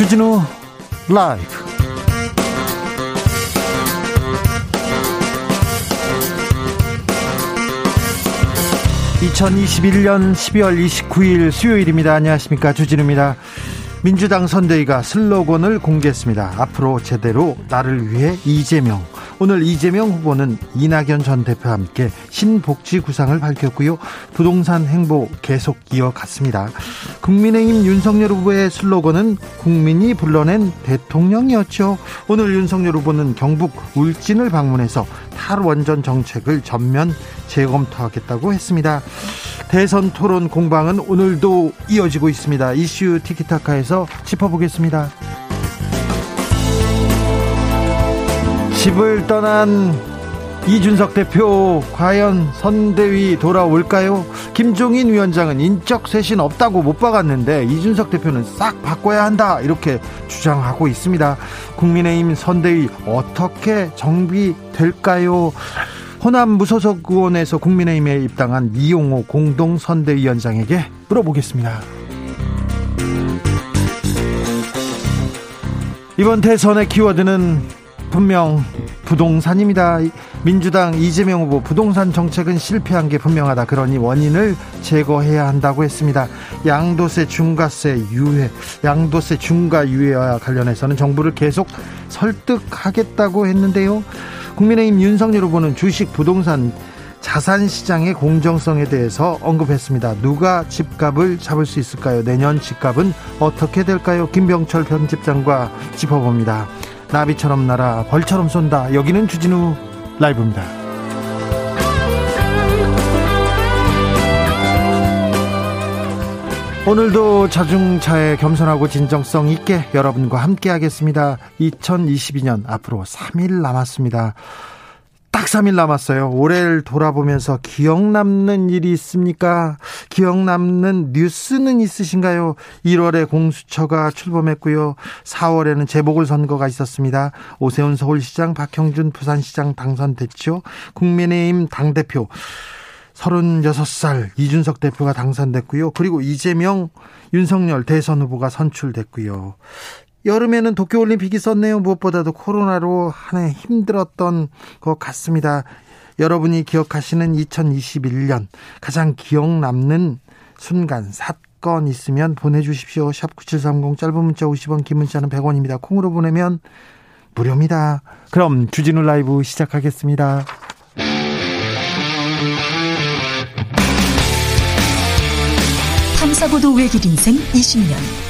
주진우 라이브 (2021년 12월 29일) 수요일입니다 안녕하십니까 주진우입니다 민주당 선대위가 슬로건을 공개했습니다. 앞으로 제대로 나를 위해 이재명. 오늘 이재명 후보는 이낙연 전 대표와 함께 신복지 구상을 밝혔고요. 부동산 행보 계속 이어갔습니다. 국민의힘 윤석열 후보의 슬로건은 국민이 불러낸 대통령이었죠. 오늘 윤석열 후보는 경북 울진을 방문해서 탈원전 정책을 전면 재검토하겠다고 했습니다. 대선 토론 공방은 오늘도 이어지고 있습니다. 이슈 티키타카에서 짚어보겠습니다. 집을 떠난 이준석 대표 과연 선대위 돌아올까요? 김종인 위원장은 인적 쇄신 없다고 못 박았는데 이준석 대표는 싹 바꿔야 한다 이렇게 주장하고 있습니다. 국민의힘 선대위 어떻게 정비될까요? 호남 무소속 의원에서 국민의힘에 입당한 이용호 공동 선대위원장에게 물어보겠습니다. 이번 대선의 키워드는 분명 부동산입니다. 민주당 이재명 후보 부동산 정책은 실패한 게 분명하다. 그러니 원인을 제거해야 한다고 했습니다. 양도세 중과세 유예, 양도세 중과 유예와 관련해서는 정부를 계속 설득하겠다고 했는데요. 국민의힘 윤석열 후보는 주식 부동산 자산 시장의 공정성에 대해서 언급했습니다. 누가 집값을 잡을 수 있을까요? 내년 집값은 어떻게 될까요? 김병철 편집장과 짚어봅니다. 나비처럼 날아 벌처럼 쏜다. 여기는 주진우 라이브입니다. 오늘도 자중차에 겸손하고 진정성 있게 여러분과 함께 하겠습니다. 2022년 앞으로 3일 남았습니다. 딱 3일 남았어요. 올해를 돌아보면서 기억 남는 일이 있습니까? 기억 남는 뉴스는 있으신가요? 1월에 공수처가 출범했고요. 4월에는 재보궐선거가 있었습니다. 오세훈 서울시장, 박형준 부산시장 당선됐죠. 국민의힘 당대표 36살 이준석 대표가 당선됐고요. 그리고 이재명, 윤석열 대선 후보가 선출됐고요. 여름에는 도쿄올림픽이 있었네요. 무엇보다도 코로나로 한 해 힘들었던 것 같습니다. 여러분이 기억하시는 2021년 가장 기억 남는 순간, 사건 있으면 보내주십시오. 샵 9730 짧은 문자 50원, 긴 문자는 100원입니다. 콩으로 보내면 무료입니다. 그럼 주진우 라이브 시작하겠습니다. 탐사보도 외길 인생 20년.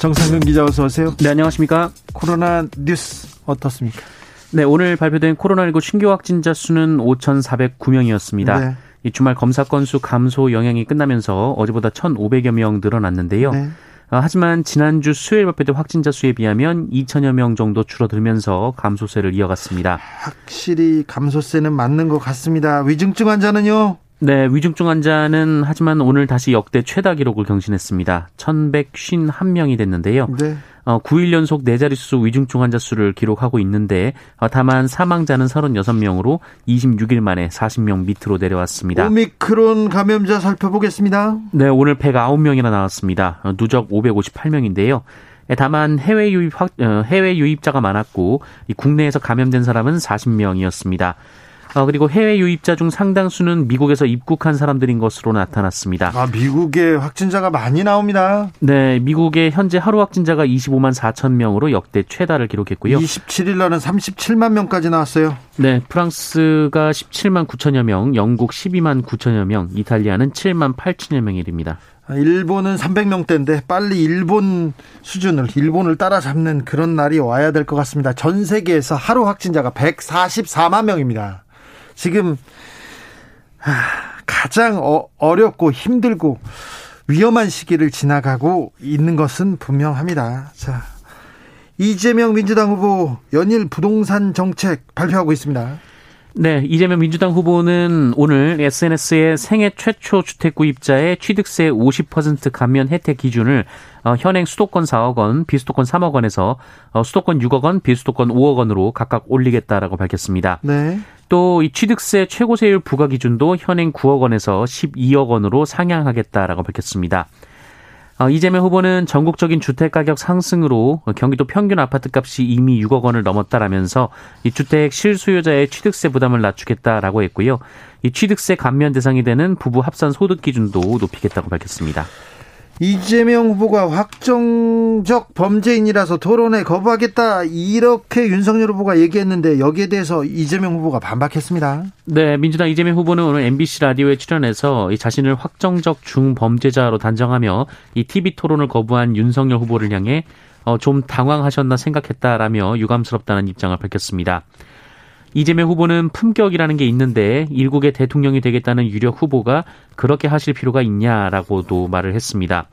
정상근 기자 어서 오세요. 네, 안녕하십니까? 코로나 뉴스 어떻습니까? 네, 오늘 발표된 코로나19 신규 확진자 수는 5,409명이었습니다. 네. 이 주말 검사 건수 감소 영향이 끝나면서 어제보다 1,500여 명 늘어났는데요. 네. 아, 하지만 지난주 수요일 발표된 확진자 수에 비하면 2천여 명 정도 줄어들면서 감소세를 이어갔습니다. 확실히 감소세는 맞는 것 같습니다. 위중증 환자는요? 네, 위중증 환자는 하지만 오늘 다시 역대 최다 기록을 경신했습니다. 1,151명이 됐는데요. 네. 어, 9일 연속 네 자릿수 위중증 환자 수를 기록하고 있는데 어, 다만 사망자는 36명으로 26일 만에 40명 밑으로 내려왔습니다. 오미크론 감염자 살펴보겠습니다. 네, 오늘 109명이나 나왔습니다. 어, 누적 558명인데요. 다만 해외 유입 확, 어, 해외 유입자가 많았고 국내에서 감염된 사람은 40명이었습니다. 어, 그리고 해외 유입자 중 상당수는 미국에서 입국한 사람들인 것으로 나타났습니다. 아, 미국에 확진자가 많이 나옵니다. 네, 미국의 현재 하루 확진자가 25만 4천 명으로 역대 최다를 기록했고요. 27일 날은 37만 명까지 나왔어요. 네, 프랑스가 17만 9천여 명, 영국 12만 9천여 명, 이탈리아는 7만 8천여 명입니다. 일본은 300명대인데 빨리 일본 수준을 일본을 따라잡는 그런 날이 와야 될 것 같습니다. 전 세계에서 하루 확진자가 144만 명입니다. 지금 가장 어, 렵고 힘들고 위험한 시기를 지나가고 있는 것은 분명합니다. 자, 이재명 민주당 후보 연일 부동산 정책 발표하고 있습니다. 네, 이재명 민주당 후보는 오늘 SNS에 생애 최초 주택 구입자의 취득세 50% 감면 혜택 기준을 어, 현행 수도권 4억 원, 비수도권 3억 원에서 어, 수도권 6억 원, 비수도권 5억 원으로 각각 올리겠다라고 밝혔습니다. 네. 또 이 취득세 최고세율 부과 기준도 현행 9억 원에서 12억 원으로 상향하겠다라고 밝혔습니다. 어, 이재명 후보는 전국적인 주택 가격 상승으로 경기도 평균 아파트 값이 이미 6억 원을 넘었다라면서 이 주택 실수요자의 취득세 부담을 낮추겠다라고 했고요. 이 취득세 감면 대상이 되는 부부 합산 소득 기준도 높이겠다고 밝혔습니다. 이재명 후보가 확정적 범죄인이라서 토론에 거부하겠다 이렇게 윤석열 후보가 얘기했는데 여기에 대해서 이재명 후보가 반박했습니다. 네, 민주당 이재명 후보는 오늘 MBC 라디오에 출연해서 자신을 확정적 중범죄자로 단정하며 이 TV 토론을 거부한 윤석열 후보를 향해 어, 좀 당황하셨나 생각했다라며 유감스럽다는 입장을 밝혔습니다. 이재명 후보는 품격이라는 게 있는데 일국의 대통령이 되겠다는 유력 후보가 그렇게 하실 필요가 있냐라고도 말을 했습니다.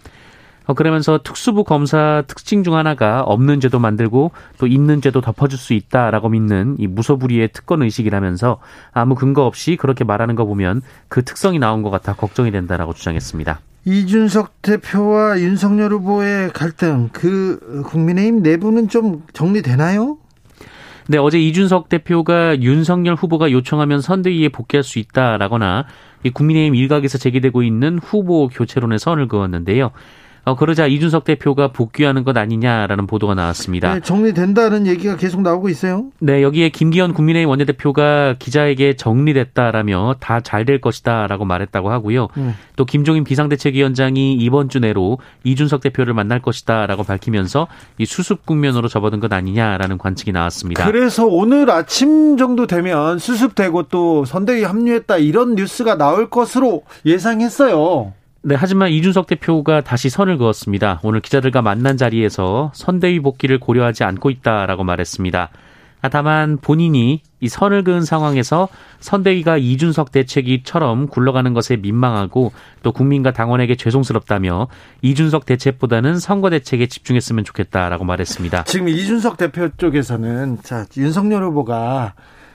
어, 그러면서 특수부 검사 특징 중 하나가 없는 죄도 만들고 또 있는 죄도 덮어줄 수 있다라고 믿는 이 무소불위의 특권 의식이라면서 아무 근거 없이 그렇게 말하는 거 보면 그 특성이 나온 것 같아 걱정이 된다라고 주장했습니다. 이준석 대표와 윤석열 후보의 갈등, 그 국민의힘 내부는 좀 정리되나요? 네, 어제 이준석 대표가 윤석열 후보가 요청하면 선대위에 복귀할 수 있다라거나 이 국민의힘 일각에서 제기되고 있는 후보 교체론에 선을 그었는데요. 어, 그러자 이준석 대표가 복귀하는 것 아니냐라는 보도가 나왔습니다. 네, 정리된다는 얘기가 계속 나오고 있어요. 네, 여기에 김기현 국민의힘 원내대표가 기자에게 정리됐다라며 다 잘 될 것이다라고 말했다고 하고요. 네. 또 김종인 비상대책위원장이 이번 주 내로 이준석 대표를 만날 것이다라고 밝히면서 이 수습 국면으로 접어든 것 아니냐라는 관측이 나왔습니다. 그래서 오늘 아침 정도 되면 수습되고 또 선대위 합류했다 이런 뉴스가 나올 것으로 예상했어요. 네, 하지만 이준석 대표가 다시 선을 그었습니다. 오늘 기자들과 만난 자리에서 선대위 복귀를 고려하지 않고 있다라고 말했습니다. 아, 다만 본인이 이 선을 그은 상황에서 선대위가 이준석 대책위처럼 굴러가는 것에 민망하고 또 국민과 당원에게 죄송스럽다며 이준석 대책보다는 선거 대책에 집중했으면 좋겠다라고 말했습니다. 지금 이준석 대표 쪽에서는 자 윤석열 후보가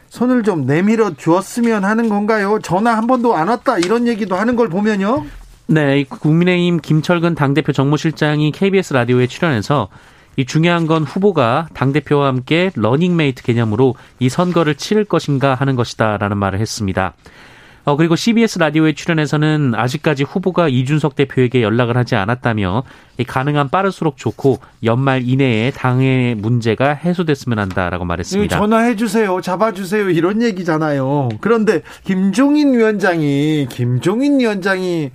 손을 좀 내밀어 주었으면 하는 건가요? 전화 한 번도 안 왔다 이런 얘기도 하는 걸 보면요. 네, 국민의힘 김철근 당대표 정무실장이 KBS 라디오에 출연해서 이 중요한 건 후보가 당대표와 함께 러닝메이트 개념으로 이 선거를 치를 것인가 하는 것이다 라는 말을 했습니다. 어, 그리고 CBS 라디오에 출연해서는 아직까지 후보가 이준석 대표에게 연락을 하지 않았다며 가능한 빠를수록 좋고 연말 이내에 당의 문제가 해소됐으면 한다라고 말했습니다. 전화해 주세요. 잡아 주세요. 이런 얘기잖아요. 그런데 김종인 위원장이 김종인 위원장이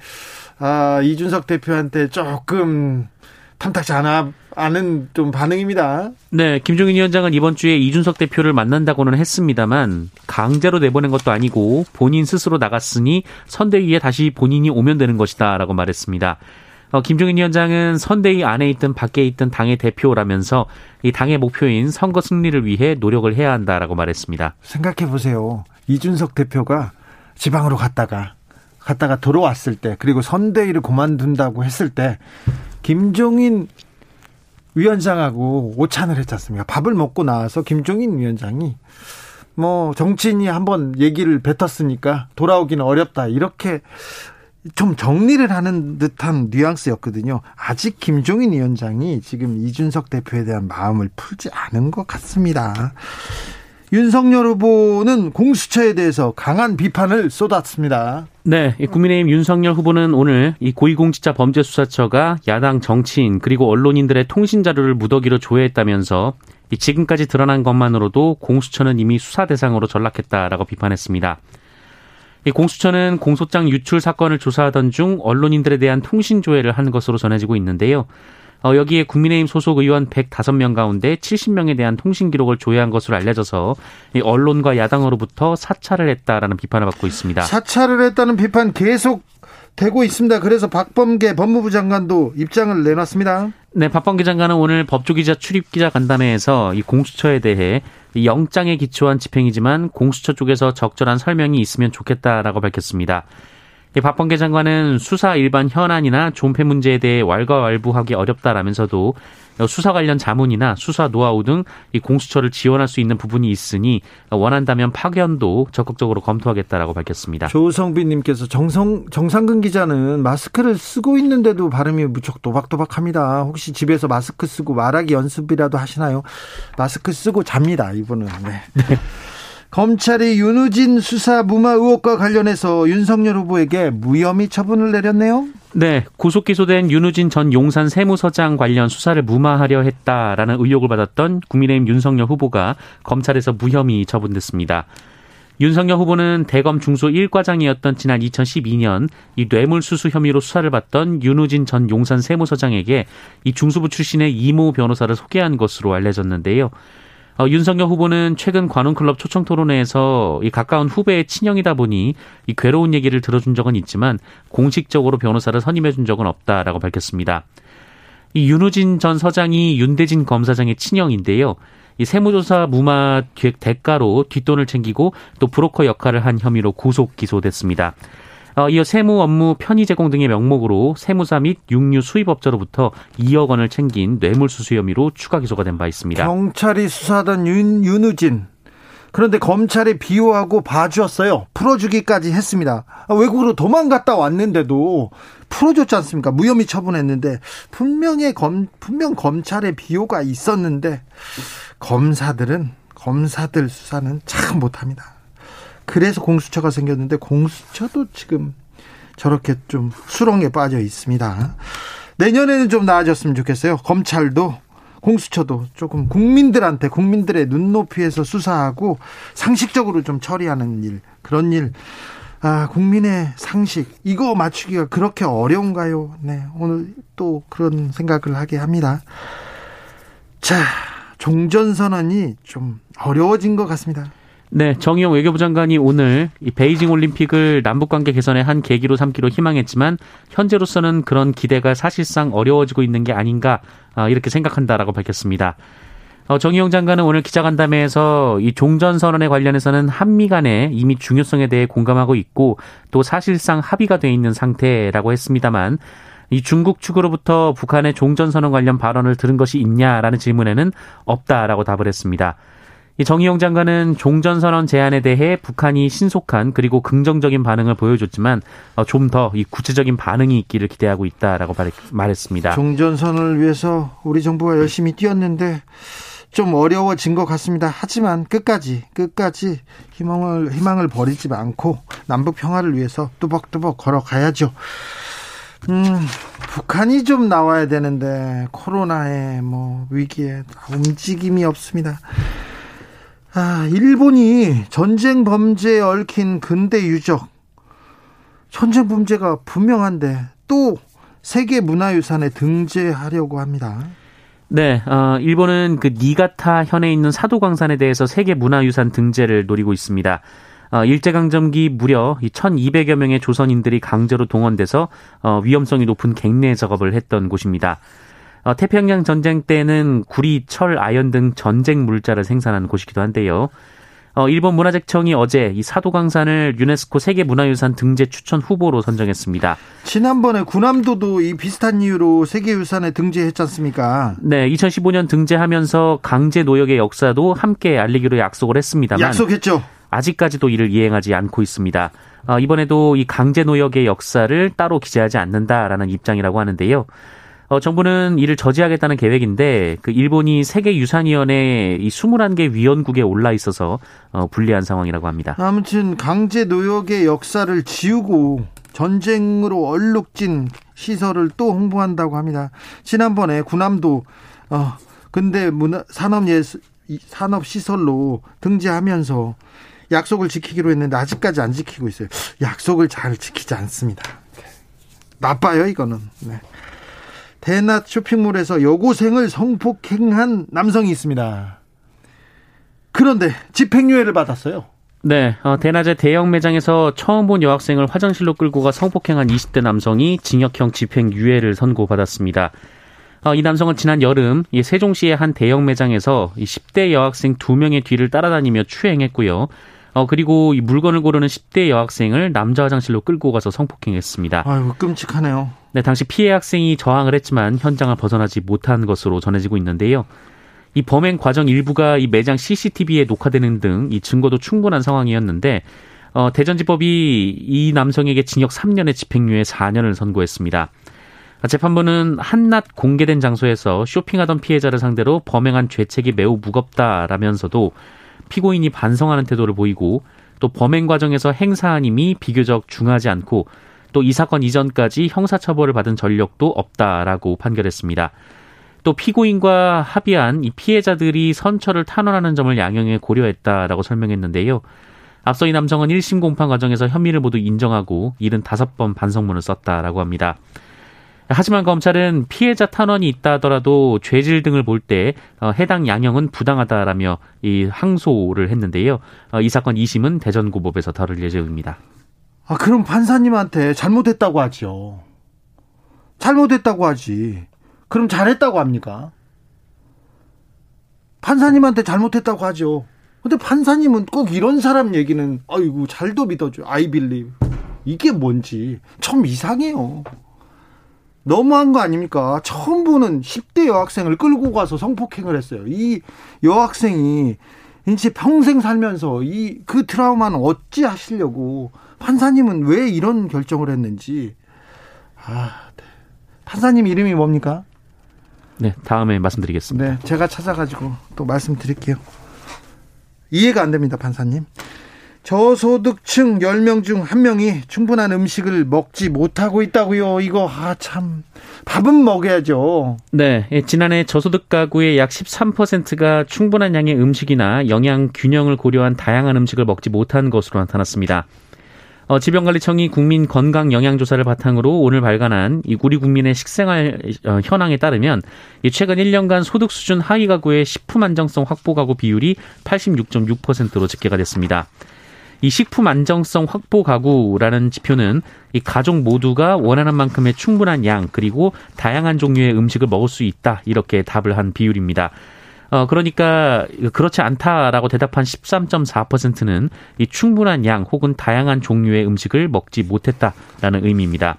아, 이준석 대표한테 조금 탐탁지 않아 않은 좀 반응입니다. 네, 김종인 위원장은 이번 주에 이준석 대표를 만난다고는 했습니다만 강제로 내보낸 것도 아니고 본인 스스로 나갔으니 선대위에 다시 본인이 오면 되는 것이다라고 말했습니다. 어, 김종인 위원장은 선대위 안에 있든 밖에 있든 당의 대표라면서 이 당의 목표인 선거 승리를 위해 노력을 해야 한다라고 말했습니다. 생각해 보세요. 이준석 대표가 지방으로 갔다가 갔다가 들어왔을 때 그리고 선대위를 그만둔다고 했을 때 김종인 위원장하고 오찬을 했지 않습니까? 밥을 먹고 나와서 김종인 위원장이 뭐 정치인이 한번 얘기를 뱉었으니까 돌아오기는 어렵다 이렇게 좀 정리를 하는 듯한 뉘앙스였거든요. 아직 김종인 위원장이 지금 이준석 대표에 대한 마음을 풀지 않은 것 같습니다. 윤석열 후보는 공수처에 대해서 강한 비판을 쏟았습니다. 네, 국민의힘 윤석열 후보는 오늘 이 고위공직자 범죄수사처가 야당 정치인 그리고 언론인들의 통신 자료를 무더기로 조회했다면서 지금까지 드러난 것만으로도 공수처는 이미 수사 대상으로 전락했다라고 비판했습니다. 이 공수처는 공소장 유출 사건을 조사하던 중 언론인들에 대한 통신 조회를 한 것으로 전해지고 있는데요. 어, 여기에 국민의힘 소속 의원 105명 가운데 70명에 대한 통신 기록을 조회한 것으로 알려져서 이 언론과 야당으로부터 사찰을 했다라는 비판을 받고 있습니다. 사찰을 했다는 비판 계속 되고 있습니다. 그래서 박범계 법무부 장관도 입장을 내놨습니다. 네, 박범계 장관은 오늘 법조기자 출입기자 간담회에서 이 공수처에 대해 영장에 기초한 집행이지만 공수처 쪽에서 적절한 설명이 있으면 좋겠다라고 밝혔습니다. 박범계 장관은 수사 일반 현안이나 존폐 문제에 대해 왈가왈부하기 어렵다라면서도 수사 관련 자문이나 수사 노하우 등 이 공수처를 지원할 수 있는 부분이 있으니 원한다면 파견도 적극적으로 검토하겠다라고 밝혔습니다. 조성빈님께서 정성 정상근 기자는 마스크를 쓰고 있는데도 발음이 무척 도박도박합니다. 혹시 집에서 마스크 쓰고 말하기 연습이라도 하시나요? 마스크 쓰고 잡니다. 이분은. 네. 네. 검찰이 윤우진 수사 무마 의혹과 관련해서 윤석열 후보에게 무혐의 처분을 내렸네요. 네, 구속 기소된 윤우진 전 용산 세무서장 관련 수사를 무마하려 했다라는 의혹을 받았던 국민의힘 윤석열 후보가 검찰에서 무혐의 처분됐습니다. 윤석열 후보는 대검 중수 1과장이었던 지난 2012년 이 뇌물수수 혐의로 수사를 받던 윤우진 전 용산 세무서장에게 이 중수부 출신의 이모 변호사를 소개한 것으로 알려졌는데요. 어, 윤석열 후보는 최근 관훈클럽 초청 토론회에서 이 가까운 후배의 친형이다 보니 이 괴로운 얘기를 들어준 적은 있지만 공식적으로 변호사를 선임해 준 적은 없다라고 밝혔습니다. 이 윤우진 전 서장이 윤대진 검사장의 친형인데요. 이 세무조사 무마 기획 대가로 뒷돈을 챙기고 또 브로커 역할을 한 혐의로 구속 기소됐습니다. 어, 이어 세무 업무 편의 제공 등의 명목으로 세무사 및 육류 수입업자로부터 2억 원을 챙긴 뇌물수수 혐의로 추가 기소가 된 바 있습니다. 경찰이 수사하던 윤, 윤우진 그런데 검찰이 비호하고 봐주었어요. 풀어주기까지 했습니다. 아, 외국으로 도망갔다 왔는데도 풀어줬지 않습니까? 무혐의 처분했는데 분명히 검 분명 검찰의 비호가 있었는데 검사들은 검사들 수사는 참 못합니다. 그래서 공수처가 생겼는데 공수처도 지금 저렇게 좀 수렁에 빠져 있습니다. 내년에는 좀 나아졌으면 좋겠어요. 검찰도 공수처도 조금 국민들한테 국민들의 눈높이에서 수사하고 상식적으로 좀 처리하는 일 그런 일 아, 국민의 상식 이거 맞추기가 그렇게 어려운가요? 네, 오늘 또 그런 생각을 하게 합니다. 자, 종전선언이 좀 어려워진 것 같습니다. 네, 정의용 외교부 장관이 오늘 이 베이징 올림픽을 남북 관계 개선의 한 계기로 삼기로 희망했지만 현재로서는 그런 기대가 사실상 어려워지고 있는 게 아닌가 아, 이렇게 생각한다라고 밝혔습니다. 어, 정의용 장관은 오늘 기자간담회에서 이 종전 선언에 관련해서는 한미 간에 이미 중요성에 대해 공감하고 있고 또 사실상 합의가 돼 있는 상태라고 했습니다만 이 중국 측으로부터 북한의 종전 선언 관련 발언을 들은 것이 있냐라는 질문에는 없다라고 답을 했습니다. 이 정의용 장관은 종전선언 제안에 대해 북한이 신속한 그리고 긍정적인 반응을 보여줬지만 어, 좀더 이 구체적인 반응이 있기를 기대하고 있다라고 말했습니다. 종전선언을 위해서 우리 정부가 열심히 뛰었는데 좀 어려워진 것 같습니다. 하지만 끝까지 끝까지 희망을 희망을 버리지 않고 남북 평화를 위해서 뚜벅뚜벅 걸어가야죠. 음, 북한이 좀 나와야 되는데 코로나의 뭐 위기에 움직임이 없습니다. 아, 일본이 전쟁 범죄에 얽힌 근대 유적, 전쟁 범죄가 분명한데 또 세계 문화유산에 등재하려고 합니다. 네, 어, 일본은 그 니가타 현에 있는 사도광산에 대해서 세계 문화유산 등재를 노리고 있습니다. 어, 일제강점기 무려 1,200여 명의 조선인들이 강제로 동원돼서 어, 위험성이 높은 갱내 작업을 했던 곳입니다. 어, 태평양 전쟁 때는 구리, 철, 아연 등 전쟁 물자를 생산하는 곳이기도 한데요. 어, 일본 문화재청이 어제 이 사도강산을 유네스코 세계문화유산 등재 추천 후보로 선정했습니다. 지난번에 군함도도 이 비슷한 이유로 세계유산에 등재했지 않습니까? 네, 2015년 등재하면서 강제 노역의 역사도 함께 알리기로 약속을 했습니다만 약속했죠. 아직까지도 이를 이행하지 않고 있습니다. 어, 이번에도 이 강제 노역의 역사를 따로 기재하지 않는다라는 입장이라고 하는데요. 어, 정부는 이를 저지하겠다는 계획인데 그 일본이 세계유산위원회 이 21개 위원국에 올라 있어서 어, 불리한 상황이라고 합니다. 아무튼 강제 노역의 역사를 지우고 전쟁으로 얼룩진 시설을 또 홍보한다고 합니다. 지난번에 군함도 어 근데 문화 산업 예술 산업 시설로 등재하면서 약속을 지키기로 했는데 아직까지 안 지키고 있어요. 약속을 잘 지키지 않습니다. 나빠요 이거는. 네. 대낮 쇼핑몰에서 여고생을 성폭행한 남성이 있습니다. 그런데 집행유예를 받았어요. 네, 어, 대낮에 대형 매장에서 처음 본 여학생을 화장실로 끌고 가 성폭행한 20대 남성이 징역형 집행유예를 선고받았습니다. 어, 이 남성은 지난 여름 이 세종시의 한 대형 매장에서 이 10대 여학생 2명의 뒤를 따라다니며 추행했고요. 어, 그리고 이 물건을 고르는 10대 여학생을 남자 화장실로 끌고 가서 성폭행했습니다. 아유, 끔찍하네요. 네, 당시 피해 학생이 저항을 했지만 현장을 벗어나지 못한 것으로 전해지고 있는데요. 이 범행 과정 일부가 이 매장 CCTV에 녹화되는 등 이 증거도 충분한 상황이었는데 어, 대전지법이 이 남성에게 징역 3년의 집행유예 4년을 선고했습니다. 재판부는 한낮 공개된 장소에서 쇼핑하던 피해자를 상대로 범행한 죄책이 매우 무겁다라면서도 피고인이 반성하는 태도를 보이고 또 범행 과정에서 행사한 힘이 비교적 중하지 않고 또 이 사건 이전까지 형사처벌을 받은 전력도 없다라고 판결했습니다. 또 피고인과 합의한 이 피해자들이 선처를 탄원하는 점을 양형에 고려했다라고 설명했는데요. 앞서 이 남성은 1심 공판 과정에서 혐의를 모두 인정하고 75번 반성문을 썼다라고 합니다. 하지만 검찰은 피해자 탄원이 있다 하더라도 죄질 등을 볼때 어, 해당 양형은 부당하다라며 이 항소를 했는데요. 어, 이 사건 2심은 대전고법에서 다룰 예정입니다. 아 그럼 판사님한테 잘못했다고 하죠. 잘못했다고 하지. 그럼 잘했다고 합니까? 판사님한테 잘못했다고 하죠. 근데 판사님은 꼭 이런 사람 얘기는 아이고 잘도 믿어줘. 아이 빌리. 이게 뭔지 참 이상해요. 너무한 거 아닙니까? 처음 보는 10대 여학생을 끌고 가서 성폭행을 했어요. 이 여학생이 이제 평생 살면서 이 그 트라우마는 어찌 하시려고 판사님은 왜 이런 결정을 했는지 아 네. 판사님 이름이 뭡니까? 네 다음에 말씀드리겠습니다. 네 제가 찾아가지고 또 말씀드릴게요. 이해가 안 됩니다 판사님. 저소득층 10명 중 1명이 충분한 음식을 먹지 못하고 있다고요. 이거 아 참 밥은 먹여야죠. 네, 예, 지난해 저소득 가구의 약 13%가 충분한 양의 음식이나 영양 균형을 고려한 다양한 음식을 먹지 못한 것으로 나타났습니다. 어, 질병관리청이 국민 건강 영양 조사를 바탕으로 오늘 발간한 이 우리 국민의 식생활 어, 현황에 따르면 이 최근 1년간 소득 수준 하위 가구의 식품 안정성 확보 가구 비율이 86.6%로 집계가 됐습니다. 이 식품 안정성 확보 가구라는 지표는 이 가족 모두가 원하는 만큼의 충분한 양 그리고 다양한 종류의 음식을 먹을 수 있다 이렇게 답을 한 비율입니다. 어 그러니까 그렇지 않다라고 대답한 13.4%는 이 충분한 양 혹은 다양한 종류의 음식을 먹지 못했다라는 의미입니다.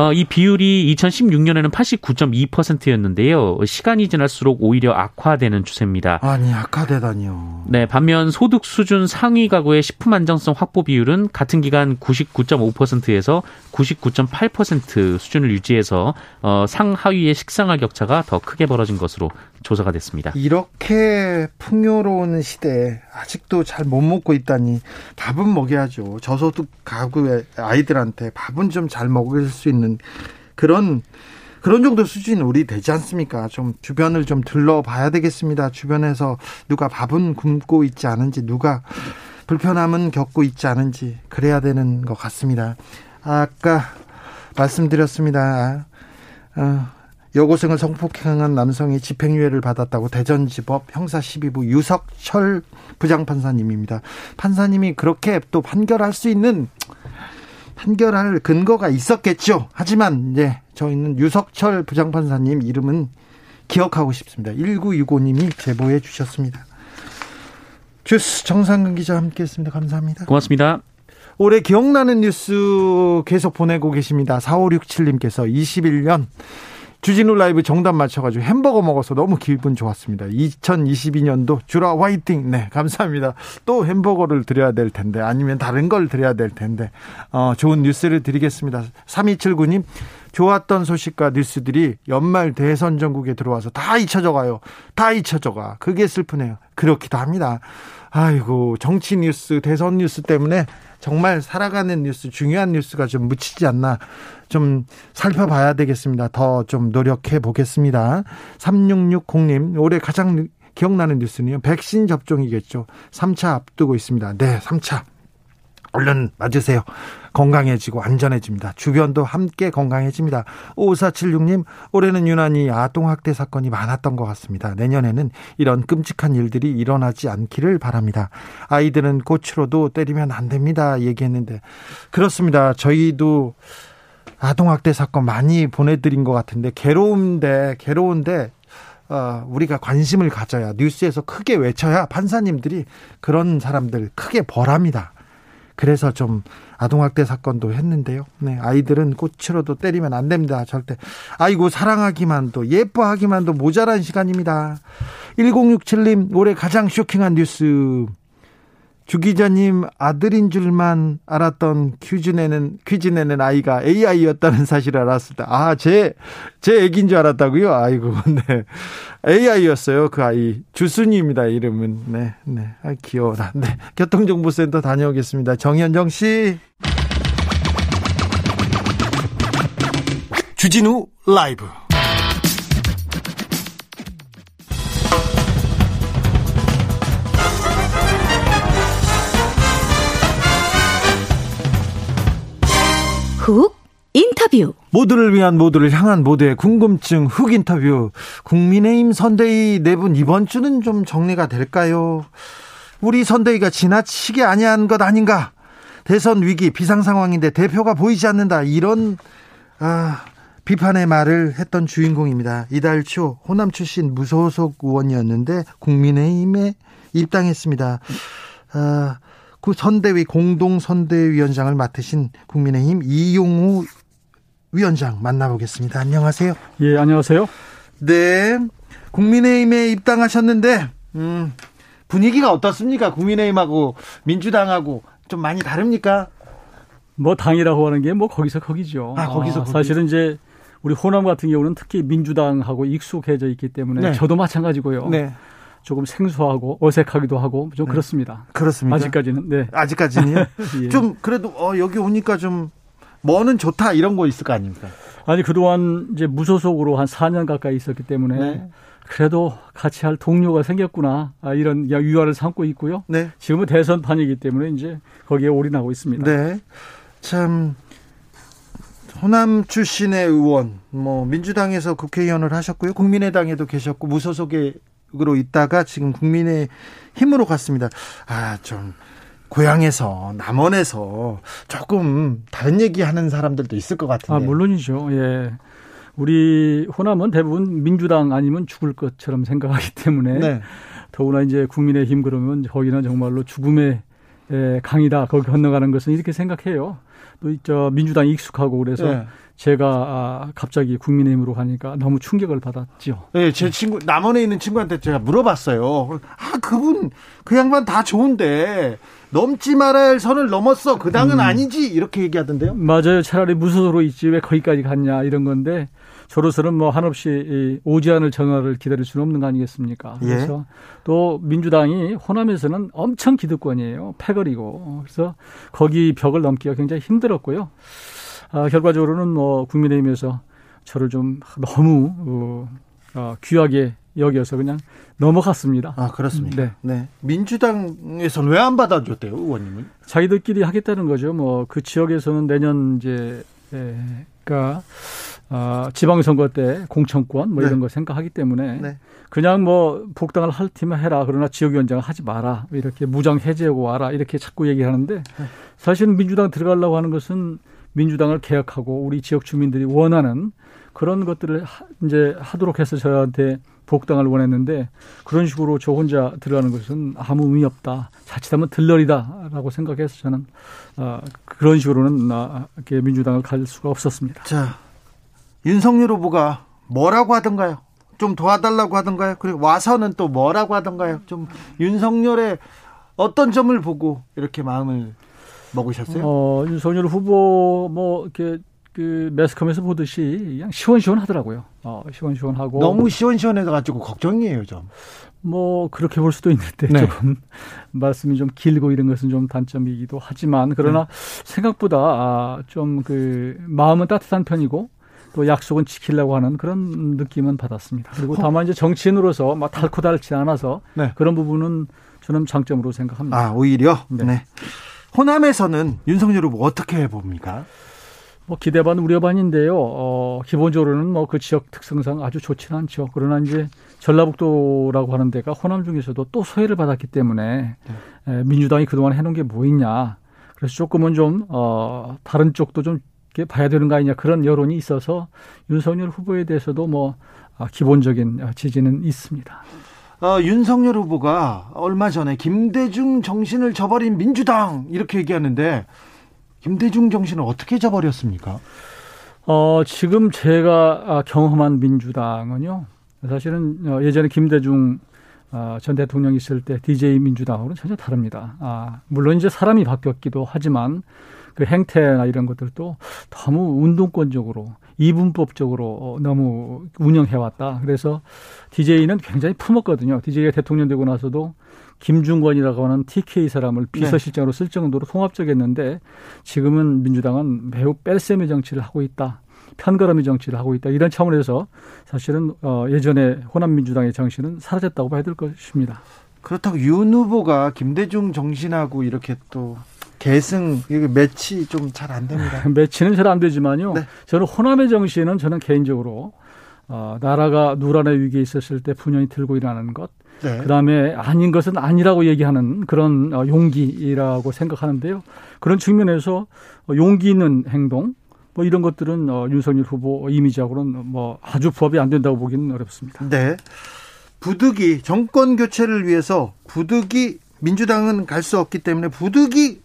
어, 이 비율이 2016년에는 89.2%였는데요. 시간이 지날수록 오히려 악화되는 추세입니다. 아니, 악화되다니요. 네, 반면 소득 수준 상위 가구의 식품 안정성 확보 비율은 같은 기간 99.5%에서 99.8% 수준을 유지해서 어, 상하위의 식생활 격차가 더 크게 벌어진 것으로 조사가 됐습니다. 이렇게 풍요로운 시대에 아직도 잘 못 먹고 있다니 밥은 먹여야죠. 저소득 가구의 아이들한테 밥은 좀 잘 먹을 수 있는 그런 그런 정도 수준은 우리 되지 않습니까? 좀 주변을 좀 둘러봐야 되겠습니다. 주변에서 누가 밥은 굶고 있지 않은지 누가 불편함은 겪고 있지 않은지 그래야 되는 것 같습니다. 아까 말씀드렸습니다. 어, 여고생을 성폭행한 남성이 집행유예를 받았다고 대전지법 형사 12부 유석철 부장판사님입니다. 판사님이 그렇게 또 판결할 수 있는 판결할 근거가 있었겠죠. 하지만 이제 저희는 유석철 부장판사님 이름은 기억하고 싶습니다. 1965님이 제보해 주셨습니다. 주스 정상근 기자 함께했습니다. 감사합니다. 고맙습니다. 올해 기억나는 뉴스 계속 보내고 계십니다. 4567님께서 21년 주진우 라이브 정답 맞춰가지고 햄버거 먹어서 너무 기분 좋았습니다. 2022년도 주라 화이팅. 네, 감사합니다. 또 햄버거를 드려야 될 텐데, 아니면 다른 걸 드려야 될 텐데, 어, 좋은 뉴스를 드리겠습니다. 3279님, 좋았던 소식과 뉴스들이 연말 대선 전국에 들어와서 다 잊혀져 가요. 다 잊혀져 가. 그게 슬프네요. 그렇기도 합니다. 아이고, 정치 뉴스, 대선 뉴스 때문에 정말 살아가는 뉴스, 중요한 뉴스가 좀 묻히지 않나 좀 살펴봐야 되겠습니다. 더 좀 노력해 보겠습니다. 3660님, 올해 가장 기억나는 뉴스는요. 백신 접종이겠죠. 3차 앞두고 있습니다. 네, 3차. 얼른 맞으세요. 건강해지고 안전해집니다. 주변도 함께 건강해집니다. 5476님, 올해는 유난히 아동학대 사건이 많았던 것 같습니다. 내년에는 이런 끔찍한 일들이 일어나지 않기를 바랍니다. 아이들은 꽃으로도 때리면 안 됩니다. 얘기했는데. 그렇습니다. 저희도 아동학대 사건 많이 보내드린 것 같은데, 괴로운데, 괴로운데, 어, 우리가 관심을 가져야 뉴스에서 크게 외쳐야 판사님들이 그런 사람들 크게 벌합니다. 그래서 좀 아동학대 사건도 했는데요. 네, 아이들은 꽃으로도 때리면 안 됩니다. 절대. 아이고, 사랑하기만도, 예뻐하기만도 모자란 시간입니다. 1067님, 올해 가장 쇼킹한 뉴스. 주 기자님 아들인 줄만 알았던 퀴즈 내는 퀴즈 내는 아이가 AI였다는 사실을 알았을 때, 아, 제, 제 애기인 줄 알았다고요? 아이고, 네. AI였어요, 그 아이. 주순이입니다, 이름은. 네, 네. 아, 귀여워라. 네. 교통정보센터 다녀오겠습니다. 정현정 씨. 주진우 라이브. 훅 인터뷰 모두를 위한 모두를 향한 모두의 궁금증 훅 인터뷰 국민의힘 선대위 내분 이번 주는 좀 정리가 될까요? 우리 선대위가 지나치게 아니한 것 아닌가? 대선 위기 비상 상황인데 대표가 보이지 않는다 이런 아, 비판의 말을 했던 주인공입니다. 이달 초 호남 출신 무소속 의원이었는데 국민의힘에 입당했습니다. 아, 그 선대위 공동 선대위원장을 맡으신 국민의힘 이용우 위원장 만나보겠습니다. 안녕하세요. 예, 안녕하세요. 네, 국민의힘에 입당하셨는데 음, 분위기가 어떻습니까? 국민의힘하고 민주당하고 좀 많이 다릅니까? 뭐 당이라고 하는 게 뭐 거기서 거기죠. 아, 거기서 아, 사실은 이제 우리 호남 같은 경우는 특히 민주당하고 익숙해져 있기 때문에 네. 저도 마찬가지고요. 네. 조금 생소하고 어색하기도 하고 좀 네. 그렇습니다. 그렇습니다. 아직까지는. 네. 아직까지는요? 예. 좀 그래도 어, 여기 오니까 좀 뭐는 좋다 이런 거 있을 거 아닙니까? 아니 그동안 이제 무소속으로 한 4년 가까이 있었기 때문에 네. 그래도 같이 할 동료가 생겼구나 아, 이런 유화를 삼고 있고요. 네. 지금은 대선판이기 때문에 이제 거기에 올인하고 있습니다. 네. 참 호남 출신의 의원, 뭐 민주당에서 국회의원을 하셨고요, 국민의당에도 계셨고 무소속에 으로 있다가 지금 국민의 힘으로 갔습니다. 아, 좀 고향에서 남원에서 조금 다른 얘기하는 사람들도 있을 것 같은데. 아, 물론이죠. 예. 우리 호남은 대부분 민주당 아니면 죽을 것처럼 생각하기 때문에 네. 더구나 이제 국민의 힘 그러면 거기는 정말로 죽음의 강이다. 거기 건너가는 것은 이렇게 생각해요. 또 저 민주당이 익숙하고 그래서 네. 제가 아, 갑자기 국민의힘으로 가니까 너무 충격을 받았죠. 네, 제 친구 남원에 있는 친구한테 제가 물어봤어요. 아 그분 그 양반 다 좋은데 넘지 말아야 할 선을 넘었어. 그 당은 음. 아니지 이렇게 얘기하던데요. 맞아요. 차라리 무소속으로 있지 왜 거기까지 갔냐 이런 건데 저로서는 뭐 한없이 오지 않을 전화를 기다릴 수는 없는 거 아니겠습니까? 예. 그래서 예. 또 민주당이 호남에서는 엄청 기득권이에요. 패거리고. 그래서 거기 벽을 넘기가 굉장히 힘들었고요. 아, 결과적으로는 뭐 국민의힘에서 저를 좀 너무 어, 어, 귀하게 여기서 그냥 넘어갔습니다. 아 그렇습니까? 네. 네. 민주당에서는 왜 안 받아줬대요, 의원님은? 자기들끼리 하겠다는 거죠. 뭐 그 지역에서는 내년 이제 예, 그러니까 어, 지방선거 때 공천권 뭐 네. 이런 거 생각하기 때문에 네. 그냥 뭐 복당을 할 팀은 해라 그러나 지역위원장을 하지 마라 이렇게 무장 해제하고 와라 이렇게 자꾸 얘기하는데 네. 사실은 민주당 들어가려고 하는 것은 민주당을 개혁하고 우리 지역 주민들이 원하는 그런 것들을 이제 하도록 해서 저한테 복당을 원했는데 그런 식으로 저 혼자 들어가는 것은 아무 의미 없다. 자칫하면 들러리다라고 생각해서 저는 어, 그런 식으로는 어, 이렇게 민주당을 갈 수가 없었습니다. 자, 윤석열 후보가 뭐라고 하던가요? 좀 도와달라고 하던가요? 그리고 와서는 또 뭐라고 하던가요? 좀 윤석열의 어떤 점을 보고 이렇게 마음을 먹으셨어요? 어, 윤석열 후보 뭐 이렇게 그 매스컴에서 보듯이 그냥 시원시원하더라고요. 어, 시원시원하고 너무 시원시원해서 가지고 걱정이에요, 좀. 뭐 그렇게 볼 수도 있는데 네. 조금 말씀이 좀 길고 이런 것은 좀 단점이기도 하지만 그러나 네. 생각보다 아, 좀 그 마음은 따뜻한 편이고 또 약속은 지키려고 하는 그런 느낌은 받았습니다. 그리고 다만 이제 정치인으로서 막 달고 닳지 않아서 네. 그런 부분은 저는 장점으로 생각합니다. 아 오히려 네. 네. 호남에서는 윤석열 후보 어떻게 봅니까? 뭐 기대 반 우려 반인데요. 어, 기본적으로는 뭐 그 지역 특성상 아주 좋지는 않죠. 그러나 이제 전라북도라고 하는 데가 호남 중에서도 또 소외를 받았기 때문에 네. 에, 민주당이 그동안 해놓은 게 뭐 있냐. 그래서 조금은 좀 어, 다른 쪽도 좀 이렇게 봐야 되는 거 아니냐 그런 여론이 있어서 윤석열 후보에 대해서도 뭐 기본적인 지지는 있습니다. 어, 윤석열 후보가 얼마 전에 김대중 정신을 저버린 민주당 이렇게 얘기하는데 김대중 정신을 어떻게 저버렸습니까? 어, 지금 제가 경험한 민주당은요. 사실은 어, 예전에 김대중 어, 전 대통령이 있을 때 DJ 민주당하고는 전혀 다릅니다. 아, 물론 이제 사람이 바뀌었기도 하지만 그 행태나 이런 것들도 너무 운동권적으로 이분법적으로 어, 너무 운영해왔다. 그래서 DJ는 굉장히 품었거든요. DJ가 대통령 되고 나서도 김중권이라고 하는 TK 사람을 네. 비서실장으로 쓸 정도로 통합적이었는데 지금은 민주당은 매우 뺄셈의 정치를 하고 있다. 편가름의 정치를 하고 있다. 이런 차원에서 사실은 어, 예전에 호남민주당의 정신은 사라졌다고 봐야 될 것입니다. 그렇다고 윤 후보가 김대중 정신하고 이렇게 또 계승 이게 매치 좀 잘 안 됩니다. 매치는 잘 안 되지만요. 네. 저는 호남의 정신은 저는 개인적으로 어, 나라가 누란의 위기에 있었을 때 분연히 들고 일어나는 것, 네. 그다음에 아닌 것은 아니라고 얘기하는 그런 어, 용기라고 생각하는데요. 그런 측면에서 용기 있는 행동, 뭐 이런 것들은 어, 윤석열 후보 이미지하고는 뭐 아주 부합이 안 된다고 보기는 어렵습니다. 네. 부득이 정권 교체를 위해서 부득이 민주당은 갈 수 없기 때문에 부득이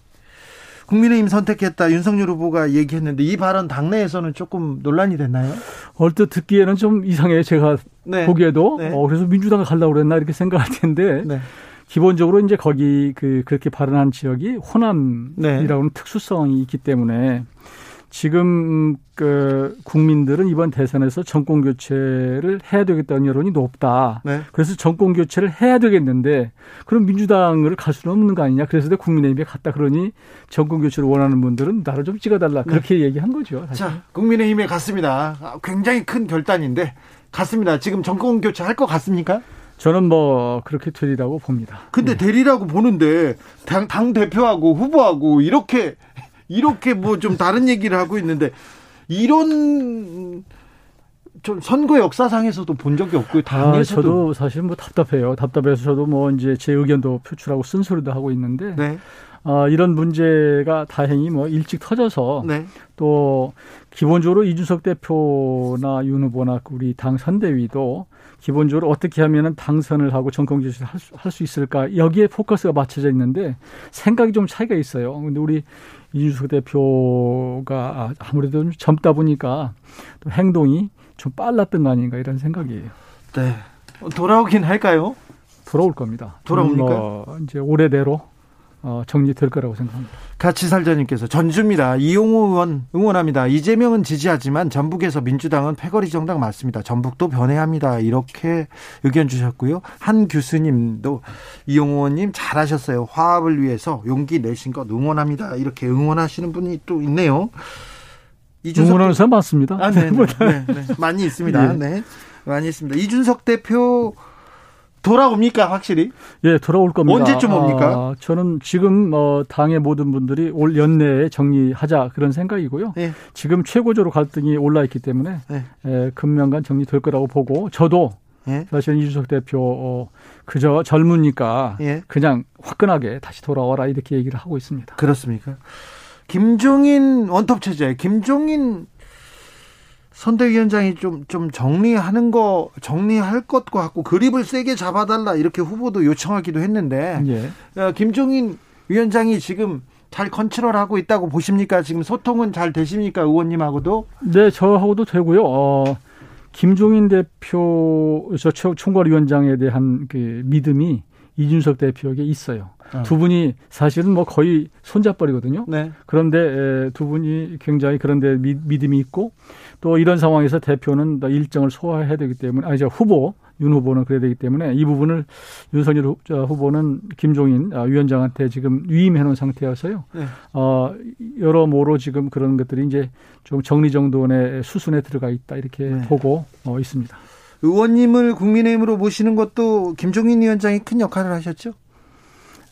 국민의힘 선택했다 윤석열 후보가 얘기했는데 이 발언 당내에서는 조금 논란이 됐나요? 얼뜻 듣기에는 좀 이상해요. 제가 네. 보기에도 네. 어, 그래서 민주당을 가려고 그랬나 이렇게 생각할 텐데 네. 기본적으로 이제 거기 그 그렇게 발언한 지역이 호남이라고는 네. 특수성이 있기 때문에 지금 그 국민들은 이번 대선에서 정권 교체를 해야 되겠다는 여론이 높다. 네. 그래서 정권 교체를 해야 되겠는데 그럼 민주당을 갈 수는 없는 거 아니냐. 그래서 국민의힘에 갔다 그러니 정권 교체를 원하는 분들은 나를 좀 찍어달라. 네. 그렇게 네. 얘기한 거죠. 사실. 자, 국민의힘에 갔습니다. 굉장히 큰 결단인데 갔습니다. 지금 정권 교체 할 것 같습니까? 저는 뭐 그렇게 되리라고 봅니다. 근데 네. 되리라고 보는데 당, 당 대표하고 후보하고 이렇게 이렇게 뭐 좀 다른 얘기를 하고 있는데 이런 좀 선거 역사상에서도 본 적이 없고요. 당에서도 아, 저도 사실 뭐 답답해요. 답답해서 저도 뭐 이제 제 의견도 표출하고 쓴소리도 하고 있는데 네. 어, 이런 문제가 다행히 뭐 일찍 터져서 네. 또 기본적으로 이준석 대표나 윤 후보나 우리 당 선대위도 기본적으로 어떻게 하면은 당선을 하고 정권 교체를 할 수 있을까 여기에 포커스가 맞춰져 있는데 생각이 좀 차이가 있어요. 근데 우리 이준석 대표가 아무래도 좀 젊다 보니까 또 행동이 좀 빨랐던 거 아닌가 이런 생각이에요. 네. 돌아오긴 할까요? 돌아올 겁니다. 돌아옵니까? 뭐 이제 올해대로 어, 정리될 거라고 생각합니다. 같이 살자님께서 전주입니다. 이용호 의원 응원합니다. 이재명은 지지하지만 전북에서 민주당은 패거리 정당 맞습니다. 전북도 변해합니다. 이렇게 의견 주셨고요. 한 교수님도 이용호 의원님 잘하셨어요. 화합을 위해서 용기 내신 것 응원합니다. 이렇게 응원하시는 분이 또 있네요. 응원하는 사람 많습니다. 아, 네, 네, 네, 네. 많이 있습니다. 네. 네. 많이 있습니다. 이준석 대표 돌아옵니까 확실히? 예, 돌아올 겁니다. 언제쯤 옵니까? 아, 저는 지금 어, 당의 모든 분들이 올 연내에 정리하자 그런 생각이고요. 예. 지금 최고조로 갈등이 올라 있기 때문에 예. 예, 금년간 정리될 거라고 보고 저도 예. 사실 이준석 대표 어, 그저 젊으니까 예. 그냥 화끈하게 다시 돌아와라 이렇게 얘기를 하고 있습니다. 그렇습니까? 김종인 원톱 체제, 김종인 선대위원장이 좀, 좀 정리하는 거, 정리할 것 같고, 그립을 세게 잡아달라, 이렇게 후보도 요청하기도 했는데, 예. 어, 김종인 위원장이 지금 잘 컨트롤하고 있다고 보십니까? 지금 소통은 잘 되십니까? 의원님하고도? 네, 저하고도 되고요. 어, 김종인 대표, 저 총괄위원장에 대한 그 믿음이 이준석 대표에게 있어요. 어. 두 분이 사실은 뭐 거의 손잡벌이거든요. 네. 그런데 두 분이 굉장히 그런데 믿음이 있고 또 이런 상황에서 대표는 일정을 소화해야 되기 때문에 아니 저 후보 윤 후보는 그래야 되기 때문에 이 부분을 윤석열 후보는 김종인 아, 위원장한테 지금 위임해 놓은 상태여서요. 네. 어, 여러모로 지금 그런 것들이 이제 좀 정리정돈의 수순에 들어가 있다 이렇게 네. 보고 어, 있습니다. 의원님을 국민의힘으로 모시는 것도 김종인 위원장이 큰 역할을 하셨죠?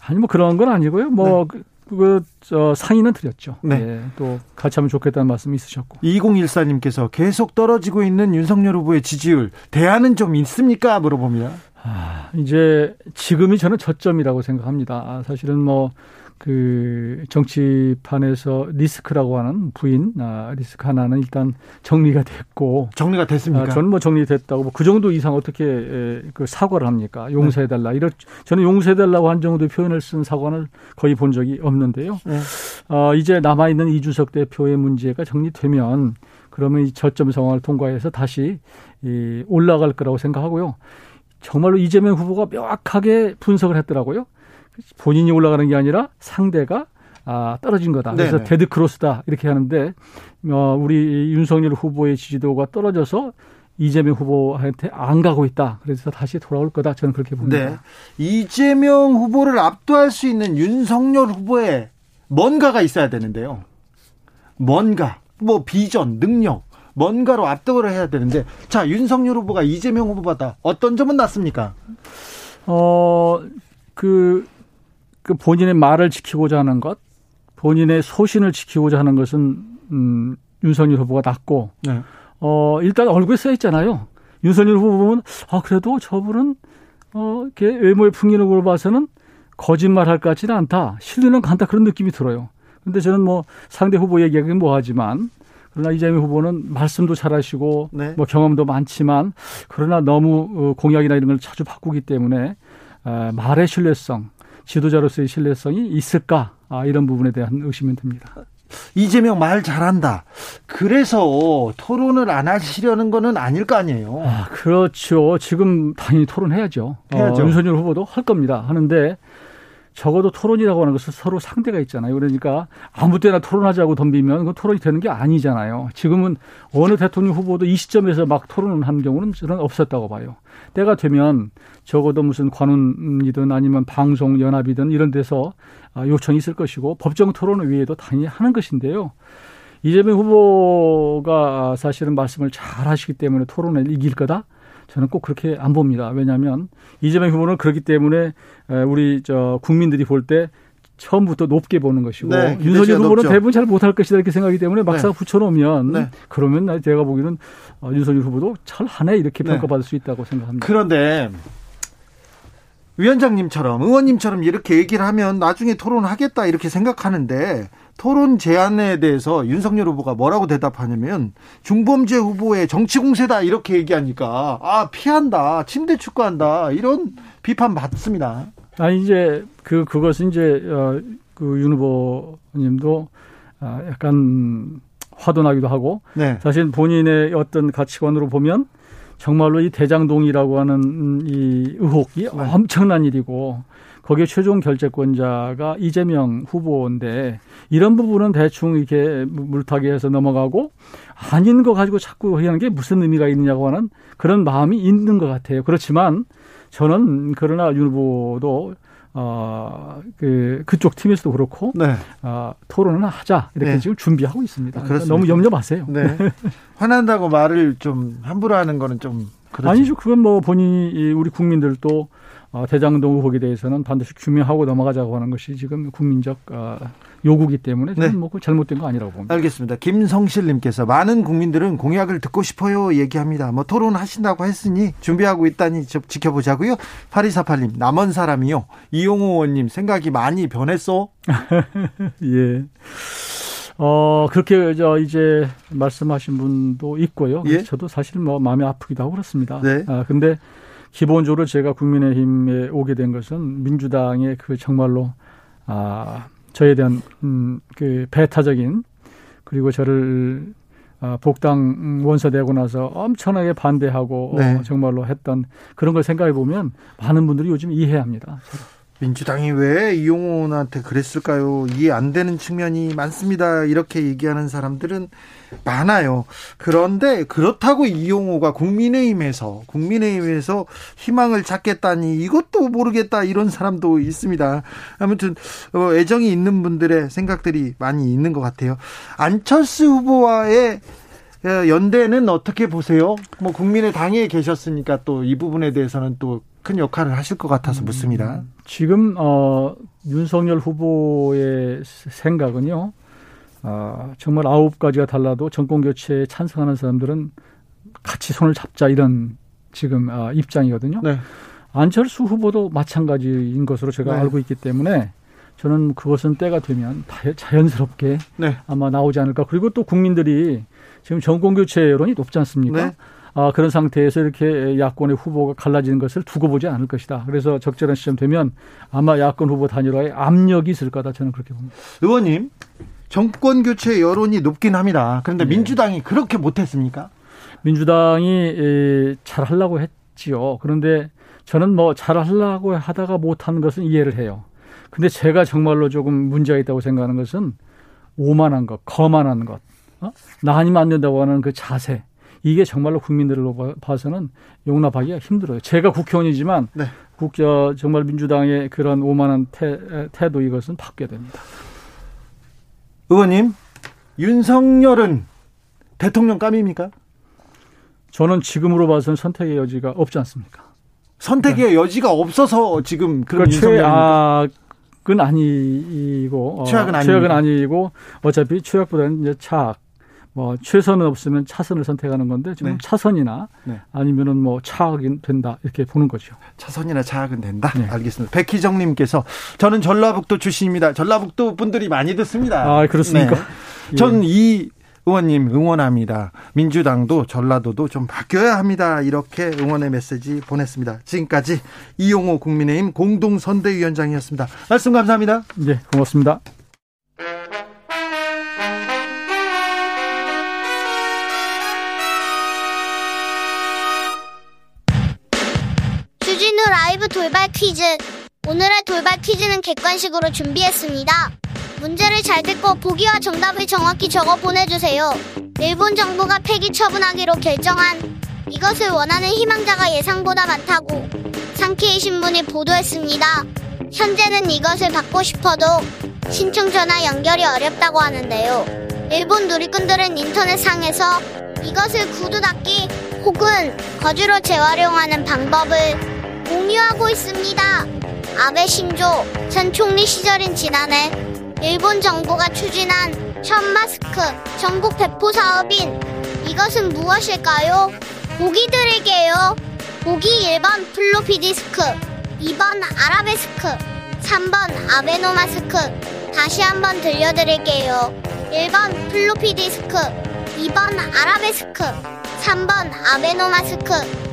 아니 뭐 그런 건 아니고요. 뭐 네. 그, 그, 저, 상의는 드렸죠. 네. 네. 또 같이 하면 좋겠다는 말씀이 있으셨고. 2014님께서 계속 떨어지고 있는 윤석열 후보의 지지율, 대안은 좀 있습니까? 물어봅니다. 아, 이제 지금이 저는 저점이라고 생각합니다. 아, 사실은 뭐, 그 정치판에서 리스크라고 하는 부인 아, 리스크 하나는 일단 정리가 됐고 정리가 됐습니까? 아, 저는 뭐 정리됐다고 뭐 그 정도 이상 어떻게 에, 그 사과를 합니까? 용서해 달라 네. 이런 저는 용서해 달라고 한 정도의 표현을 쓴 사과는 거의 본 적이 없는데요. 네. 어, 이제 남아 있는 이준석 대표의 문제가 정리되면 그러면 이 저점 상황을 통과해서 다시 이 올라갈 거라고 생각하고요. 정말로 이재명 후보가 명확하게 분석을 했더라고요. 본인이 올라가는 게 아니라 상대가 아, 떨어진 거다. 그래서 네네. 데드 크로스다. 이렇게 하는데, 어, 우리 윤석열 후보의 지지도가 떨어져서 이재명 후보한테 안 가고 있다. 그래서 다시 돌아올 거다. 저는 그렇게 봅니다. 네. 이재명 후보를 압도할 수 있는 윤석열 후보의 뭔가가 있어야 되는데요. 뭔가, 뭐 비전, 능력, 뭔가로 압도를 해야 되는데, 자, 윤석열 후보가 이재명 후보보다 어떤 점은 낫습니까? 어, 그, 그 본인의 말을 지키고자 하는 것, 본인의 소신을 지키고자 하는 것은 음, 윤석열 후보가 낫고, 네. 어 일단 얼굴에 써 있잖아요. 윤석열 후보 보면 아 그래도 저분은 어 이렇게 외모의 풍기는 걸 봐서는 거짓말할 것 같지는 않다. 신뢰는 간다 그런 느낌이 들어요. 근데 저는 뭐 상대 후보 얘기하기는 뭐하지만 그러나 이재명 후보는 말씀도 잘하시고 네. 뭐 경험도 많지만 그러나 너무 어, 공약이나 이런 걸 자주 바꾸기 때문에 말의 신뢰성 지도자로서의 신뢰성이 있을까 아, 이런 부분에 대한 의심이 듭니다. 이재명 말 잘한다. 그래서 토론을 안 하시려는 거는 아닐 거 아니에요. 아, 그렇죠. 지금 당연히 토론해야죠. 해야죠. 어, 윤석열 후보도 할 겁니다. 하는데 적어도 토론이라고 하는 것은 서로 상대가 있잖아요. 그러니까 아무 때나 토론하자고 덤비면 그 토론이 되는 게 아니잖아요. 지금은 어느 대통령 후보도 이 시점에서 막 토론을 하는 경우는 저는 없었다고 봐요. 때가 되면 적어도 무슨 관훈이든 아니면 방송 연합이든 이런 데서 아, 요청이 있을 것이고 법정 토론 외에도 당연히 하는 것인데요. 이재명 후보가 사실은 말씀을 잘 하시기 때문에 토론을 이길 거다? 저는 꼭 그렇게 안 봅니다. 왜냐하면 이재명 후보는 그렇기 때문에 우리 저 국민들이 볼 때 처음부터 높게 보는 것이고 네, 윤석열 후보는 높죠. 대부분 잘 못할 것이다 이렇게 생각하기 때문에 막상 네. 붙여놓으면 네. 그러면 제가 보기에는 어, 윤석열 후보도 잘 하네 이렇게 네. 평가받을 수 있다고 생각합니다. 그런데 위원장님처럼 의원님처럼 이렇게 얘기를 하면 나중에 토론하겠다 이렇게 생각하는데 토론 제안에 대해서 윤석열 후보가 뭐라고 대답하냐면 중범죄 후보의 정치 공세다 이렇게 얘기하니까 아 피한다 침대 축구한다 이런 비판 받습니다. 아 이제 그 그것은 이제 어, 그윤 후보님도 아, 약간 화도 나기도 하고 네. 사실 본인의 어떤 가치관으로 보면 정말로 이 대장동이라고 하는 이 의혹이 네. 엄청난 일이고 거기에 최종 결재권자가 이재명 후보인데 이런 부분은 대충 이렇게 물타기 해서 넘어가고 아닌 거 가지고 자꾸 하는 게 무슨 의미가 있느냐고 하는 그런 마음이 있는 것 같아요. 그렇지만 저는 그러나 윤 후보도 어, 그, 그쪽 팀에서도 그렇고, 네. 어, 토론을 하자. 이렇게 네. 지금 준비하고 있습니다. 그러니까 너무 염려 마세요. 네. 화난다고 말을 좀 함부로 하는 거는 좀. 그렇지. 아니죠. 그건 뭐 본인이, 우리 국민들도 어, 대장동 의혹에 대해서는 반드시 규명하고 넘어가자고 하는 것이 지금 국민적 어, 요구기 때문에 저는 네. 뭐 잘못된 거 아니라고 봅니다. 알겠습니다. 김성실님께서 많은 국민들은 공약을 듣고 싶어요 얘기합니다. 뭐 토론하신다고 했으니 준비하고 있다니 지켜보자고요. 8248님 남은 사람이요. 이용호 의원님 생각이 많이 변했어? 예. 어, 그렇게 저 이제 말씀하신 분도 있고요. 예? 저도 사실 뭐 마음이 아프기도 하고 그렇습니다. 네. 아, 근데 기본적으로 제가 국민의힘에 오게 된 것은 민주당의 그 정말로 아 저에 대한 음그 배타적인 그리고 저를 아, 복당 원서되고 나서 엄청나게 반대하고 네. 어, 정말로 했던 그런 걸 생각해 보면 많은 분들이 요즘 이해합니다. 저를. 민주당이 왜 이용호한테 그랬을까요? 이해 안 되는 측면이 많습니다. 이렇게 얘기하는 사람들은 많아요. 그런데 그렇다고 이용호가 국민의힘에서 국민의힘에서 희망을 찾겠다니 이것도 모르겠다 이런 사람도 있습니다. 아무튼 어, 애정이 있는 분들의 생각들이 많이 있는 것 같아요. 안철수 후보와의 어, 연대는 어떻게 보세요? 뭐 국민의당에 계셨으니까 또 이 부분에 대해서는 또 큰 역할을 하실 것 같아서 음, 묻습니다. 지금 어, 윤석열 후보의 생각은요. 어, 정말 아홉 가지가 달라도 정권 교체에 찬성하는 사람들은 같이 손을 잡자 이런 지금 어, 입장이거든요. 네. 안철수 후보도 마찬가지인 것으로 제가 네. 알고 있기 때문에 저는 그것은 때가 되면 자연스럽게 네. 아마 나오지 않을까. 그리고 또 국민들이 지금 정권 교체 여론이 높지 않습니까? 네. 아, 그런 상태에서 이렇게 야권의 후보가 갈라지는 것을 두고 보지 않을 것이다. 그래서 적절한 시점 되면 아마 야권 후보 단일화에 압력이 있을 거다. 저는 그렇게 봅니다. 의원님, 정권 교체 여론이 높긴 합니다. 그런데 네. 민주당이 그렇게 못했습니까? 민주당이 잘 하려고 했지요. 그런데 저는 뭐 잘 하려고 하다가 못한 것은 이해를 해요. 근데 제가 정말로 조금 문제가 있다고 생각하는 것은 오만한 것, 거만한 것, 어? 나 아니면 안 된다고 하는 그 자세. 이게 정말로 국민들로 봐서는 용납하기가 힘들어요. 제가 국회의원이지만 네. 국, 저, 정말 민주당의 그런 오만한 태, 태도 이것은 바뀌어야 됩니다. 의원님, 윤석열은 대통령 감입니까? 저는 지금으로 봐서는 선택의 여지가 없지 않습니까? 선택의 네. 여지가 없어서 지금 그런 그러니까 최악은 아니고 어, 최악은, 어, 최악은 아니고 어차피 최악보다는 이제 차악. 뭐 최선은 없으면 차선을 선택하는 건데 지금 네. 차선이나 네. 아니면은 뭐 차악이 된다 이렇게 보는 거죠. 차선이나 차악은 된다. 네. 알겠습니다. 백희정님께서 저는 전라북도 출신입니다. 전라북도 분들이 많이 듣습니다. 아 그렇습니까? 네. 전이 의원님 응원합니다. 민주당도 전라도도 좀 바뀌어야 합니다. 이렇게 응원의 메시지 보냈습니다. 지금까지 이용호 국민의힘 공동선대위원장이었습니다. 말씀 감사합니다. 네, 고맙습니다. 라이브 돌발 퀴즈. 오늘의 돌발 퀴즈는 객관식으로 준비했습니다. 문제를 잘 듣고 보기와 정답을 정확히 적어 보내주세요. 일본 정부가 폐기 처분하기로 결정한 이것을 원하는 희망자가 예상보다 많다고 상케이 신문이 보도했습니다. 현재는 이것을 받고 싶어도 신청 전화 연결이 어렵다고 하는데요. 일본 누리꾼들은 인터넷상에서 이것을 구두 닦기 혹은 거주로 재활용하는 방법을 공유하고 있습니다. 아베 신조 전 총리 시절인 지난해 일본 정부가 추진한 첫 마스크 전국 배포 사업인 이것은 무엇일까요? 보기 드릴게요. 보기 1번 플로피 디스크, 2번 아라베스크, 3번 아베노 마스크. 다시 한번 들려드릴게요. 1번 플로피 디스크, 2번 아라베스크, 3번 아베노 마스크.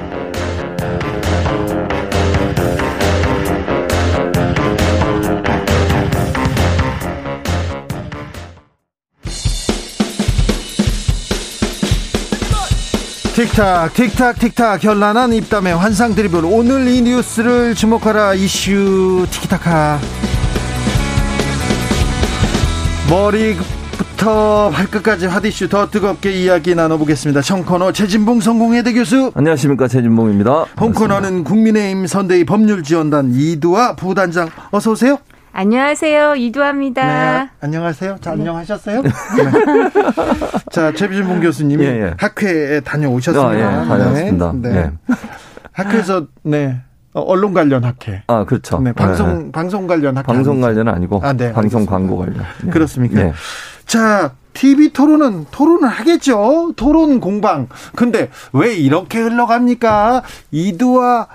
틱탁 틱탁 틱탁 현란한 입담의 환상 드리블 오늘 이 뉴스를 주목하라 이슈 티키타카 머리 부터 발끝까지 핫이슈 더 뜨겁게 이야기 나눠보겠습니다. 청코너 최진봉 성공회대 교수. 안녕하십니까 최진봉입니다. 홍코너는 국민의힘 선대위 법률지원단 이두아 부단장 어서 오세요. 안녕하세요. 이두아입니다. 네, 안녕하세요. 자, 안녕하셨어요? 네. 자, 최진봉 교수님이 예, 예. 학회에 다녀오셨습니다. 아, 예, 다녀왔습니다. 네. 네. 학회에서 네. 어, 언론 관련 학회. 아, 그렇죠. 네, 방송 네. 방송 관련 학회. 방송 관련은 아니고 아, 네, 방송 알겠습니다. 광고 관련. 네. 그렇습니까? 네. 자, TV 토론은 토론을 하겠죠. 토론 공방. 근데 왜 이렇게 흘러갑니까? 이두와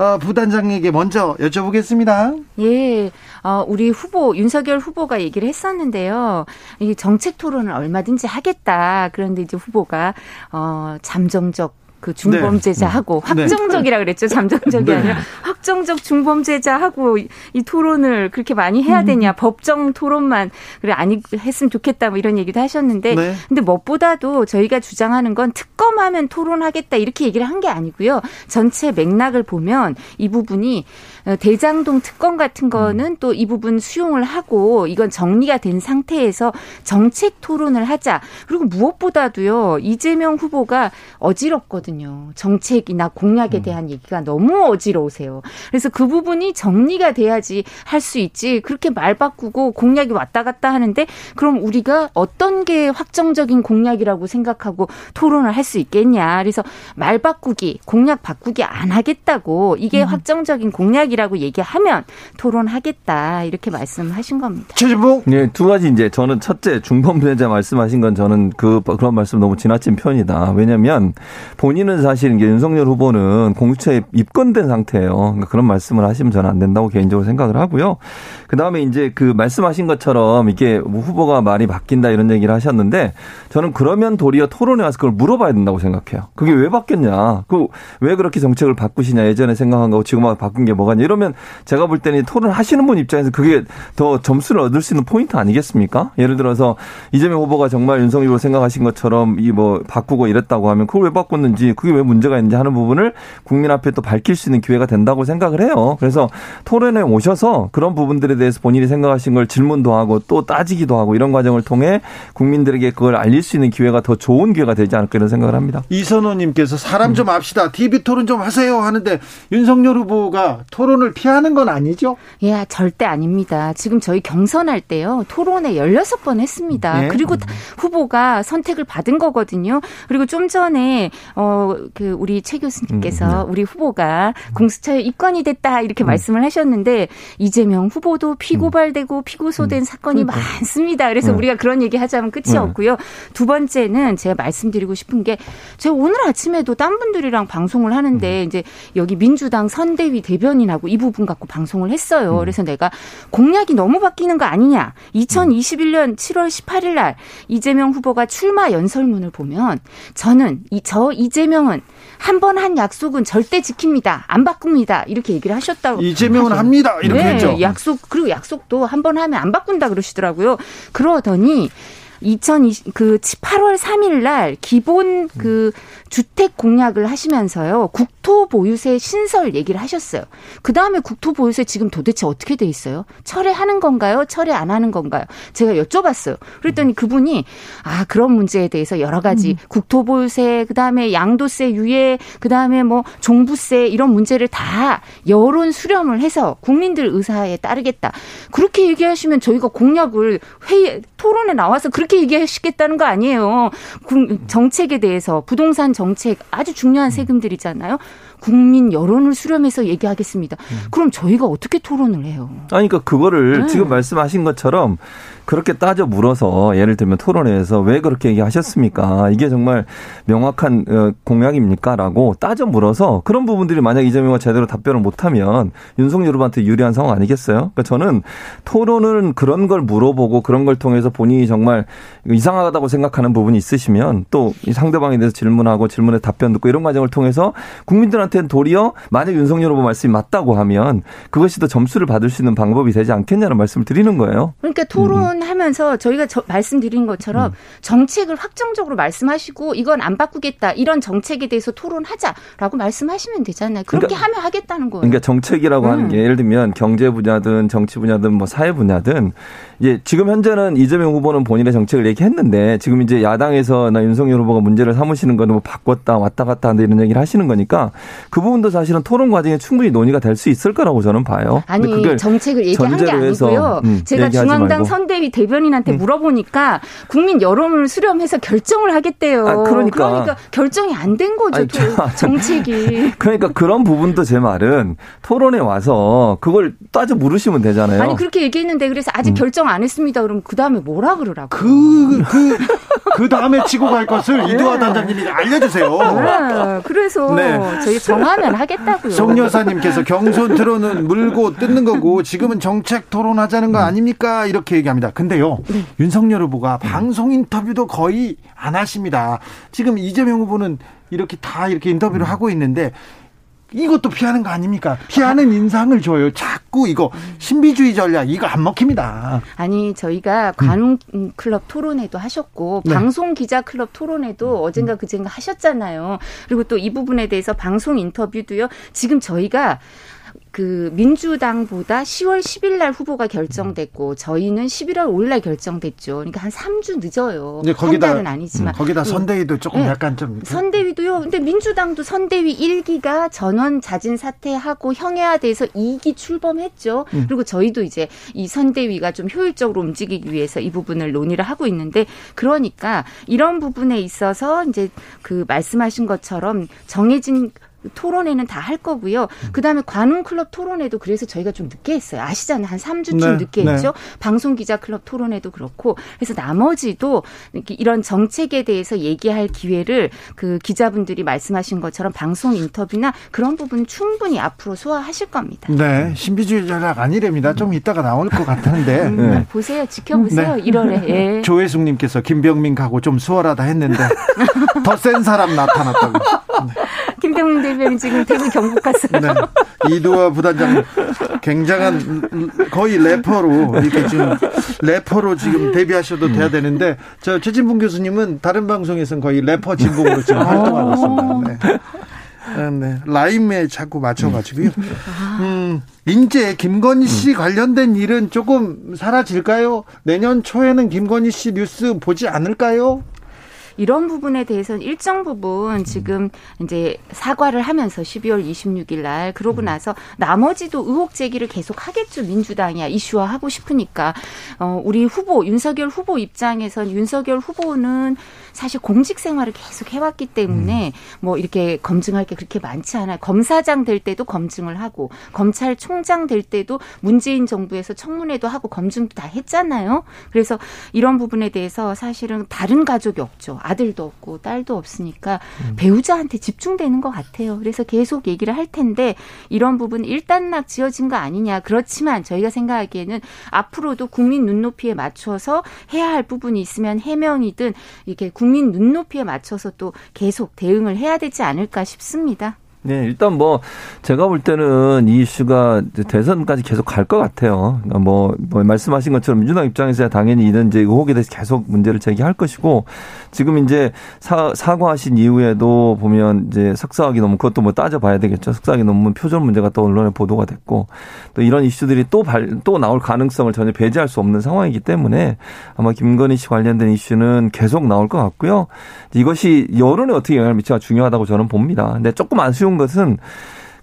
어, 부단장에게 먼저 여쭤보겠습니다. 예, 어, 우리 후보 윤석열 후보가 얘기를 했었는데요. 이 정책 토론을 얼마든지 하겠다. 그런데 이제 후보가 어, 잠정적 그 중범죄자하고 네. 확정적이라 그랬죠. 잠정적이 네. 아니라 확정적 중범죄자하고 이 토론을 그렇게 많이 해야 되냐. 음. 법정 토론만 그래 아니 했으면 좋겠다 뭐 이런 얘기도 하셨는데 네. 근데 무엇보다도 저희가 주장하는 건 특검하면 토론하겠다 이렇게 얘기를 한 게 아니고요. 전체 맥락을 보면 이 부분이 어, 대장동 특검 같은 거는 음. 또이 부분 수용을 하고 이건 정리가 된 상태에서 정책 토론을 하자. 그리고 무엇보다도요. 이재명 후보가 어지럽거든요. 정책이나 공약에 음. 대한 얘기가 너무 어지러우세요. 그래서 그 부분이 정리가 돼야지 할 수 있지. 그렇게 말 바꾸고 공약이 왔다 갔다 하는데 그럼 우리가 어떤 게 확정적인 공약이라고 생각하고 토론을 할 수 있겠냐. 그래서 말 바꾸기, 공약 바꾸기 안 하겠다고 이게 음. 확정적인 공약이 라고 얘기하면 토론하겠다. 이렇게 말씀하신 겁니다. 최진봉. 네, 두 가지 이제 저는 첫째 중범 분야자 말씀하신 건 저는 그 그런 말씀 너무 지나친 편이다. 왜냐하면 본인은 사실 이제 윤석열 후보는 공수처에 입건된 상태예요. 그러니까 그런 말씀을 하시면 저는 안 된다고 개인적으로 생각을 하고요. 그 다음에 이제 그 말씀하신 것처럼 이게 뭐 후보가 말이 바뀐다 이런 얘기를 하셨는데 저는 그러면 도리어 토론에 와서 그걸 물어봐야 된다고 생각해요. 그게 왜 바뀌었냐? 그 왜 그렇게 정책을 바꾸시냐? 예전에 생각한 거고 지금 바꾼 게 뭐가 냐? 이러면 제가 볼 때는 토론 하시는 분 입장에서 그게 더 점수를 얻을 수 있는 포인트 아니겠습니까? 예를 들어서 이재명 후보가 정말 윤석열로 생각하신 것처럼 이 뭐 바꾸고 이랬다고 하면 그걸 왜 바꿨는지 그게 왜 문제가 있는지 하는 부분을 국민 앞에 또 밝힐 수 있는 기회가 된다고 생각을 해요. 그래서 토론에 오셔서 그런 부분들에 대해서 본인이 생각하신 걸 질문도 하고 또 따지기도 하고 이런 과정을 통해 국민들에게 그걸 알릴 수 있는 기회가 더 좋은 기회가 되지 않을까 이런 생각을 합니다. 이선호님께서 사람 좀 합시다. TV 토론 좀 하세요 하는데 윤석열 후보가 토론 을 피하는 건 아니죠? 예, 절대 아닙니다. 지금 저희 경선할 때요 토론에 16번 했습니다. 네. 그리고 후보가 선택을 받은 거거든요. 그리고 좀 전에 어 그 우리 최 교수님께서 음, 네. 우리 후보가 공수처에 입건이 됐다 이렇게 음. 말씀을 하셨는데 이재명 후보도 피고발되고 피고소된 음. 사건이. 많습니다. 그래서 네. 우리가 그런 얘기 하자면 끝이 네. 없고요. 두 번째는 제가 말씀드리고 싶은 게 제가 오늘 아침에도 딴 분들이랑 방송을 하는데 음. 이제 여기 민주당 선대위 대변인하고 이 부분 갖고 방송을 했어요. 음. 그래서 내가 공약이 너무 바뀌는 거 아니냐. 2021년 7월 18일 날 이재명 후보가 출마 연설문을 보면 저는 이, 저 이재명은 한 번한 약속은 절대 지킵니다. 안 바꿉니다. 이렇게 얘기를 하셨다고. 이재명은 하죠. 합니다. 이렇게 네, 했죠. 약속 그리고 약속도 한 번 하면 안 바꾼다 그러시더라고요. 그러더니 2020, 그 8월 3일 날 기본 그 주택 공약을 하시면서요. 국토 보유세 신설 얘기를 하셨어요. 그 다음에 국토 보유세 지금 도대체 어떻게 돼 있어요? 철회하는 건가요? 철회 안 하는 건가요? 제가 여쭤봤어요. 그랬더니 그분이 아 그런 문제에 대해서 여러 가지 음. 국토 보유세, 그 다음에 양도세 유예, 그 다음에 뭐 종부세 이런 문제를 다 여론 수렴을 해서 국민들 의사에 따르겠다. 그렇게 얘기하시면 저희가 공약을 회의 토론에 나와서 그렇게 얘기하시겠다는 거 아니에요. 정책에 대해서 부동산 정책 아주 중요한 세금들이잖아요. 국민 여론을 수렴해서 얘기하겠습니다. 음. 그럼 저희가 어떻게 토론을 해요? 아니, 그러니까 그거를 네. 지금 말씀하신 것처럼 그렇게 따져 물어서 예를 들면 토론회에서 왜 그렇게 얘기하셨습니까? 이게 정말 명확한 어, 공약입니까?라고 따져 물어서 그런 부분들이 만약 이재명가 제대로 답변을 못하면 윤석열 후보한테 유리한 상황 아니겠어요? 그러니까 저는 토론은 그런 걸 물어보고 그런 걸 통해서 본인이 정말 이상하다고 생각하는 부분이 있으시면 또 상대방에 대해서 질문하고 질문에 답변 듣고 이런 과정을 통해서 국민들한테는 도리어 만약 윤석열 후보 말씀이 맞다고 하면 그것이 더 점수를 받을 수 있는 방법이 되지 않겠냐는 말씀을 드리는 거예요. 그러니까 토론 음. 하면서 저희가 저, 말씀드린 것처럼 음. 정책을 확정적으로 말씀하시고 이건 안 바꾸겠다 이런 정책에 대해서 토론하자라고 말씀하시면 되잖아요. 그렇게 그러니까, 하면 하겠다는 거예요. 그러니까 정책이라고 음. 하는 게 예를 들면 경제 분야든 정치 분야든 뭐 사회 분야든 예, 지금 현재는 이재명 후보는 본인의 정책을 얘기했는데 지금 이제 야당에서나 윤석열 후보가 문제를 삼으시는 거는 뭐 바꿨다 왔다 갔다 한다 이런 얘기를 하시는 거니까 그 부분도 사실은 토론 과정에 충분히 논의가 될 수 있을 거라고 저는 봐요. 아니 정책을 얘기한 게 아니고요. 음, 제가 중앙당 선대위 대변인한테 음. 물어보니까 국민 여론을 수렴해서 결정을 하겠대요. 아, 그러니까. 그러니까 결정이 안 된 거죠. 아니, 정책이. 그러니까 그런 부분도 제 말은 토론에 와서 그걸 따져 물으시면 되잖아요. 아니 그렇게 얘기했는데 그래서 아직 음. 결정 안 했습니다. 그럼 그 다음에 뭐라 그러라고? 그, 그, 그 다음에 치고 갈 것을 네. 이두화 단장님이 알려주세요. 네. 그래서 네. 저희 정하면 하겠다고요. 송 여사님께서 경선 토론은 물고 뜯는 거고 지금은 정책 토론하자는 거 음. 아닙니까? 이렇게 얘기합니다. 근데요, 네. 윤석열 후보가 방송 인터뷰도 거의 안 하십니다. 지금 이재명 후보는 이렇게 다 이렇게 인터뷰를 음. 하고 있는데 이것도 피하는 거 아닙니까? 피하는 인상을 줘요. 자꾸 이거 신비주의 전략 이거 안 먹힙니다. 아니 저희가 관훈 클럽 토론회도 하셨고 네. 방송 기자 클럽 토론회도 어젠가 그젠가 하셨잖아요. 그리고 또 이 부분에 대해서 방송 인터뷰도요. 지금 저희가 그그 민주당보다 10월 10일 날 후보가 결정됐고 저희는 11월 5일 날 결정됐죠. 그러니까 한 3주 늦어요. 네, 거기다 한 달은 아니지만 음, 거기다 선대위도 조금 네. 약간 좀 선대위도요. 근데 민주당도 선대위 1기가 전원 자진 사퇴하고 형해화돼서 2기 출범했죠. 음. 그리고 저희도 이제 이 선대위가 좀 효율적으로 움직이기 위해서 이 부분을 논의를 하고 있는데 그러니까 이런 부분에 있어서 이제 그 말씀하신 것처럼 정해진 토론회는 다 할 거고요. 음. 그다음에 관훈 클럽 토론회도 그래서 저희가 좀 늦게 했어요. 아시잖아요. 한 3주쯤 네, 늦게 네. 했죠. 방송 기자 클럽 토론회도 그렇고. 그래서 나머지도 이런 정책에 대해서 얘기할 기회를 그 기자분들이 말씀하신 것처럼 방송 인터뷰나 그런 부분 충분히 앞으로 소화하실 겁니다. 네. 신비주의자가 아니랍니다. 좀 이따가 나올 것 같은데. 음, 네. 보세요. 지켜보세요. 네. 1월에. 예. 조혜숙 님께서 김병민 가고 좀 수월하다 했는데 더 센 사람 나타났다고. 네. 김병민 대변인 지금 대구 경북 갔어요. 네. 이도화 부단장 굉장한 거의 래퍼로 이렇게 지금 래퍼로 지금 데뷔하셔도 돼야 되는데 저 최진봉 교수님은 다른 방송에서는 거의 래퍼 진봉으로 지금 활동하고 있습니다. 네. 아, 네. 라임에 자꾸 맞춰가지고요. 음, 인제 김건희 씨 관련된 일은 조금 사라질까요? 내년 초에는 김건희 씨 뉴스 보지 않을까요? 이런 부분에 대해서는 일정 부분 지금 이제 사과를 하면서 12월 26일 날 그러고 음. 나서 나머지도 의혹 제기를 계속 하겠죠. 민주당이야. 이슈화 하고 싶으니까. 어 우리 후보 윤석열 후보 입장에선 윤석열 후보는 사실 공직 생활을 계속 해왔기 때문에 음. 뭐 이렇게 검증할 게 그렇게 많지 않아요 검사장 될 때도 검증을 하고 검찰총장 될 때도 문재인 정부에서 청문회도 하고 검증도 다 했잖아요 그래서 이런 부분에 대해서 사실은 다른 가족이 없죠 아들도 없고 딸도 없으니까 음. 배우자한테 집중되는 것 같아요. 그래서 계속 얘기를 할 텐데 이런 부분 일단락 지어진 거 아니냐. 그렇지만 저희가 생각하기에는 앞으로도 국민 눈높이에 맞춰서 해야 할 부분이 있으면 해명이든 이렇게 국민 눈높이에 맞춰서 또 계속 대응을 해야 되지 않을까 싶습니다. 네, 일단 뭐 제가 볼 때는 이 이슈가 대선까지 계속 갈 것 같아요. 그러니까 뭐, 뭐 말씀하신 것처럼 민주당 입장에서야 당연히 이런 이제 의혹에 대해서 계속 문제를 제기할 것이고 지금 이제 사, 사과하신 이후에도 보면 이제 석사학위 논문 그것도 뭐 따져봐야 되겠죠. 석사학위 논문 표절 문제가 또 언론에 보도가 됐고 또 이런 이슈들이 또 발, 또 나올 가능성을 전혀 배제할 수 없는 상황이기 때문에 아마 김건희 씨 관련된 이슈는 계속 나올 것 같고요. 이것이 여론에 어떻게 영향을 미치가 중요하다고 저는 봅니다. 근데 조금 아쉬운 아쉬운 것은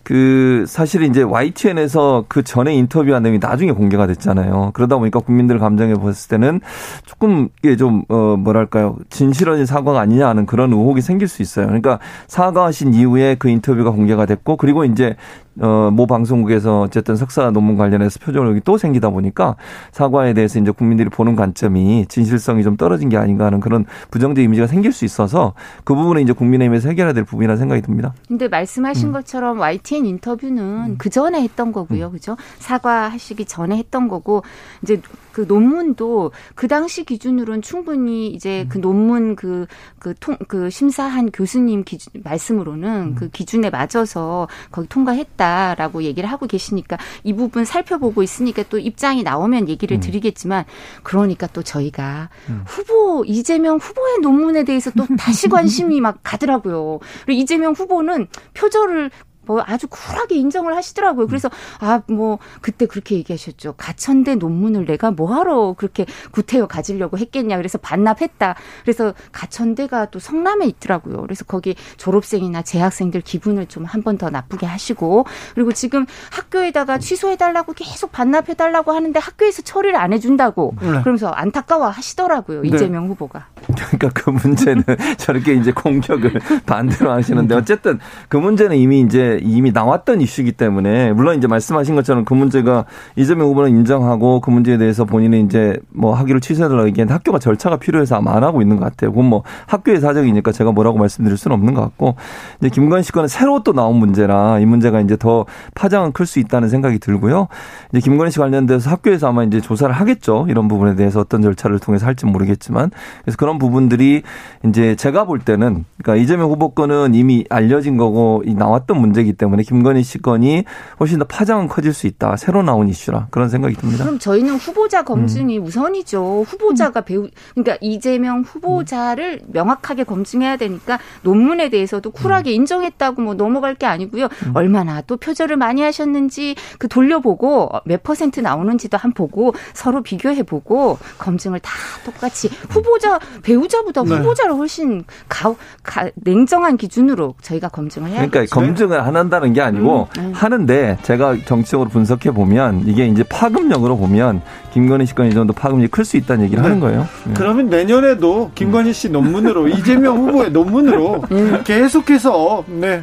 그 사실 이제 YTN에서 그 전에 인터뷰한 내용이 나중에 공개가 됐잖아요. 그러다 보니까 국민들 감정에 봤을 때는 조금 이게 좀 어 뭐랄까요 진실한 사과가 아니냐 하는 그런 의혹이 생길 수 있어요. 그러니까 사과하신 이후에 그 인터뷰가 공개가 됐고 그리고 이제 어, 모 방송국에서 어쨌든 석사 논문 관련해서 표절력이 또 생기다 보니까 사과에 대해서 이제 국민들이 보는 관점이 진실성이 좀 떨어진 게 아닌가 하는 그런 부정적 이미지가 생길 수 있어서 그 부분은 이제 국민의힘에서 해결해야 될 부분이라 생각이 듭니다. 근데 말씀하신 음. 것처럼 YTN 인터뷰는 음. 그 전에 했던 거고요. 음. 그죠? 사과하시기 전에 했던 거고 이제 그 논문도 그 당시 기준으로는 충분히 이제 그 논문 그, 그 통, 그 심사한 교수님 기준, 말씀으로는 음. 그 기준에 맞아서 거기 통과했다라고 얘기를 하고 계시니까 이 부분 살펴보고 있으니까 또 입장이 나오면 얘기를 음. 드리겠지만 그러니까 또 저희가 음. 후보, 이재명 후보의 논문에 대해서 또 다시 관심이 막 가더라고요. 그리고 이재명 후보는 표절을 뭐 아주 쿨하게 인정을 하시더라고요. 그래서 아 뭐 그때 그렇게 얘기하셨죠. 가천대 논문을 내가 뭐하러 그렇게 구태여 가지려고 했겠냐. 그래서 반납했다. 그래서 가천대가 또 성남에 있더라고요. 그래서 거기 졸업생이나 재학생들 기분을 좀 한 번 더 나쁘게 하시고 그리고 지금 학교에다가 취소해달라고 계속 반납해달라고 하는데 학교에서 처리를 안 해준다고 네. 그러면서 안타까워 하시더라고요. 네. 이재명 후보가. 그러니까 그 문제는 저렇게 이제 공격을 반대로 하시는데 어쨌든 그 문제는 이미 이제 이미 나왔던 이슈이기 때문에 물론 이제 말씀하신 것처럼 그 문제가 이재명 후보는 인정하고 그 문제에 대해서 본인이 이제 뭐 학위를 취소해달라고 얘기했는데 학교가 절차가 필요해서 아마 안 하고 있는 것 같아요. 그건 뭐 학교의 사정이니까 제가 뭐라고 말씀드릴 수는 없는 것 같고 이제 씨 건은 새로 또 나온 문제라 이 문제가 이제 더 파장은 클 수 있다는 생각이 들고요. 이제 씨 관련돼서 학교에서 아마 이제 조사를 하겠죠. 이런 부분에 대해서 어떤 절차를 통해서 할지 모르겠지만 그래서 그런 부분 부분들이 이제 제가 볼 때는 그러니까 이재명 후보 건은 이미 알려진 거고 나왔던 문제 이기 때문에 김건희 씨 건이 훨씬 더 파장은 커질 수 있다. 새로 나온 이슈라 그런 생각이 듭니다. 그럼 저희는 후보자 검증이 음. 우선이죠. 후보자가 배우 그러니까 이재명 후보자를 명확하게 검증해야 되니까 논문에 대해서도 쿨하게 음. 인정했다고 뭐 넘어갈 게 아니고요. 음. 얼마나 또 표절을 많이 하셨는지 그 돌려보고 몇 퍼센트 나오는지도 한 보고 서로 비교해 보고 검증을 다 똑같이 후보자 배우자보다 네. 후보자를 훨씬 가, 가, 냉정한 기준으로 저희가 검증을 해야 그러니까 검증을 안 한다는 게 아니고 음, 네. 하는데 제가 정치적으로 분석해 보면 이게 이제 파급력으로 보면 김건희 씨 건이 정도 파급력이 클 수 있다는 얘기를 네. 하는 거예요. 네. 그러면 내년에도 김건희 씨 논문으로 이재명 후보의 논문으로 음. 계속해서 네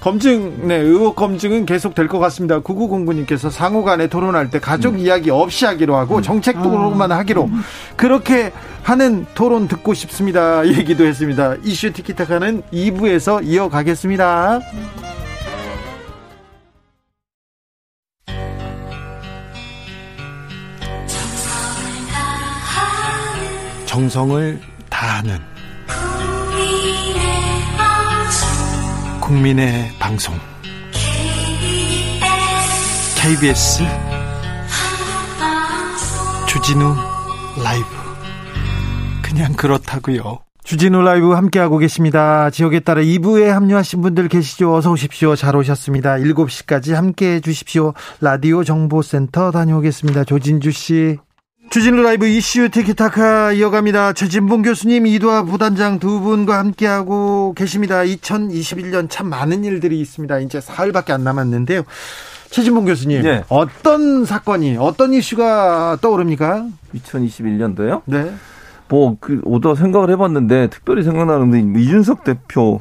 검증, 네, 의혹 검증은 계속 될 것 같습니다. 9909님께서 상호 간에 토론할 때 가족 음. 이야기 없이 하기로 하고 음. 정책 토론만 아. 하기로 그렇게 하는 토론 듣고 싶습니다. 얘기도 했습니다. 이슈 티키타카는 2부에서 이어가겠습니다. 정성을 다하는 국민의 방송 KBS 주진우 라이브 그냥 그렇다고요. 주진우 라이브 함께하고 계십니다. 지역에 따라 2부에 합류하신 분들 계시죠? 어서 오십시오. 잘 오셨습니다. 7시까지 함께해 주십시오. 라디오 정보센터 다녀오겠습니다. 조진주 씨. 주진우 라이브 이슈 티키타카 이어갑니다. 최진봉 교수님, 이두아 부단장 두 분과 함께하고 계십니다. 2021년 참 많은 일들이 있습니다. 이제 사흘밖에 안 남았는데요. 최진봉 교수님, 네. 어떤 사건이, 어떤 이슈가 떠오릅니까? 2021년도요? 네. 뭐, 그, 오더 생각을 해봤는데, 특별히 생각나는 게 이준석 대표의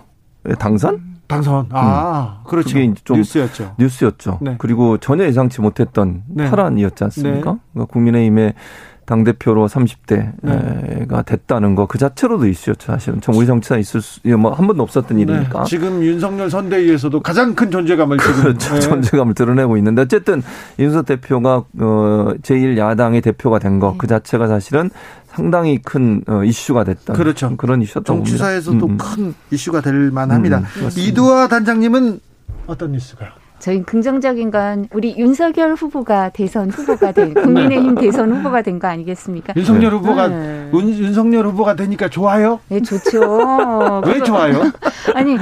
당선? 당선. 아, 음. 그렇죠. 그게 좀 뉴스였죠. 뉴스였죠. 네. 그리고 전혀 예상치 못했던 네. 탈환이었지 않습니까? 네. 그러니까 국민의힘의 당대표로 30대가 네. 됐다는 거 그 자체로도 이슈였죠, 사실은. 전 우리 정치사 있을 수, 뭐한 번도 없었던 네. 일이니까. 지금 윤석열 선대위에서도 가장 큰 존재감을 그렇죠. 네. 존재감을 드러내고 있는데 어쨌든 윤석 대표가 어 제1야당의 대표가 된 거 그 자체가 사실은 상당히 큰 어, 이슈가 됐던 그렇죠. 그런 이슈였던 정치사에서도 음, 음. 큰 이슈가 될 만합니다. 음, 음 이두아 단장님은 어떤 뉴스가요? 저희 긍정적인 건 우리 윤석열 후보가 대선 후보가 된 국민의힘 대선 후보가 된 거 아니겠습니까? 윤석열 네. 후보가 네. 윤석열 후보가 되니까 좋아요? 네, 좋죠. 왜 좋아요? 아니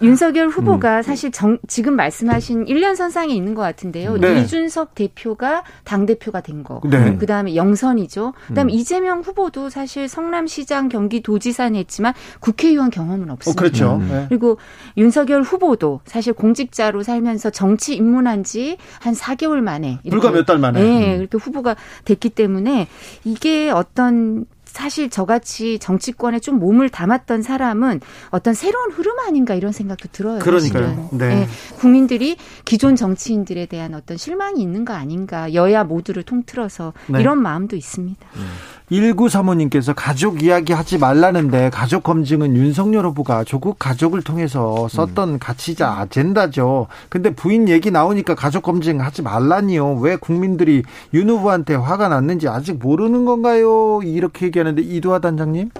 윤석열 후보가 음. 사실 정, 지금 말씀하신 1년 선상에 있는 것 같은데요. 네. 이준석 대표가 당 대표가 된 거. 네. 그 다음에 영선이죠. 그 다음에 음. 이재명 후보도 사실 성남시장 경기도지사는 했지만 국회의원 경험은 없습니다. 어, 그렇죠. 음. 네. 그리고 윤석열 후보도 사실 공직자로 살면서 정치 입문한 지 한 4개월 만에 불과 몇 달 만에 네, 이렇게 후보가 됐기 때문에 이게 어떤 사실 저같이 정치권에 좀 몸을 담았던 사람은 어떤 새로운 흐름 아닌가 이런 생각도 들어요. 그러니까요. 네. 네. 국민들이 기존 정치인들에 대한 어떤 실망이 있는 거 아닌가. 여야 모두를 통틀어서 네. 이런 마음도 있습니다. 네. 1935님께서 가족 이야기 하지 말라는데 가족 검증은 윤석열 후보가 조국 가족을 통해서 썼던 음. 가치자 아젠다죠. 근데 부인 얘기 나오니까 가족 검증 하지 말라니요. 왜 국민들이 윤 후보한테 화가 났는지 아직 모르는 건가요? 이렇게 얘기하는데 이두화 단장님?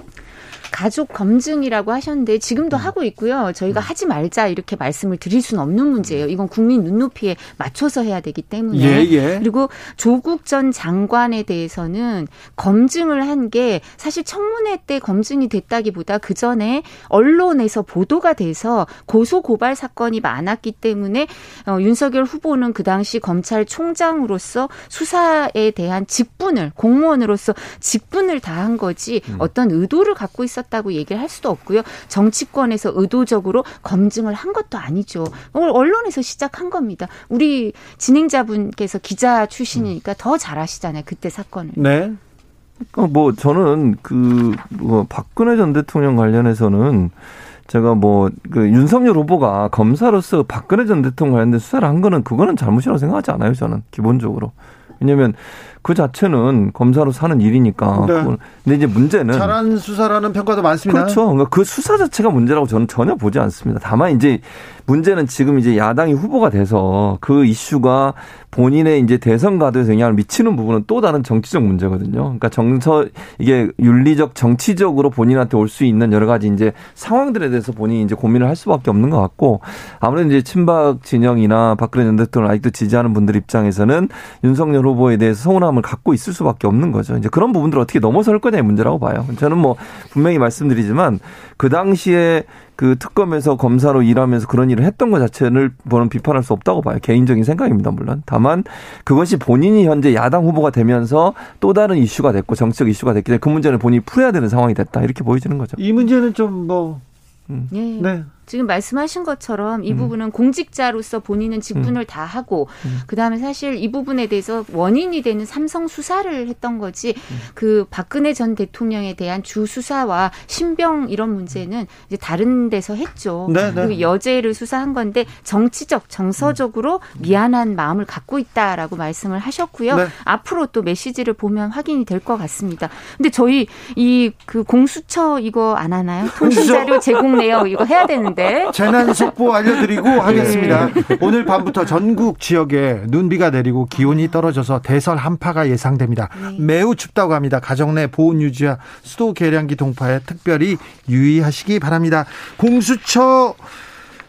가족 검증이라고 하셨는데 지금도 음. 하고 있고요. 저희가 음. 하지 말자 이렇게 말씀을 드릴 수는 없는 문제예요. 이건 국민 눈높이에 맞춰서 해야 되기 때문에. 예, 예. 그리고 조국 전 장관에 대해서는 검증을 한 게 사실 청문회 때 검증이 됐다기보다 그 전에 언론에서 보도가 돼서 고소 고발 사건이 많았기 때문에 어, 윤석열 후보는 그 당시 검찰총장으로서 수사에 대한 직분을 공무원으로서 직분을 다한 거지 음. 어떤 의도를 갖고 있었. 있었다고 얘기를 할 수도 없고요. 정치권에서 의도적으로 검증을 한 것도 아니죠. 언론에서 시작한 겁니다. 우리 진행자분께서 기자 출신이니까 더 잘 아시잖아요. 그때 사건을. 네. 어, 뭐 저는 그 뭐 박근혜 전 대통령 관련해서는 제가 뭐 그 윤석열 후보가 검사로서 박근혜 전 대통령 관련된 수사를 한 거는 그거는 잘못이라고 생각하지 않아요. 저는 기본적으로. 왜냐하면 그 자체는 검사로 사는 일이니까. 네. 근데 이제 문제는 잘한 수사라는 평가도 많습니다. 그렇죠. 그러니까 그 수사 자체가 문제라고 저는 전혀 보지 않습니다. 다만 이제 문제는 지금 이제 야당이 후보가 돼서 그 이슈가 본인의 이제 대선 가도에 영향을 미치는 부분은 또 다른 정치적 문제거든요. 그러니까 정서 이게 윤리적 정치적으로 본인한테 올 수 있는 여러 가지 이제 상황들에 대해서 본인이 이제 고민을 할 수밖에 없는 것 같고 아무래도 이제 친박 진영이나 박근혜 전 대통령 아직도 지지하는 분들 입장에서는 윤석열 후보에 대해서 서운함을 갖고 있을 수밖에 없는 거죠. 이제 그런 부분들을 어떻게 넘어설 거냐의 문제라고 봐요. 저는 뭐 분명히 말씀드리지만 그 당시에 그 특검에서 검사로 일하면서 그런 일을 했던 것 자체를 저는 비판할 수 없다고 봐요. 개인적인 생각입니다, 물론. 다만 그것이 본인이 현재 야당 후보가 되면서 또 다른 이슈가 됐고 정치적 이슈가 됐기 때문에 그 문제는 본인이 풀어야 되는 상황이 됐다. 이렇게 보여지는 거죠. 이 문제는 좀 뭐 음. 네. 네. 지금 말씀하신 것처럼 이 음. 부분은 공직자로서 본인은 직분을 음. 다 하고 음. 그다음에 사실 이 부분에 대해서 원인이 되는 삼성 수사를 했던 거지 음. 그 박근혜 전 대통령에 대한 주 수사와 신병 이런 문제는 이제 다른 데서 했죠. 네, 네. 그리고 여죄를 수사한 건데 정치적 정서적으로 음. 미안한 마음을 갖고 있다라고 말씀을 하셨고요. 네. 앞으로 또 메시지를 보면 확인이 될 것 같습니다. 근데 저희 이 그 공수처 이거 안 하나요? 통신 자료 제공 내역 이거 해야 되는 있는데. 재난 속보 알려드리고 네. 하겠습니다. 오늘 밤부터 전국 지역에 눈비가 내리고 기온이 떨어져서 대설 한파가 예상됩니다. 네. 매우 춥다고 합니다. 가정 내 보온 유지와 수도 계량기 동파에 특별히 유의하시기 바랍니다. 공수처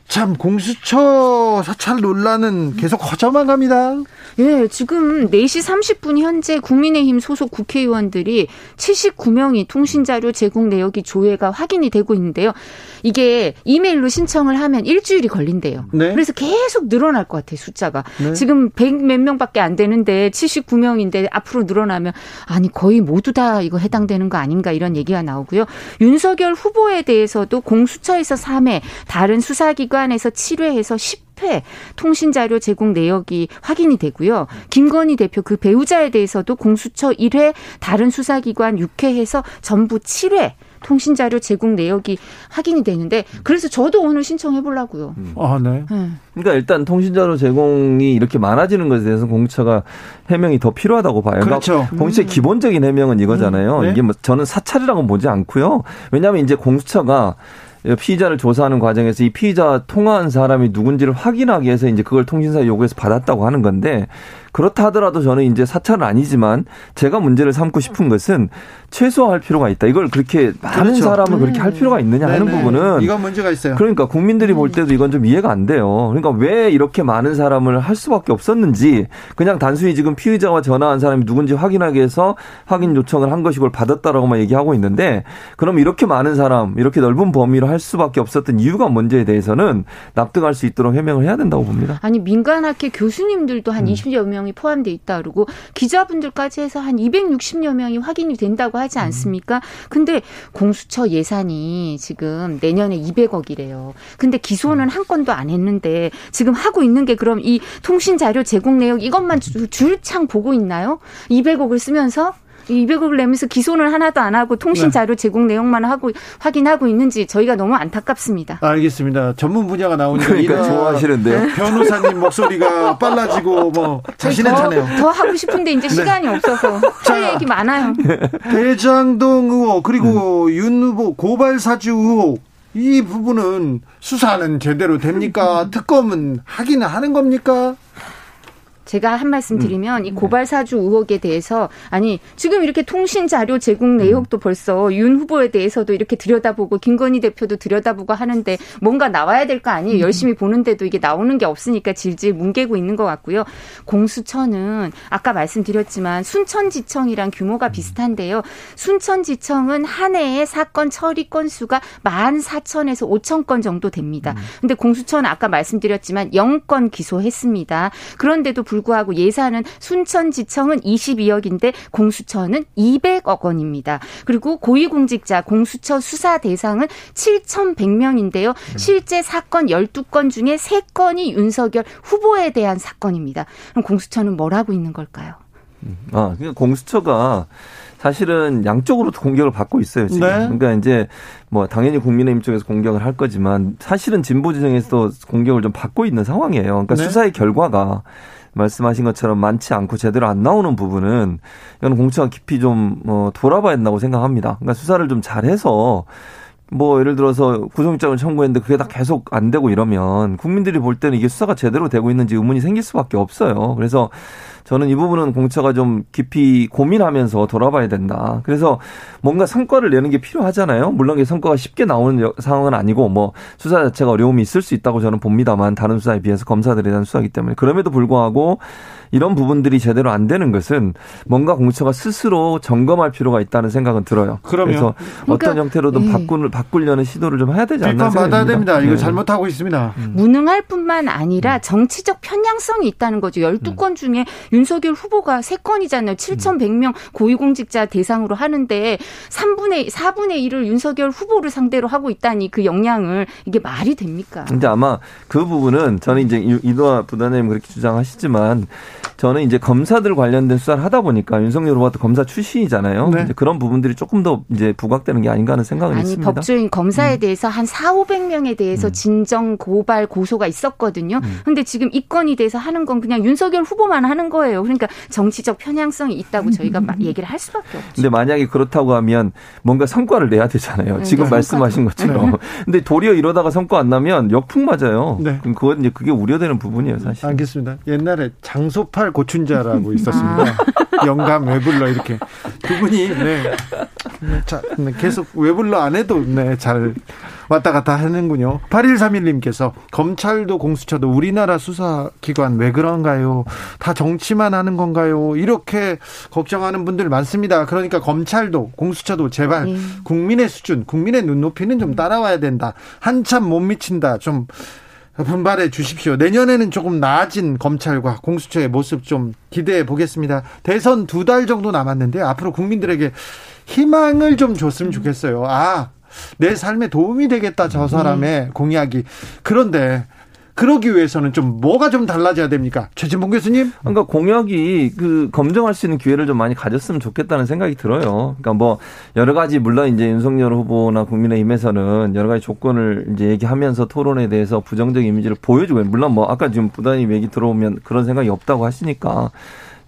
참 공수처 사찰 논란은 계속 커져만 갑니다. 예, 지금 4시 30분 현재 국민의힘 소속 국회의원들이 79명이 통신자료 제공 내역이 조회가 확인이 되고 있는데요. 이게 이메일로 신청을 하면 일주일이 걸린대요. 네? 그래서 계속 늘어날 것 같아요, 숫자가. 네? 지금 100 몇 명밖에 안 되는데 79명인데 앞으로 늘어나면 아니 거의 모두 다 이거 해당되는 거 아닌가 이런 얘기가 나오고요. 윤석열 후보에 대해서도 공수처에서 3회, 다른 수사기관에서 7회해서 10 10회 통신 자료 제공 내역이 확인이 되고요. 김건희 대표 그 배우자에 대해서도 공수처 1회, 다른 수사기관 6회해서 전부 7회 통신 자료 제공 내역이 확인이 되는데 그래서 저도 오늘 신청해 보려고요. 음. 아, 네. 네. 그러니까 일단 통신 자료 제공이 이렇게 많아지는 것에 대해서 공처가 해명이 더 필요하다고 봐요. 그러니까 그렇죠. 공수처의 음. 기본적인 해명은 이거잖아요. 음. 네. 이게 뭐 저는 사찰이라고 보지 않고요. 왜냐하면 이제 공수처가 피의자를 조사하는 과정에서 이 피의자와 통화한 사람이 누군지를 확인하기 위해서 이제 그걸 통신사에 요구해서 받았다고 하는 건데 그렇다 하더라도 저는 이제 사찰은 아니지만 제가 문제를 삼고 싶은 것은 최소화할 필요가 있다. 이걸 그렇게 많은 그렇죠. 사람을 음. 그렇게 할 음. 필요가 있느냐 하는 네네. 부분은 이건 문제가 있어요. 그러니까 국민들이 음. 볼 때도 이건 좀 이해가 안 돼요. 그러니까 왜 이렇게 많은 사람을 할 수밖에 없었는지 그냥 단순히 지금 피의자와 전화한 사람이 누군지 확인하기 위해서 확인 요청을 한 것이 걸 받았다라고만 얘기하고 있는데 그럼 이렇게 많은 사람 이렇게 넓은 범위로 할 수밖에 없었던 이유가 뭔지에 대해서는 납득할 수 있도록 해명을 해야 된다고 봅니다. 아니 민간학회 교수님들도 한 음. 20여 명 명이 포함돼 있다 그러고 기자분들까지 해서 한 260여 명이 확인이 된다고 하지 않습니까? 근데 공수처 예산이 지금 내년에 200억이래요. 근데 기소는 한 건도 안 했는데 지금 하고 있는 게 그럼 이 통신 자료 제공 내역 이것만 줄창 보고 있나요? 200억을 쓰면서 200억을 내면서 기소는 하나도 안 하고 통신 네. 자료 제공 내용만 하고 확인하고 있는지 저희가 너무 안타깝습니다. 알겠습니다. 전문 분야가 나오니까 그러니까 좋아하시는데요. 네. 변호사님 목소리가 빨라지고 뭐 자신은 차네요. 더 하고 싶은데 이제 네. 시간이 없어서 할 얘기 많아요. 대장동 의혹 그리고 음. 윤 후보 고발 사주 의혹 이 부분은 수사는 제대로 됩니까? 특검은 하기는 하는 겁니까? 제가 한 말씀 음. 드리면 음. 이 고발 사주 의혹에 대해서 아니 지금 이렇게 통신 자료 제공 내역도 음. 벌써 윤 후보에 대해서도 이렇게 들여다보고 김건희 대표도 들여다보고 하는데 뭔가 나와야 될 거 아니에요. 음. 열심히 보는데도 이게 나오는 게 없으니까 질질 뭉개고 있는 것 같고요. 공수처는 아까 말씀드렸지만 순천지청이랑 규모가 비슷한데요. 순천지청은 한 해에 사건 처리 건수가 만 사천에서 오천 건 정도 됩니다. 근데 공수처는 아까 말씀드렸지만 0건 기소했습니다. 그런데도 불 구하고 예산은 순천지청은 22억인데 공수처는 200억 원입니다. 그리고 고위공직자 공수처 수사 대상은 7,100명인데요. 실제 사건 12건 중에 3건이 윤석열 후보에 대한 사건입니다. 그럼 공수처는 뭘 하고 있는 걸까요? 아, 그러니까 공수처가 사실은 양쪽으로 공격을 받고 있어요 지금. 네. 그러니까 이제 뭐 당연히 국민의힘 쪽에서 공격을 할 거지만 사실은 진보 지정에서 공격을 좀 받고 있는 상황이에요. 그러니까 네. 수사의 결과가 말씀하신 것처럼 많지 않고 제대로 안 나오는 부분은 이건 공처가 깊이 좀 어, 돌아봐야 된다고 생각합니다. 그러니까 수사를 좀 잘해서 뭐 예를 들어서 구속영장을 청구했는데 그게 다 계속 안 되고 이러면 국민들이 볼 때는 이게 수사가 제대로 되고 있는지 의문이 생길 수밖에 없어요. 그래서 저는 이 부분은 공처가 좀 깊이 고민하면서 돌아봐야 된다. 그래서 뭔가 성과를 내는 게 필요하잖아요. 물론 이 성과가 쉽게 나오는 상황은 아니고 뭐 수사 자체가 어려움이 있을 수 있다고 저는 봅니다만 다른 수사에 비해서 검사들에 대한 수사이기 때문에 그럼에도 불구하고 이런 부분들이 제대로 안 되는 것은 뭔가 공처가 스스로 점검할 필요가 있다는 생각은 들어요. 그러면 그래서 그러니까, 어떤 형태로든 예. 바꾸는 바꾸려는 시도를 좀 해야 되지 않나 생각합니다. 받아야 됩니다. 이거 네. 잘못하고 있습니다. 음. 무능할 뿐만 아니라 음. 정치적 편향성이 있다는 거죠. 12건 음. 중에 윤석열 후보가 3건이잖아요. 7,100명 고위공직자 대상으로 하는데 3분의 4분의 1을 윤석열 후보를 상대로 하고 있다니 그 역량을 이게 말이 됩니까? 근데 아마 그 부분은 저는 이제 이도아 부단장님 그렇게 주장하시지만 저는 이제 검사들 관련된 수사를 하다 보니까 윤석열 후보도 검사 출신이잖아요. 네. 그런 부분들이 조금 더 이제 부각되는 게 아닌가 하는 생각은 아니, 있습니다. 법조인 검사에 음. 대해서 한 4, 500명에 대해서 음. 진정 고발 고소가 있었거든요. 음. 근데 지금 이 건이 돼서 하는 건 그냥 윤석열 후보만 하는 거예요. 그러니까 정치적 편향성이 있다고 저희가 얘기를 할 수밖에 없죠. 근데 만약에 그렇다고 하면 뭔가 성과를 내야 되잖아요. 네, 지금 네, 말씀하신 것처럼. 네. 근데 도리어 이러다가 성과 안 나면 역풍 맞아요. 네. 그럼 그건 이제 그게 우려되는 부분이에요, 사실. 알겠습니다. 옛날에 장소 팔 고춘자라고 있었습니다. 아. 영감 외불러 이렇게 두 분이 네. 네. 자, 네, 계속 외불러 안 해도 네, 잘 왔다 갔다 하는군요. 8131님께서 검찰도 공수처도 우리나라 수사기관 왜 그런가요? 다 정치만 하는 건가요? 이렇게 걱정하는 분들 많습니다. 그러니까 검찰도 공수처도 제발 예. 국민의 수준, 국민의 눈높이는 좀 따라와야 된다. 한참 못 미친다. 좀 분발해 주십시오. 내년에는 조금 나아진 검찰과 공수처의 모습 좀 기대해 보겠습니다. 대선 두 달 정도 남았는데 앞으로 국민들에게 희망을 좀 줬으면 좋겠어요. 아, 내 삶에 도움이 되겠다, 저 사람의 공약이. 그런데 그러기 위해서는 좀 뭐가 좀 달라져야 됩니까? 최진봉 교수님? 그러니까 공약이 그 검증할 수 있는 기회를 좀 많이 가졌으면 좋겠다는 생각이 들어요. 그러니까 뭐 여러 가지 물론 이제 윤석열 후보나 국민의힘에서는 여러 가지 조건을 이제 얘기하면서 토론에 대해서 부정적 이미지를 보여주고 물론 뭐 아까 지금 부단님 얘기 들어오면 그런 생각이 없다고 하시니까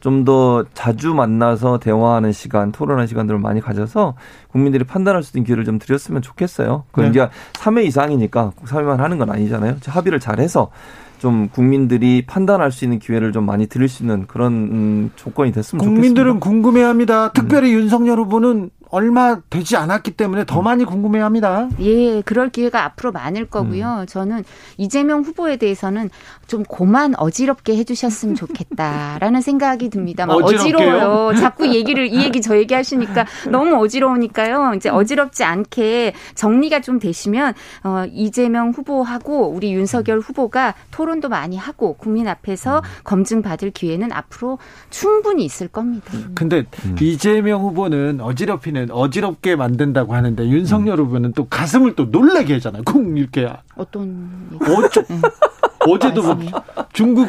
좀 더 자주 만나서 대화하는 시간, 토론하는 시간들을 많이 가져서 국민들이 판단할 수 있는 기회를 좀 드렸으면 좋겠어요. 그건 네. 이제 3회 이상이니까 3회만 하는 건 아니잖아요. 합의를 잘 해서 좀 국민들이 판단할 수 있는 기회를 좀 많이 드릴 수 있는 그런 음, 조건이 됐으면 국민들은 좋겠습니다. 국민들은 궁금해합니다. 특별히 음. 윤석열 후보는 얼마 되지 않았기 때문에 더 많이 궁금해합니다. 예, 그럴 기회가 앞으로 많을 거고요. 음. 저는 이재명 후보에 대해서는 좀 고만 어지럽게 해주셨으면 좋겠다라는 생각이 듭니다. 막 어지러워요. 자꾸 얘기를 이 얘기 저 얘기 하시니까 너무 어지러우니까요. 이제 어지럽지 않게 정리가 좀 되시면 어, 이재명 후보하고 우리 윤석열 후보가 토론도 많이 하고 국민 앞에서 음. 검증 받을 기회는 앞으로 충분히 있을 겁니다. 근데 음. 이재명 후보는 어지럽히는 하면 어지럽게 만든다고 하는데 윤석열 음. 후보는 또 가슴을 또 놀라게 하잖아요. 쿵 이렇게 어떤 어쩌 네. 어제도 뭐 중국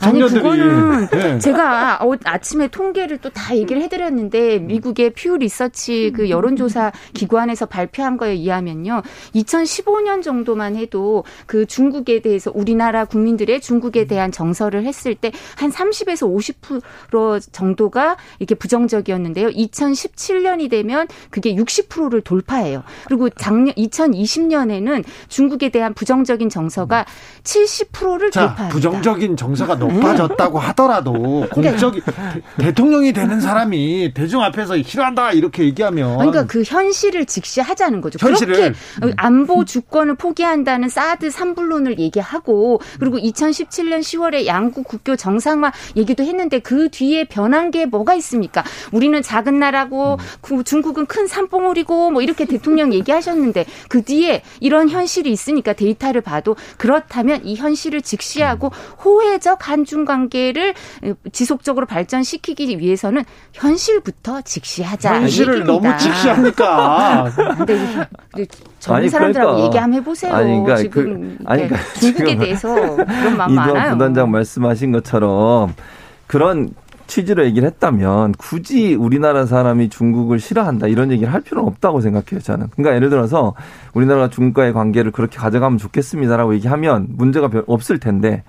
청년들이 아니 그거는 네. 제가 어, 아침에 통계를 또 다 얘기를 해드렸는데 미국의 퓨 리서치 그 여론조사 기관에서 발표한 거에 의하면요. 2015년 정도만 해도 그 중국에 대해서 우리나라 국민들의 중국에 대한 정서를 했을 때 한 30에서 50% 정도가 이렇게 부정적이었는데요. 2017년이 되면 그게 60%를 돌파해요. 그리고 작년 2020년에는 중국에 대한 부정적인 정서가 70%를 자, 돌파합니다. 부정적인 정서가 높아졌다고 하더라도 공적이 대통령이 되는 사람이 대중 앞에서 싫어한다 이렇게 얘기하면 그러니까 그 현실을 직시하자는 거죠. 현실을. 그렇게 안보 주권을 포기한다는 사드 삼불론을 얘기하고 그리고 2017년 10월에 양국 국교 정상화 얘기도 했는데 그 뒤에 변한 게 뭐가 있습니까? 우리는 작은 나라고 음. 중국은 큰 산봉우리고 뭐 이렇게 대통령 얘기하셨는데 그 뒤에 이런 현실이 있으니까 데이터를 봐도 그렇다면 이 현실을 직시하고 호혜적 한중 관계를 지속적으로 발전시키기 위해서는 현실부터 직시하자. 현실을 너무 직시합니까? 근데 젊은 사람들하고 그러니까, 얘기 한번 해보세요. 아니, 그러니까 지금 그, 아니, 그러니까 중국에 대해서 그런 마음 많아요. 부단장 말씀하신 것처럼 그런 취지로 얘기를 했다면 굳이 우리나라 사람이 중국을 싫어한다 이런 얘기를 할 필요는 없다고 생각해요 저는. 그러니까 예를 들어서 우리나라가 중국과의 관계를 그렇게 가져가면 좋겠습니다라고 얘기하면 문제가 별 없을 텐데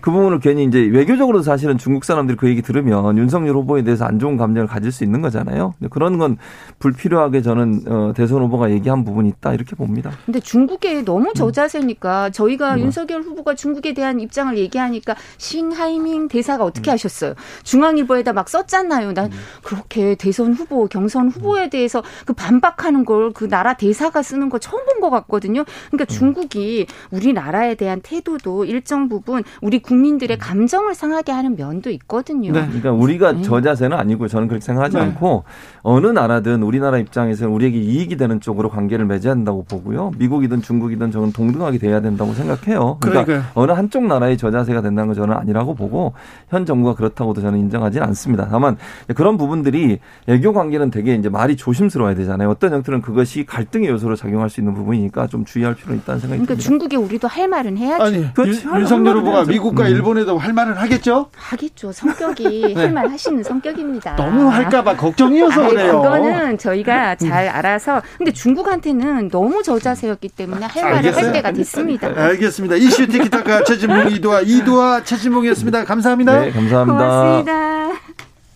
그 부분을 괜히 이제 외교적으로 사실은 중국 사람들이 그 얘기 들으면 윤석열 후보에 대해서 안 좋은 감정을 가질 수 있는 거잖아요. 그런 건 불필요하게 저는 어, 대선 후보가 얘기한 부분이 있다 이렇게 봅니다. 근데 중국에 너무 저자세니까 저희가 음. 윤석열 후보가 중국에 대한 입장을 얘기하니까 싱하이밍 대사가 어떻게 음. 하셨어요? 중앙일보에다 막 썼잖아요. 난 음. 그렇게 대선 후보, 경선 후보에 대해서 그 반박하는 걸 그 나라 대사가 쓰는 거 처음 본 것 같거든요. 그러니까 음. 중국이 우리나라에 대한 태도도 일정 부분 우리 국민들의 감정을 상하게 하는 면도 있거든요. 네. 그러니까 우리가 네. 저자세는 아니고 저는 그렇게 생각하지 네. 않고 어느 나라든 우리나라 입장에서는 우리에게 이익이 되는 쪽으로 관계를 맺어야 한다고 보고요. 미국이든 중국이든 저는 동등하게 돼야 된다고 생각해요. 그러니까 그러니까요. 어느 한쪽 나라의 저자세가 된다는 건 저는 아니라고 보고 현 정부가 그렇다고도 저는 인정하지는 않습니다. 다만 그런 부분들이 외교 관계는 되게 이제 말이 조심스러워야 되잖아요. 어떤 형태는 그것이 갈등의 요소로 작용할 수 있는 부분이니까 좀 주의할 필요는 있다는 생각이 그러니까 듭니다. 중국에 우리도 할 말은 해야죠. 아니, 그렇죠. 윤석열 후보가 미국 과 음. 일본에도 할 말은 하겠죠? 하겠죠. 성격이 네. 할말 하시는 성격입니다. 너무 할까봐 걱정이어서 아니, 그래요. 그거는 저희가 음. 잘 알아서. 근데 중국한테는 너무 저자세였기 때문에 할 말을 알겠어요? 할 때가 됐습니다. 알겠습니다. 이슈 티키타카 최진봉 이도화 이도화 최진봉이었습니다. 감사합니다. 네, 감사합니다. 고맙습니다.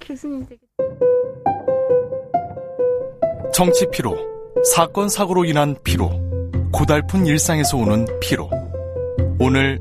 교수님 되게. 정치 피로, 사건 사고로 인한 피로, 고달픈 일상에서 오는 피로. 오늘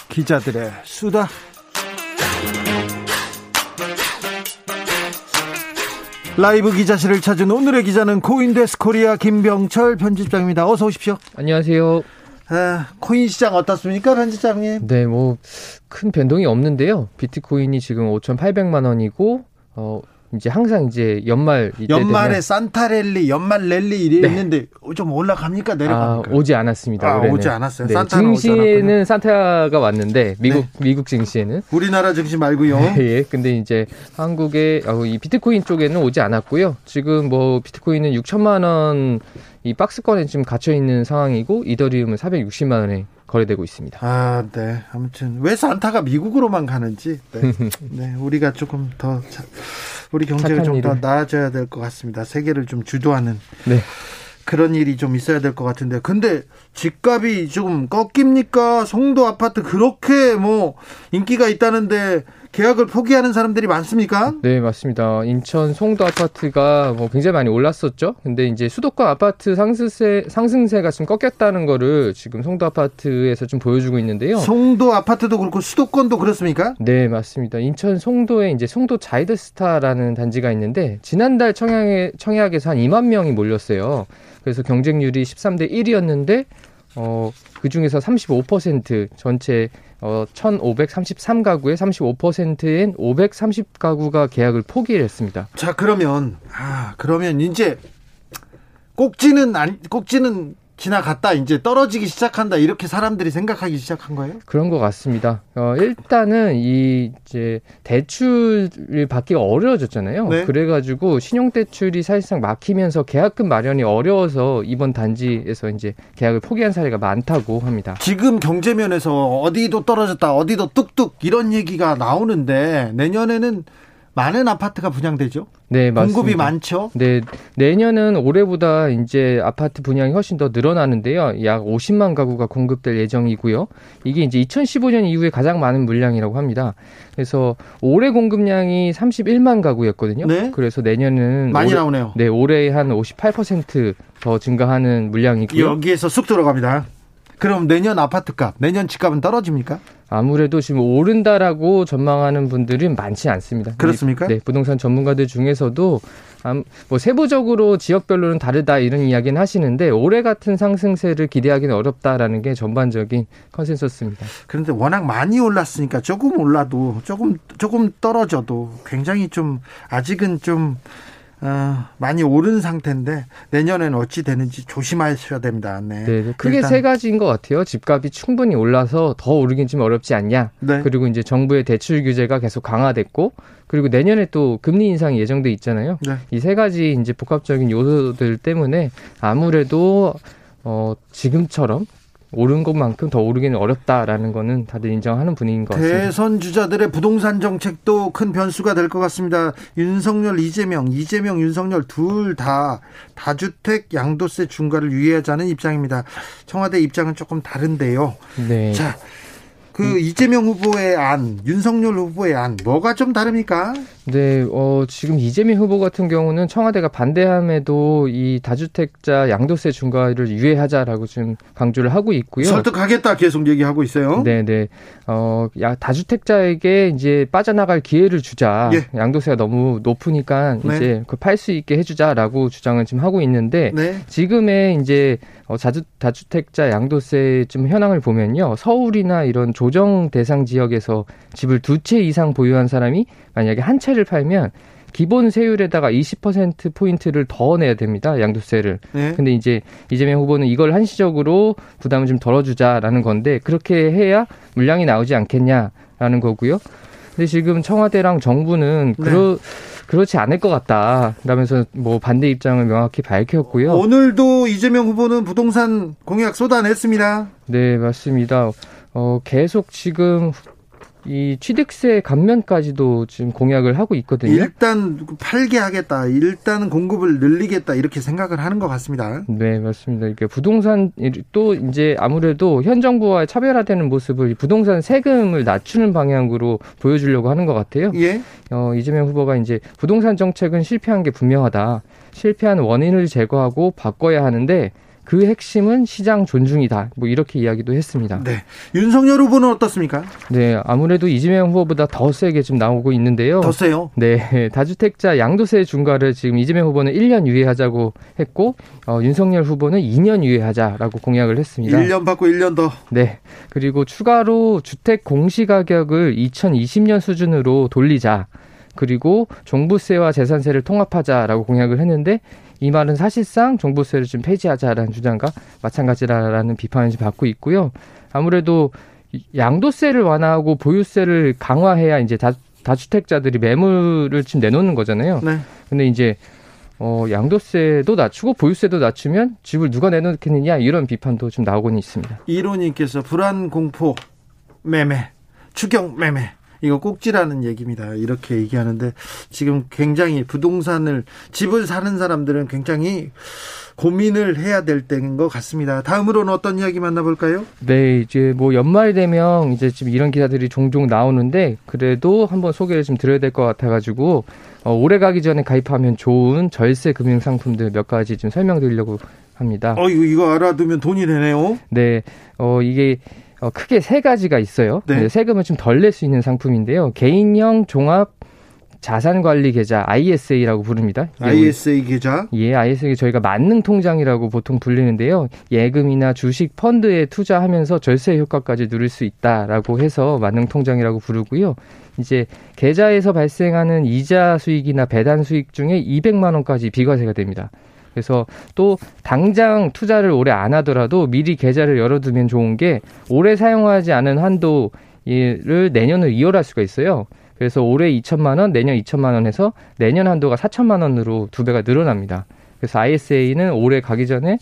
기자들의 수다. 라이브 기자실을 찾은 오늘의 기자는 코인데스크 코리아 김병철 편집장입니다. 어서 오십시오. 안녕하세요. 아, 코인 시장 어떻습니까, 편집장님? 네, 뭐 큰 변동이 없는데요. 비트코인이 지금 5,800만 원이고 어 이제 항상 이제 연말 연말에 산타랠리, 연말 랠리 이랬는데 네. 좀 올라갑니까 내려갑니까? 아, 오지 않았습니다. 아, 오지 않았어요. 네, 증시에는 산타가 왔는데 미국 네. 미국 증시에는 우리나라 증시 말고요. 예. 근데 이제 한국의 어, 이 비트코인 쪽에는 오지 않았고요. 지금 뭐 비트코인은 6천만 원 이 박스권에 지금 갇혀 있는 상황이고 이더리움은 460만 원에 거래되고 있습니다. 아, 네. 아무튼 왜 산타가 미국으로만 가는지 네, 네 우리가 조금 더 우리 경제가 좀 더 나아져야 될 것 같습니다. 세계를 좀 주도하는 네. 그런 일이 좀 있어야 될 것 같은데. 근데 집값이 조금 꺾입니까? 송도 아파트 그렇게 뭐 인기가 있다는데 계약을 포기하는 사람들이 많습니까? 네, 맞습니다. 인천 송도 아파트가 뭐 굉장히 많이 올랐었죠. 근데 이제 수도권 아파트 상승세 상승세가 좀 꺾였다는 거를 지금 송도 아파트에서 좀 보여주고 있는데요. 송도 아파트도 그렇고 수도권도 그렇습니까? 네, 맞습니다. 인천 송도에 이제 송도 자이드스타라는 단지가 있는데 지난달 청약에 청약에서 한 2만 명이 몰렸어요. 그래서 경쟁률이 13대 1이었는데 어, 그 중에서 35% 전체 어, 1,533가구의 35%인 530가구가 계약을 포기를 했습니다. 자, 그러면, 아, 그러면 이제 꼭지는, 안, 꼭지는 지나갔다 이제 떨어지기 시작한다 이렇게 사람들이 생각하기 시작한 거예요? 그런 것 같습니다. 어, 일단은 이 이제 대출을 받기가 어려워졌잖아요. 네. 그래가지고 신용 대출이 사실상 막히면서 계약금 마련이 어려워서 이번 단지에서 이제 계약을 포기한 사례가 많다고 합니다. 지금 경제면에서 어디도 떨어졌다, 어디도 뚝뚝 이런 얘기가 나오는데 내년에는 많은 아파트가 분양되죠? 네, 맞습니다. 공급이 많죠? 네, 내년은 올해보다 이제 아파트 분양이 훨씬 더 늘어나는데요. 약 50만 가구가 공급될 예정이고요. 이게 이제 2015년 이후에 가장 많은 물량이라고 합니다. 그래서 올해 공급량이 31만 가구였거든요. 네? 그래서 내년은 많이 올해, 나오네요. 네, 올해 한 58%더 증가하는 물량이고요. 여기에서 쑥 들어갑니다. 그럼 내년 아파트값, 내년 집값은 떨어집니까? 아무래도 지금 오른다라고 전망하는 분들은 많지 않습니다. 그렇습니까? 네, 부동산 전문가들 중에서도 뭐 세부적으로 지역별로는 다르다 이런 이야기는 하시는데 올해 같은 상승세를 기대하기는 어렵다라는 게 전반적인 컨센서스입니다. 그런데 워낙 많이 올랐으니까 조금 올라도 조금 조금 떨어져도 굉장히 좀 아직은 좀 어, 많이 오른 상태인데 내년에는 어찌 되는지 조심하셔야 됩니다. 네. 네 크게 일단. 세 가지인 것 같아요. 집값이 충분히 올라서 더 오르긴 좀 어렵지 않냐. 네. 그리고 이제 정부의 대출 규제가 계속 강화됐고 그리고 내년에 또 금리 인상이 예정돼 있잖아요. 네. 이세 가지 이제 복합적인 요소들 때문에 아무래도 어 지금처럼 오른 것만큼 더 오르기는 어렵다라는 거는 다들 인정하는 분위기인 것 같습니다. 대선 주자들의 부동산 정책도 큰 변수가 될 것 같습니다. 윤석열, 이재명, 이재명, 윤석열 둘 다 다주택 양도세 중과를 유예하자는 입장입니다. 청와대 입장은 조금 다른데요. 네. 자, 그 음. 이재명 후보의 안, 윤석열 후보의 안, 뭐가 좀 다릅니까? 네, 어, 지금 이재명 후보 같은 경우는 청와대가 반대함에도 이 다주택자 양도세 중과를 유예하자라고 지금 강조를 하고 있고요. 설득하겠다 계속 얘기하고 있어요. 네, 네. 어, 야, 다주택자에게 이제 빠져나갈 기회를 주자. 예. 양도세가 너무 높으니까 네. 이제 그 팔 수 있게 해주자라고 주장을 지금 하고 있는데 네. 지금의 이제 어, 자주, 다주택자 양도세 좀 현황을 보면요. 서울이나 이런 조정 대상 지역에서 집을 두 채 이상 보유한 사람이 만약에 한 채를 팔면 기본 세율에다가 20% 포인트를 더 내야 됩니다. 양도세를. 네. 근데 이제 이재명 후보는 이걸 한시적으로 부담을 좀 덜어주자라는 건데 그렇게 해야 물량이 나오지 않겠냐라는 거고요. 근데 지금 청와대랑 정부는 네. 그러 그렇지 않을 것 같다. 라면서 뭐 반대 입장을 명확히 밝혔고요. 오늘도 이재명 후보는 부동산 공약 쏟아냈습니다. 네, 맞습니다. 어, 계속 지금 이 취득세 감면까지도 지금 공약을 하고 있거든요. 일단 팔게 하겠다. 일단 공급을 늘리겠다. 이렇게 생각을 하는 것 같습니다. 네, 맞습니다. 이게 부동산 또 이제 아무래도 현 정부와 차별화되는 모습을 부동산 세금을 낮추는 방향으로 보여주려고 하는 것 같아요. 예. 어, 이재명 후보가 이제 부동산 정책은 실패한 게 분명하다. 실패한 원인을 제거하고 바꿔야 하는데 그 핵심은 시장 존중이다. 뭐 이렇게 이야기도 했습니다. 네. 윤석열 후보는 어떻습니까? 네, 아무래도 이재명 후보보다 더 세게 지금 나오고 있는데요. 더 세요? 네, 다주택자 양도세 중과를 지금 이재명 후보는 1년 유예하자고 했고 어, 윤석열 후보는 2년 유예하자라고 공약을 했습니다. 1년 받고 1년 더. 네. 그리고 추가로 주택 공시 가격을 2020년 수준으로 돌리자. 그리고 종부세와 재산세를 통합하자라고 공약을 했는데 이 말은 사실상 종부세를 좀 폐지하자라는 주장과 마찬가지라는 비판을 받고 있고요. 아무래도 양도세를 완화하고 보유세를 강화해야 이제 다, 다주택자들이 매물을 지금 내놓는 거잖아요. 네. 근데 이제 어, 양도세도 낮추고 보유세도 낮추면 집을 누가 내놓겠느냐 이런 비판도 좀 나오고는 있습니다. 이론님께서 불안 공포 매매, 추경 매매 이거 꼭지라는 얘기입니다. 이렇게 얘기하는데 지금 굉장히 부동산을 집을 사는 사람들은 굉장히 고민을 해야 될 때인 것 같습니다. 다음으로는 어떤 이야기 만나볼까요? 네, 이제 뭐 연말 되면 이제 지금 이런 기사들이 종종 나오는데 그래도 한번 소개를 좀 드려야 될 것 같아가지고 어, 올해 가기 전에 가입하면 좋은 절세 금융 상품들 몇 가지 좀 설명드리려고 합니다. 어, 이거, 이거 알아두면 돈이 되네요. 네, 어, 이게 어, 크게 세 가지가 있어요. 네. 세금을 좀 덜 낼 수 있는 상품인데요. 개인형 종합 자산관리 계좌 ISA라고 부릅니다. ISA 계좌? 예, ISA 저희가 만능 통장이라고 보통 불리는데요. 예금이나 주식 펀드에 투자하면서 절세 효과까지 누릴 수 있다라고 해서 만능 통장이라고 부르고요. 이제 계좌에서 발생하는 이자 수익이나 배당 수익 중에 200만 원까지 비과세가 됩니다. 그래서 또 당장 투자를 오래 안 하더라도 미리 계좌를 열어두면 좋은 게 오래 사용하지 않은 한도를 내년을 이어할 수가 있어요. 그래서 올해 2천만 원, 내년 2천만 원 해서 내년 한도가 4천만 원으로 두 배가 늘어납니다. 그래서 ISA는 올해 가기 전에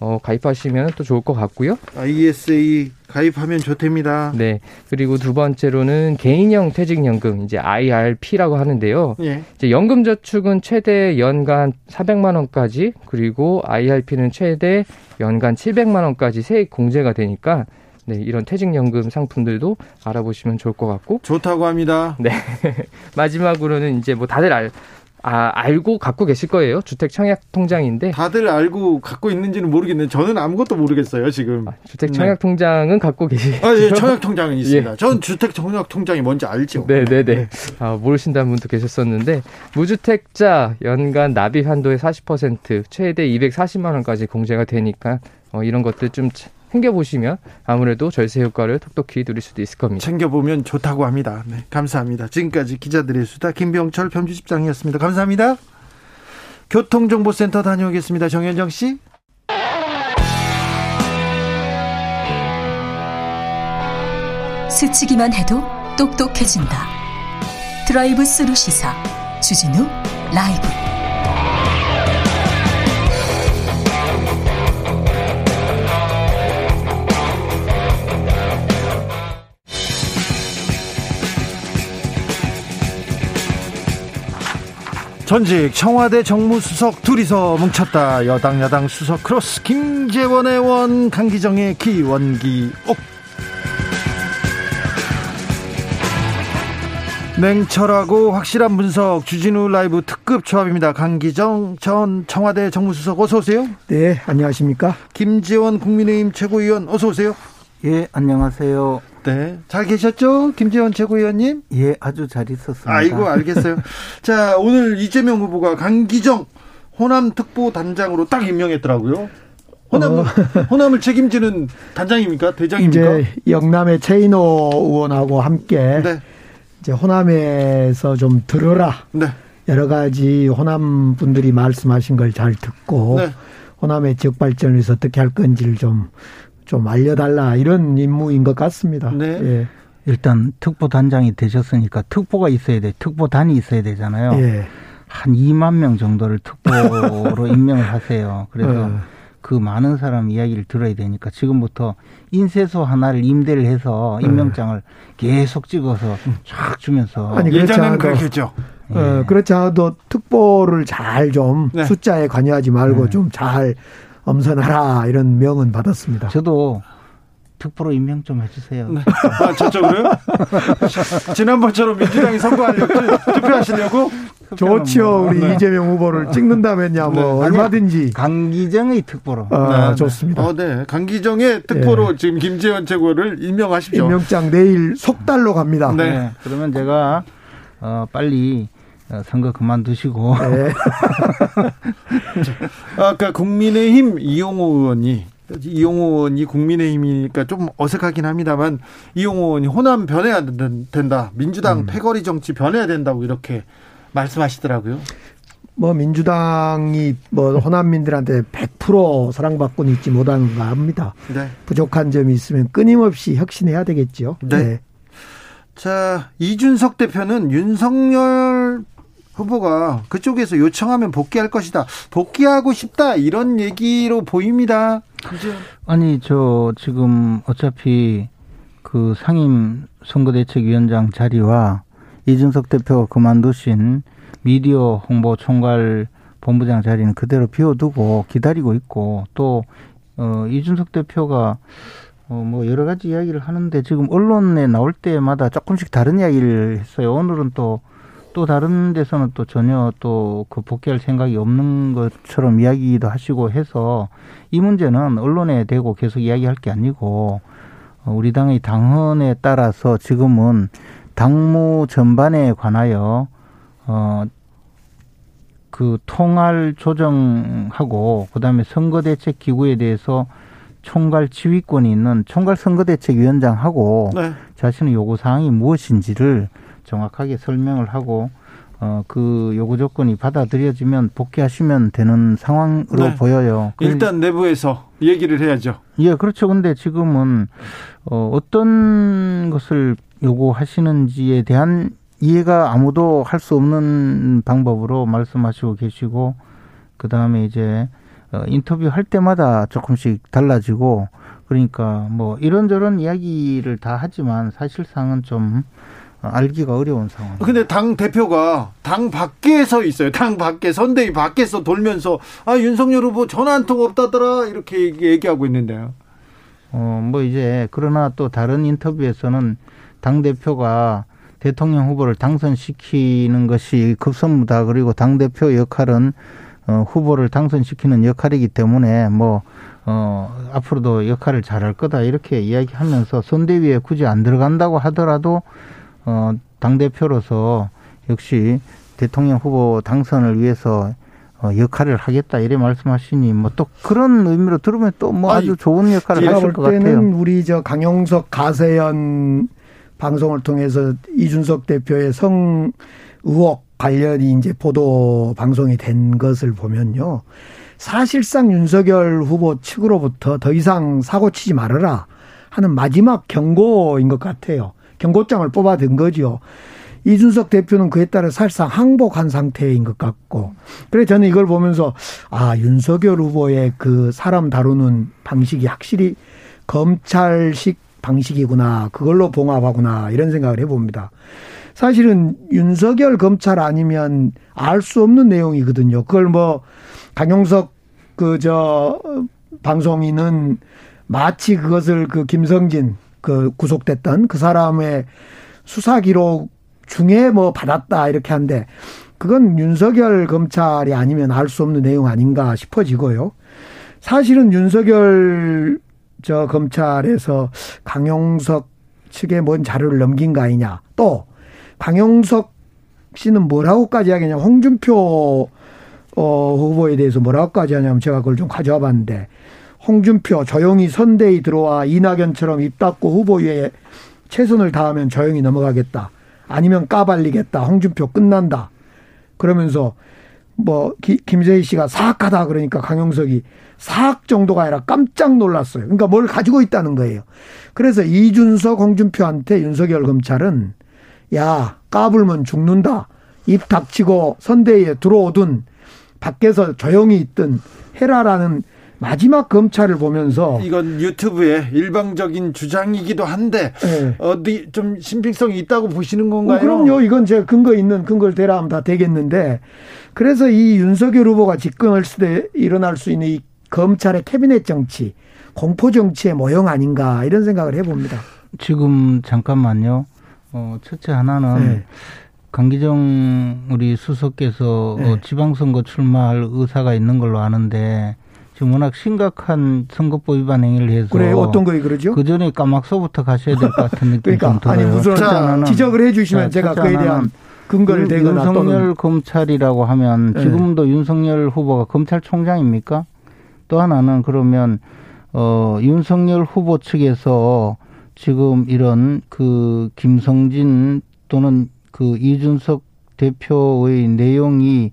어, 가입하시면 또 좋을 것 같고요. ISA 가입하면 좋답니다. 네. 그리고 두 번째로는 개인형 퇴직연금, 이제 IRP라고 하는데요. 예. 이제 연금저축은 최대 연간 400만 원까지, 그리고 IRP는 최대 연간 700만 원까지 세액 공제가 되니까 네, 이런 퇴직연금 상품들도 알아보시면 좋을 것 같고. 좋다고 합니다. 네. 마지막으로는 이제 뭐 다들 알, 아, 알고 갖고 계실 거예요. 주택 청약 통장인데. 다들 알고 갖고 있는지는 모르겠는데 저는 아무것도 모르겠어요, 지금. 아, 주택 청약 네. 통장은 갖고 계시죠? 아, 예, 청약 통장은 있습니다. 예. 전 주택 청약 통장이 뭔지 알죠. 네, 네, 네. 아, 모르신다는 분도 계셨었는데 무주택자 연간 납입 한도의 40% 최대 240만 원까지 공제가 되니까 어, 이런 것들 좀 챙겨보시면 아무래도 절세 효과를 톡톡히 누릴 수도 있을 겁니다. 챙겨보면 좋다고 합니다. 네, 감사합니다. 지금까지 기자들의 수다 김병철 편집장이었습니다. 감사합니다. 교통정보센터 다녀오겠습니다. 정현정 씨. 스치기만 해도 똑똑해진다. 드라이브 스루 시사 주진우 라이브. 전직 청와대 정무수석 둘이서 뭉쳤다. 여당 야당 수석 크로스 김재원의 원 강기정의 기 원기옥 냉철하고 확실한 분석 주진우 라이브 특급 조합입니다. 강기정 전 청와대 정무수석 어서 오세요. 네, 안녕하십니까? 김재원 국민의힘 최고위원 어서 오세요. 예, 안녕하세요. 네. 잘 계셨죠? 김재원 최고위원님? 예, 아주 잘 있었습니다. 아이고, 알겠어요. 자, 오늘 이재명 후보가 강기정 호남 특보 단장으로 딱 임명했더라고요. 호남, 어. 호남을 책임지는 단장입니까? 대장입니까? 이제 영남의 최인호 의원하고 함께 네. 이제 호남에서 좀 들어라. 네. 여러 가지 호남 분들이 말씀하신 걸 잘 듣고 네. 호남의 지역 발전을 위해서 어떻게 할 건지를 좀 좀 알려달라 이런 임무인 것 같습니다. 네. 예. 일단 특보 단장이 되셨으니까 특보가 있어야 돼. 특보단이 있어야 되잖아요. 예. 한 2만 명 정도를 특보로 임명을 하세요. 그래서 어. 그 많은 사람 이야기를 들어야 되니까 지금부터 인쇄소 하나를 임대를 해서 네. 임명장을 계속 찍어서 쫙 주면서 아니 예전에는 그렇겠죠. 예. 어, 그렇지 않아도 특보를 잘좀 네. 숫자에 관여하지 말고 네. 좀잘 엄선하라 이런 명은 받았습니다. 저도 특보로 임명 좀 해주세요. 네. 아, 저쪽으로요? 지난번처럼 민주당이 선거하려고 투표하시려고? 좋죠. 뭐. 우리 네. 이재명 후보를 찍는다면야 뭐 네. 얼마든지. 강기정의 특보로. 아, 네. 좋습니다. 어, 네. 강기정의 특보로 네. 지금 김재원 최고를 임명하십시오. 임명장 내일 석 달로 갑니다. 네. 네. 그러면 제가 어, 빨리 어, 선거 그만두시고. 네. 아까 국민의힘 이용호 의원이 이용호 의원이 국민의힘이니까 좀 어색하긴 합니다만 이용호 의원이 호남 변해야 된다. 민주당 음. 패거리 정치 변해야 된다고 이렇게 말씀하시더라고요. 뭐 민주당이 뭐 호남민들한테 100% 사랑받고는 있지 못한가 합니다. 네. 부족한 점이 있으면 끊임없이 혁신해야 되겠죠. 네. 네. 자, 이준석 대표는 윤석열 후보가 그쪽에서 요청하면 복귀할 것이다. 복귀하고 싶다. 이런 얘기로 보입니다. 그죠? 아니, 저 지금 어차피 그 상임 선거대책위원장 자리와 이준석 대표가 그만두신 미디어 홍보 총괄 본부장 자리는 그대로 비워두고 기다리고 있고 또 어, 이준석 대표가 어, 뭐 여러 가지 이야기를 하는데 지금 언론에 나올 때마다 조금씩 다른 이야기를 했어요. 오늘은 또 또 다른 데서는 또 전혀 또 그 복귀할 생각이 없는 것처럼 이야기도 하시고 해서 이 문제는 언론에 대고 계속 이야기할 게 아니고 어, 우리 당의 당헌에 따라서 지금은 당무 전반에 관하여 어, 그 통할 조정하고 그다음에 선거대책 기구에 대해서 총괄 지휘권이 있는 총괄 선거대책위원장하고 네. 자신의 요구 사항이 무엇인지를 정확하게 설명을 하고 어, 그 요구 조건이 받아들여지면 복귀하시면 되는 상황으로 네. 보여요. 일단 내부에서 얘기를 해야죠. 예, 그렇죠. 근데 지금은 어, 어떤 것을 요구하시는지에 대한 이해가 아무도 할 수 없는 방법으로 말씀하시고 계시고 그 다음에 이제 어, 인터뷰 할 때마다 조금씩 달라지고 그러니까 뭐 이런저런 이야기를 다 하지만 사실상은 좀 알기가 어려운 상황. 근데 당 대표가 당 밖에서 있어요. 당 밖에 선대위 밖에서 돌면서 아 윤석열 후보 전화 한 통 없다더라 이렇게 얘기하고 있는데요. 어 뭐 이제 그러나 또 다른 인터뷰에서는 당 대표가 대통령 후보를 당선시키는 것이 급선무다. 그리고 당 대표 역할은 어, 후보를 당선시키는 역할이기 때문에 뭐 어, 앞으로도 역할을 잘할 거다 이렇게 이야기하면서 선대위에 굳이 안 들어간다고 하더라도 어, 당 대표로서 역시 대통령 후보 당선을 위해서 어, 역할을 하겠다 이래 말씀하시니 뭐 또 그런 의미로 들으면 또 뭐 아주 좋은 역할을 하실 것 같아요. 우리 저 강용석 가세연 방송을 통해서 이준석 대표의 성 의혹 관련이 이제 보도 방송이 된 것을 보면요. 사실상 윤석열 후보 측으로부터 더 이상 사고 치지 말아라 하는 마지막 경고인 것 같아요. 경고장을 뽑아든 거죠. 이준석 대표는 그에 따라 사실상 항복한 상태인 것 같고. 그래 저는 이걸 보면서 아, 윤석열 후보의 그 사람 다루는 방식이 확실히 검찰식 방식이구나. 그걸로 봉합하구나. 이런 생각을 해봅니다. 사실은 윤석열 검찰 아니면 알 수 없는 내용이거든요. 그걸 뭐 강용석 그 저 방송인은 마치 그것을 그 김성진 그 구속됐던 그 사람의 수사 기록 중에 뭐 받았다 이렇게 한데 그건 윤석열 검찰이 아니면 알 수 없는 내용 아닌가 싶어지고요. 사실은 윤석열 저 검찰에서 강용석 측에 뭔 자료를 넘긴 거 아니냐. 또 강용석 씨는 뭐라고까지 하겠냐. 홍준표 어, 후보에 대해서 뭐라고까지 하냐면 제가 그걸 좀 가져와 봤는데 홍준표 조용히 선대위 들어와 이낙연처럼 입 닫고 후보에 최선을 다하면 조용히 넘어가겠다. 아니면 까발리겠다. 홍준표 끝난다. 그러면서 뭐 기, 김세희 씨가 사악하다 그러니까 강용석이 사악 정도가 아니라 깜짝 놀랐어요. 그러니까 뭘 가지고 있다는 거예요. 그래서 이준석 홍준표한테 윤석열 검찰은 야 까불면 죽는다. 입 닥치고 선대위에 들어오든 밖에서 조용히 있든 해라라는 마지막 검찰을 보면서 이건 유튜브의 일방적인 주장이기도 한데 네. 어디 좀 신빙성이 있다고 보시는 건가요? 어, 그럼요. 이건 제가 근거 있는 근거를 대라하면 다 되겠는데 그래서 이 윤석열 후보가 집권할 수도 일어날 수 있는 이 검찰의 캐비넷 정치, 공포 정치의 모형 아닌가 이런 생각을 해봅니다. 지금 잠깐만요. 어, 첫째 하나는 네. 강기정 우리 수석께서 네. 어, 지방선거 출마할 의사가 있는 걸로 아는데 지금 워낙 심각한 선거법 위반 행위를 해서 그래 어떤 거에 그러죠? 그 전에 까막서부터 가셔야 될 것 같은 느낌이 그러니까, 좀 들어요. 아니 무슨 자, 지적을 해주시면 제가 그에 대한 근거를 대거나 윤석열 또는. 검찰이라고 하면 네. 지금도 네. 윤석열 후보가 검찰총장입니까? 또 하나는 그러면 어 윤석열 후보 측에서 지금 이런 그 김성진 또는 그 이준석 대표의 내용이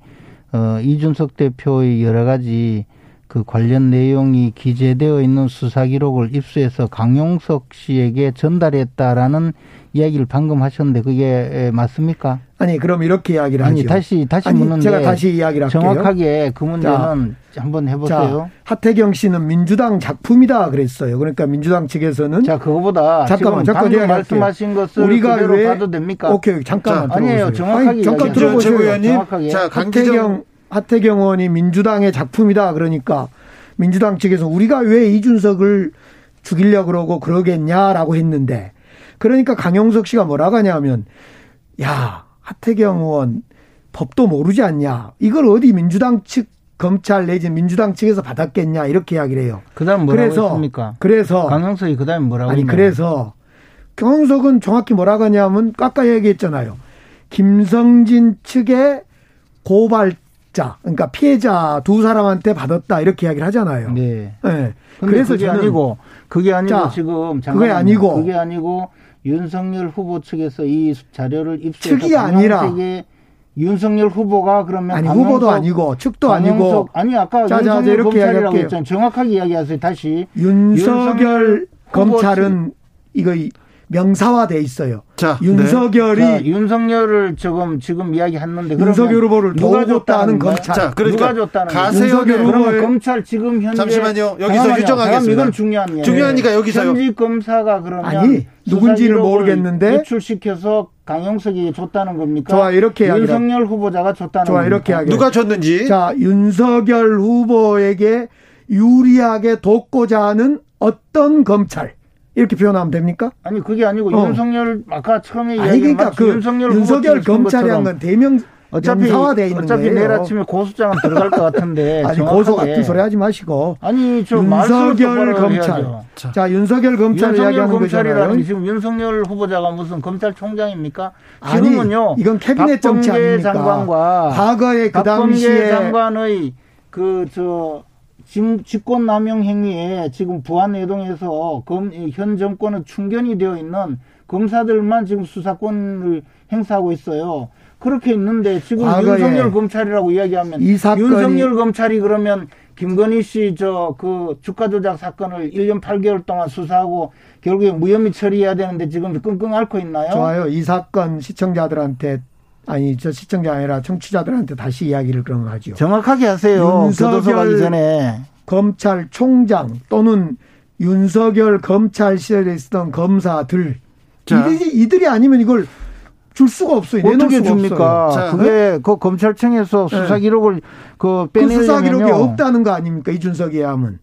어 이준석 대표의 여러 가지 그 관련 내용이 기재되어 있는 수사 기록을 입수해서 강용석 씨에게 전달했다라는 이야기를 방금 하셨는데 그게 맞습니까? 아니 그럼 이렇게 이야기를 아니, 하죠. 다시 다시 아니, 묻는데 제가 다시 이야기를 할게요. 정확하게 그 문제는 자, 한번 해보세요. 자, 하태경 씨는 민주당 작품이다 그랬어요. 그러니까 민주당 측에서는 자 그거보다 잠깐만 잠깐 제가 말씀하신 것을 우리가 왜 봐도 됩니까? 오케이 잠깐만 자, 아니에요 정확하게 아니, 잠깐 들어보세요. 의원님. 자 강태경 하태경 의원이 민주당의 작품이다 그러니까 민주당 측에서 우리가 왜 이준석을 죽이려 그러고 그러겠냐라고 했는데 그러니까 강용석 씨가 뭐라고 하냐면 야 하태경 의원 법도 모르지 않냐 이걸 어디 민주당 측 검찰 내지 민주당 측에서 받았겠냐 이렇게 이야기를 해요. 그다음 뭐라고 그래서, 했습니까? 그래서 강용석이 그다음 뭐라고 아니 했나요? 그래서 강용석은 정확히 뭐라고 하냐면 깎아 얘기했잖아요. 김성진 측의 고발 자, 그러니까 피해자 두 사람한테 받았다 이렇게 이야기를 하잖아요. 네. 네. 그래서 그게 아니고 그게 아니고 자, 지금 그게 아니고 그게 아니고 윤석열 후보 측에서 이 자료를 입수해서 측이 아니라 윤석열 후보가 그러면 아니 후보도 아니고 측도 아니고 아니 아까 자, 자, 윤석열 검찰이라고 했잖아요. 정확하게 이야기하세요. 다시 윤석열, 윤석열 검찰은 이거 명사화돼 있어요. 자, 윤석열이 네. 자, 윤석열을 지금 지금 이야기했는데 윤석열 후보를 누가 줬다는 검찰. 자, 그러니까 누가 줬다는 가세혁 후보의 검찰 지금 현재 잠시만요. 여기서 유정하겠습니다. 이건 중요한 예 중요하니까 여기서요. 현직 검사가 그러면 아니 누군지를 모르겠는데 유출시켜서 강용석이 줬다는 겁니까? 좋아 이렇게 윤석열 후보자가 줬다는 좋아 겁니까? 이렇게 하게. 누가 줬는지. 자 윤석열 후보에게 유리하게 돕고자 하는 어떤 검찰. 이렇게 표현하면 됩니까? 아니 그게 아니고 어. 윤석열 아까 처음에 아니 그러니까 그 윤석열, 윤석열 검찰이 한건 대명 어차피 사화돼 있는 어차피 거예요. 내일 아침에 고소장은 들어갈 것 같은데 아니 고소 같은 소리 하지 마시고 아니 저 윤석열 검찰 자, 자, 윤석열 검찰 이야기하는 검찰이라는 지금 윤석열 후보자가 무슨 검찰총장입니까? 지금은요 아니, 이건 캐비넷 정치 아닙니까? 장관과 과거에 그 당시에 장관의 그 저 직권남용 행위에 지금 부안내동에서 검, 현 정권은 충견이 되어 있는 검사들만 지금 수사권을 행사하고 있어요. 그렇게 있는데 지금 윤석열 검찰이라고 이야기하면 윤석열 검찰이 그러면 김건희 씨 저 그 주가 조작 사건을 1년 8개월 동안 수사하고 결국에 무혐의 처리해야 되는데 지금 끙끙 앓고 있나요? 좋아요. 이 사건 시청자들한테 아니 저 시청자 아니라 청취자들한테 다시 이야기를 그럼 하죠. 정확하게 하세요. 교도소 가기 전에 검찰총장 또는 윤석열 검찰 시절에 있었던 검사들 이들이, 이들이 아니면 이걸 줄 수가 없어요. 어떻게 줍니까? 자, 그게 네? 그 검찰청에서 네. 수사 기록을 그 빼내려면 그 수사 기록이 없다는 거 아닙니까? 이준석이 하면.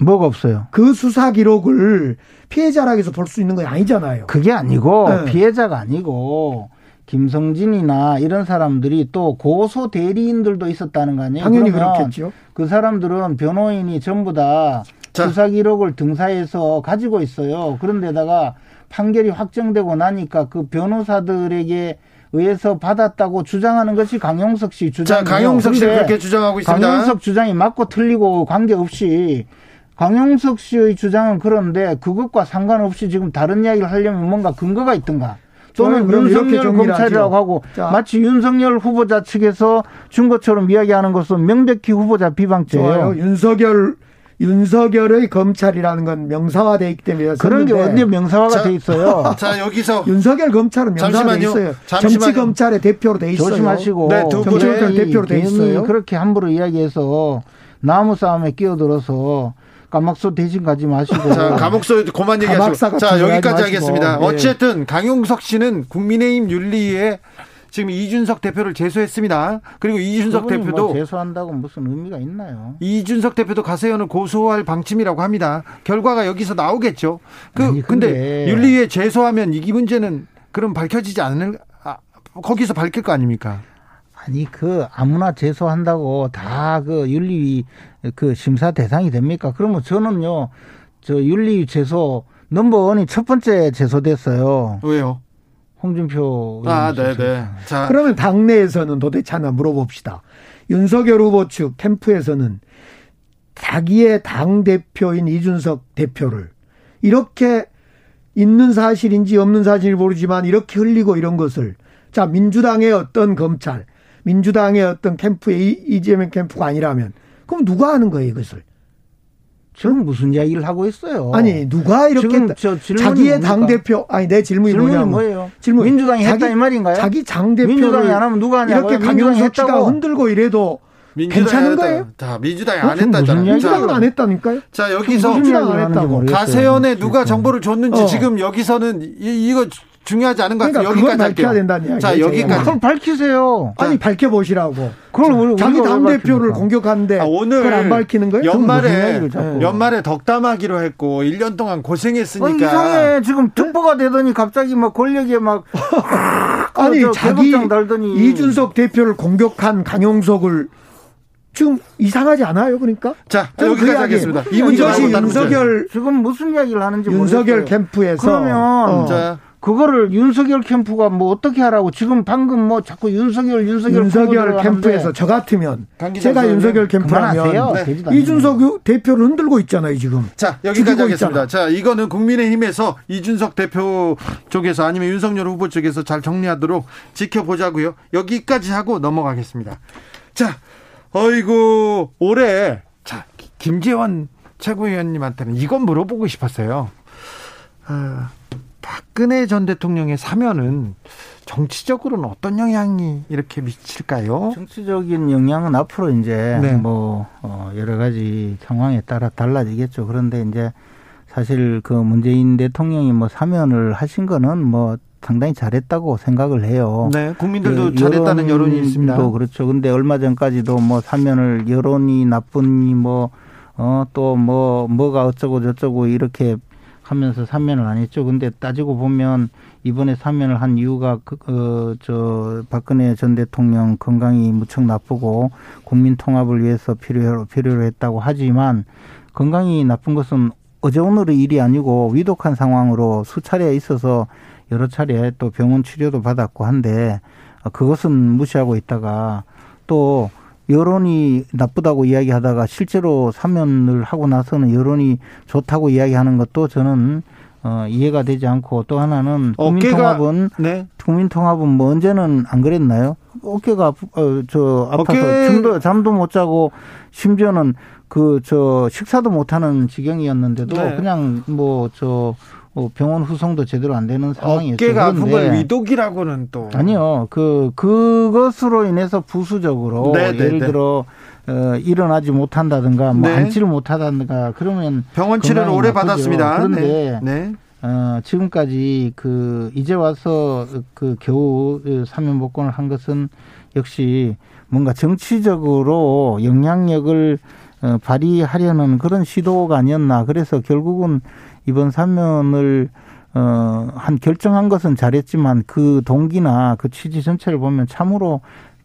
뭐가 없어요? 그 수사 기록을 피해자락에서 볼 수 있는 건 아니잖아요. 그게 아니고 네. 피해자가 아니고 김성진이나 이런 사람들이 또 고소 대리인들도 있었다는 거 아니에요? 당연히 그렇겠죠. 그 사람들은 변호인이 전부 다 자. 수사 기록을 등사해서 가지고 있어요. 그런데다가 판결이 확정되고 나니까 그 변호사들에게 의해서 받았다고 주장하는 것이 강용석 씨 주장이에요. 자, 강용석 씨 그렇게 주장하고 있습니다. 강용석 주장이 맞고 틀리고 관계없이 강용석 씨의 주장은 그런데 그것과 상관없이 지금 다른 이야기를 하려면 뭔가 근거가 있던가. 또는 윤석열 검찰이라고 하고 자. 마치 윤석열 후보자 측에서 준 것처럼 이야기하는 것은 명백히 후보자 비방죄예요. 좋아요. 윤석열 윤석열의 검찰이라는 건 명사화돼 있기 때문에 그런 게 어디 명사화가 돼 있어요. 자 여기서 윤석열 검찰은 명사화돼 있어요. 잠시만요. 정치 검찰의 대표로 돼 있어요. 조심하시고 네, 정치 검찰 대표로 돼 있어요. 그렇게 함부로 이야기해서 나무 싸움에 끼어들어서 감옥소 대신 가지 마시고. 자, 감옥소 그만 얘기하시고. 자, 여기까지 하겠습니다. 네. 어쨌든 강용석 씨는 국민의힘 윤리위에 지금 이준석 대표를 제소했습니다. 그리고 이준석 대표도 뭐 제소한다고 무슨 의미가 있나요? 이준석 대표도 가세연을 고소할 방침이라고 합니다. 결과가 여기서 나오겠죠. 그 아니, 근데, 근데 윤리위에 제소하면 이 문제는 그럼 밝혀지지 않을 아, 거기서 밝힐 거 아닙니까? 아니 그 아무나 제소한다고 다 그 윤리위 그 심사 대상이 됩니까? 그러면 저는요 저 윤리위 제소 넘버원이 첫 번째 제소됐어요. 왜요? 홍준표 아, 네, 네. 자, 그러면 당내에서는 도대체 하나 물어봅시다. 윤석열 후보 측 캠프에서는 자기의 당 대표인 이준석 대표를 이렇게 있는 사실인지 없는 사실인지 모르지만 이렇게 흘리고 이런 것을 자 민주당의 어떤 검찰, 민주당의 어떤 캠프의 이재명 캠프가 아니라면 그럼 누가 하는 거예요 이것을? 지금 무슨 이야기를 하고 있어요? 아니 누가 이렇게 자기의 당 대표 아니 내 질문이, 질문이 뭐냐면 뭐예요? 질문 민주당이 자기, 했다 이 말인가요? 자기 당 대표를 민주당이 안 하면 누가 하냐고요? 이렇게 강용석 씨가 흔들고 이래도 괜찮은 거예요? 자, 민주당이 안 했다잖아요. 민주당은 안 했다니까요. 자, 여기서 민주당 안 했다고. 가세연에 누가 정보를 줬는지 어. 지금 여기서는 이, 이거 중요하지 않은 것 같아요. 그러니까 여기까지 할게요. 된다는 이야기. 자, 여기까지. 그걸 밝히세요. 아니, 밝혀 보시라고. 그걸 우리, 자기 당 대표를 공격하는데. 아, 오늘. 그걸 안 밝히는 거예요? 연말에, 연말에 덕담하기로 했고, 1년 동안 고생했으니까. 어, 이상해. 지금 특보가 되더니 갑자기 막 권력에 막. 아니, 자기 달더니. 이준석 대표를 공격한 강용석을 지금 이상하지 않아요, 그러니까? 자, 여기까지 그 하겠습니다. 이것이 윤석열 지금 무슨 이야기를 하는지 윤석열 모르겠어요. 캠프에서 그러면 어. 자, 그거를 윤석열 캠프가 뭐 어떻게 하라고 지금 방금 뭐 자꾸 윤석열 윤석열 윤석열 캠프에서 저 같으면 제가 윤석열 캠프라면 네. 이준석 대표를 흔들고 있잖아요 지금. 자 여기까지 하겠습니다. 있잖아. 자 이거는 국민의힘에서 이준석 대표 쪽에서 아니면 윤석열 후보 쪽에서 잘 정리하도록 지켜보자고요. 여기까지 하고 넘어가겠습니다. 자 어이구 올해 자 김재원 최고위원님한테는 이건 물어보고 싶었어요. 아, 박근혜 전 대통령의 사면은 정치적으로는 어떤 영향이 이렇게 미칠까요? 정치적인 영향은 앞으로 이제 네. 뭐 어, 여러 가지 상황에 따라 달라지겠죠. 그런데 이제 사실 그 문재인 대통령이 뭐 사면을 하신 거는 뭐 상당히 잘했다고 생각을 해요. 네, 국민들도 그 잘했다는 여론이 있습니다. 그렇죠. 근데 얼마 전까지도 뭐 사면을 여론이 나쁘니 뭐 어, 또 뭐, 뭐가 어쩌고 저쩌고 이렇게 하면서 사면을 안 했죠. 근데 따지고 보면 이번에 사면을 한 이유가 그, 어, 저 박근혜 전 대통령 건강이 무척 나쁘고 국민 통합을 위해서 필요 필요로 했다고 하지만 건강이 나쁜 것은 어제 오늘의 일이 아니고 위독한 상황으로 수차례 있어서 여러 차례 또 병원 치료도 받았고 한데 그것은 무시하고 있다가 또 여론이 나쁘다고 이야기하다가 실제로 사면을 하고 나서는 여론이 좋다고 이야기하는 것도 저는 어, 이해가 되지 않고 또 하나는 국민통합은 네. 국민통합은 뭐 언제는 안 그랬나요? 어깨가 어, 저 아파서. 잠도 잠도 못 자고 심지어는 그 저 식사도 못 하는 지경이었는데도 네. 그냥 뭐 저 뭐 병원 후송도 제대로 안 되는 상황이었어요. 어깨가 아픈 걸 위독이라고는 또 아니요. 그 그것으로 인해서 부수적으로 네, 네 예를 네. 들어 어, 일어나지 못한다든가 뭐 네. 앉지를 못하다든가 그러면 병원 치료를 오래 나쁘죠. 받았습니다. 그런데 네. 네. 어, 지금까지 그 이제 와서 그 겨우 사면 복권을 한 것은 역시 뭔가 정치적으로 영향력을 어, 발휘하려는 그런 시도가 아니었나. 그래서 결국은 이번 사면을 어, 한 결정한 것은 잘했지만 그 동기나 그 취지 전체를 보면 참으로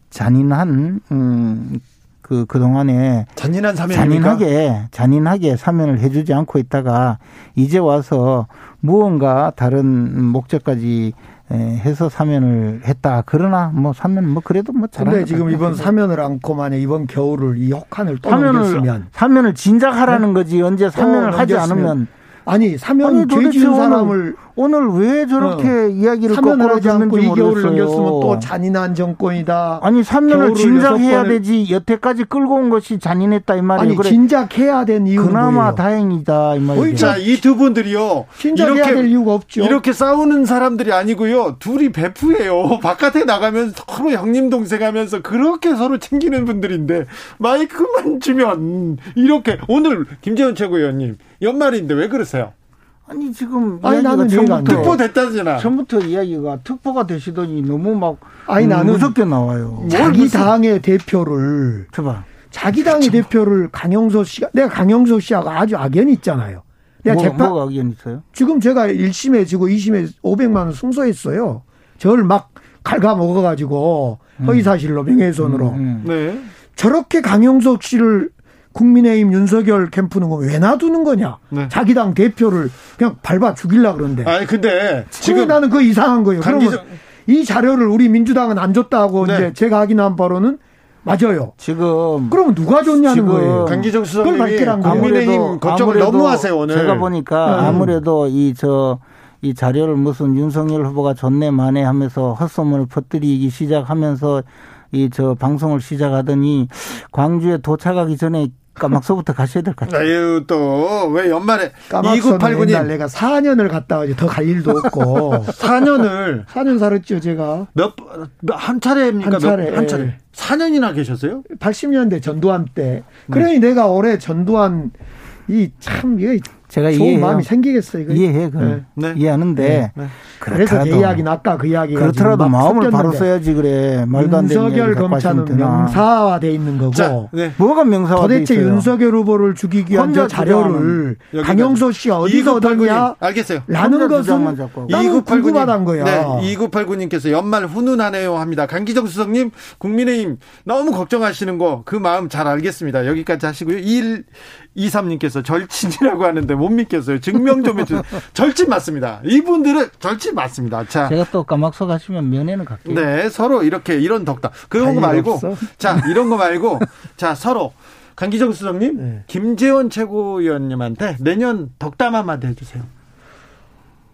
잔인한 음, 그 그동안에 잔인한 사면 잔인하게 잔인하게 사면을 해주지 않고 있다가 이제 와서 무언가 다른 목적까지 해서 사면을 했다. 그러나 뭐 사면 뭐 그래도 뭐 잘한데 지금 이번 사면을 안고 만약 이번 겨울을 이 혹한을 또 사면을, 넘겼으면 사면을 진작 하라는 네? 거지 언제 사면을 하지 않으면 아니 사면 죄 지은 사람을 오늘 왜 저렇게 어. 이야기를 거꾸로 않고 이 겨울을 넘겼으면 또 잔인한 정권이다. 아니 3년을 진작해야 되지 여태까지 끌고 온 것이 잔인했다 이 말이에요. 아니 그래. 진작해야 된 이유는 그나마 뭐예요? 다행이다 이 말이에요. 자이 두 분들이요. 진작해야 이렇게, 될 이유가 없죠. 이렇게 싸우는 사람들이 아니고요. 둘이 베프예요. 바깥에 나가면 서로 형님 동생 하면서 그렇게 서로 챙기는 분들인데 마이크만 주면 이렇게 오늘 김재원 최고위원님 연말인데 왜 그러세요? 아니 지금 아니 나는 처음부터 특보 됐다잖아. 처음부터 이야기가 특보가 되시더니 너무 막 아니 나는 무섭게 나와요. 자기 당의 대표를 줘봐. 자기 당의 대표를 강영소 씨가 내가 강영소 씨하고 아주 악연이 있잖아요. 내가 뭐, 재판 뭐 악연 있어요? 지금 제가 1심에 지고 2심에 500만 원 승소했어요. 저를 막 갉아먹어 가지고 음. 허위 사실로 명예훼손으로. 음, 음. 네. 저렇게 강영석 씨를 국민의힘 윤석열 캠프는 왜 놔두는 거냐? 네. 자기 당 대표를 그냥 밟아 죽일라 그러는데. 아니 근데 지금 나는 그 이상한 거예요. 그러면 이 자료를 우리 민주당은 안 줬다고 네. 이제 제가 확인한 바로는 맞아요. 지금 그럼 누가 줬냐는 거예요. 강기정 수석님이 국민의힘 걱정을 너무 하세요 오늘. 제가 보니까 네. 아무래도 이저 이 자료를 무슨 윤석열 후보가 줬네 마네 하면서 헛소문을 퍼뜨리기 시작하면서 이 저 방송을 시작하더니 광주에 도착하기 전에 까막서부터 가셔야 될 것 같아요. 아유, 또, 왜 연말에. 2989님. 내가 4년을 갔다 와지 더 갈 일도 없고. 4년을. 4년 살았죠, 제가. 몇, 한 차례입니까? 한 차례. 몇, 한 차례. 4년이나 계셨어요? 80년대 전두환 때. 그러니 네. 내가 올해 전두환 이 참, 이게 제가 좋은 이해해요. 마음이 생기겠어요. 이거. 이해해, 그래. 네. 이해하는데. 네. 네. 그래서 내 이야기는 아까 그 이야기가 그렇더라도 마음을 바로 써야지 그래. 말도 안 되는 윤석열 검찰은 명사화돼 있는 거고. 자, 네. 뭐가 명사화 도대체 윤석열 후보를 죽이기 위한 저 자료를 강영소 씨가 어디서 얻었냐? 알겠어요. 라는 것은 나는 궁금하단 거야. 네, 2989님께서 연말 훈훈하네요 합니다. 강기정 수석님 국민의힘 너무 걱정하시는 거 그 마음 잘 알겠습니다. 여기까지 하시고요. 1 23님께서 절친이라고 하는데 못 믿겠어요. 증명 좀 해주세요. 절친 맞습니다. 이분들은 절친 맞습니다. 자. 제가 또 까막서 가시면 면회는 갈게요. 네, 서로 이렇게 이런 덕담. 그런 거 말고. 없어? 자, 이런 거 말고. 자, 서로. 강기정 수석님, 네. 김재원 최고위원님한테 내년 덕담 한마디 해주세요.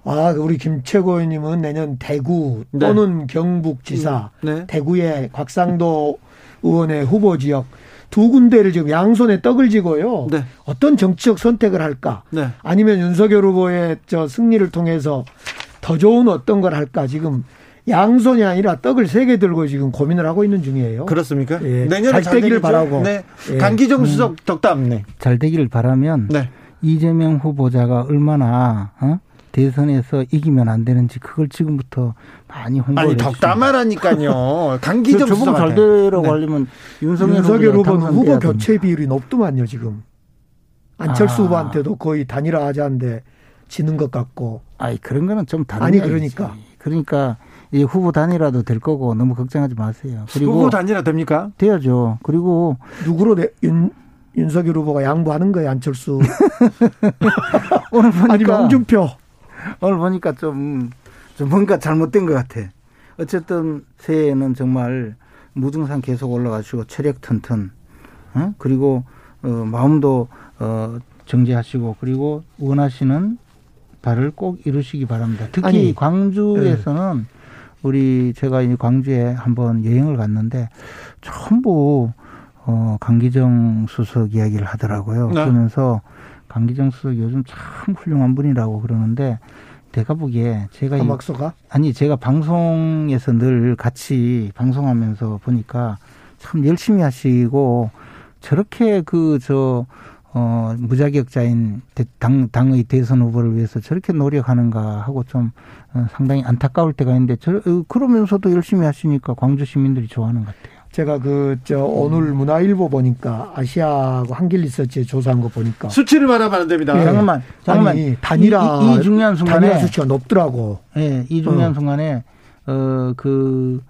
아, 우리 김 최고위원님은 내년 대구 네. 또는 네. 경북지사, 음, 네. 대구의 곽상도 의원의 후보 지역 두 군데를 지금 양손에 떡을 쥐고요. 네. 어떤 정치적 선택을 할까? 네. 아니면 윤석열 후보의 저 승리를 통해서 더 좋은 어떤 걸 할까? 지금 양손이 아니라 떡을 세 개 들고 지금 고민을 하고 있는 중이에요. 그렇습니까? 예. 내년에 잘, 되기를 바라고. 네. 예. 강기정 수석 음. 덕담. 네. 잘 되기를 바라면 네. 이재명 후보자가 얼마나 어? 대선에서 이기면 안 되는지 그걸 지금부터 많이 홍보를 아니 덕담하라니까요. 강기정 수석 잘 되라고 하려면 윤석열, 윤석열 후보는 후보 교체 비율이 높더만요 지금. 안철수 아. 후보한테도 거의 단일화 하자는데 지는 것 같고. 아니 그런 거는 좀 다른 아니 그러니까. 그러니까 이 후보 단일화도 될 거고 너무 걱정하지 마세요. 그리고 후보 단일화 됩니까? 돼야죠. 그리고 누구로 내, 윤 윤석열 후보가 양보하는 거예요 안철수. 오늘 보니까 아니 홍준표. 오늘 보니까 좀, 좀 뭔가 잘못된 것 같아. 어쨌든 새해에는 정말 무증상 계속 올라가시고 체력 튼튼, 어? 그리고 어, 마음도 어, 정지하시고 그리고 원하시는 바를 꼭 이루시기 바랍니다. 특히 아니, 광주에서는 네. 우리 제가 이 광주에 한번 여행을 갔는데 전부 어 강기정 수석 이야기를 하더라고요. 네. 그러면서 강기정 수석 요즘 참 훌륭한 분이라고 그러는데 내가 보기에 제가 박소가 아니 제가 방송에서 늘 같이 방송하면서 보니까 참 열심히 하시고 저렇게 그 저 어, 무자격자인 당, 당의 대선 후보를 위해서 저렇게 노력하는가 하고 좀 어, 상당히 안타까울 때가 있는데 저, 어, 그러면서도 열심히 하시니까 광주 시민들이 좋아하는 것 같아요. 제가 그, 저, 오늘 문화일보 보니까 아시아하고 한길 리서치에 조사한 거 보니까. 수치를 말하면 안 됩니다. 네. 잠깐만, 잠깐만. 아니, 단일화. 이, 이, 중요한 순간에. 단일화 수치가 높더라고. 예, 네, 이 중요한 어. 순간에, 어, 그,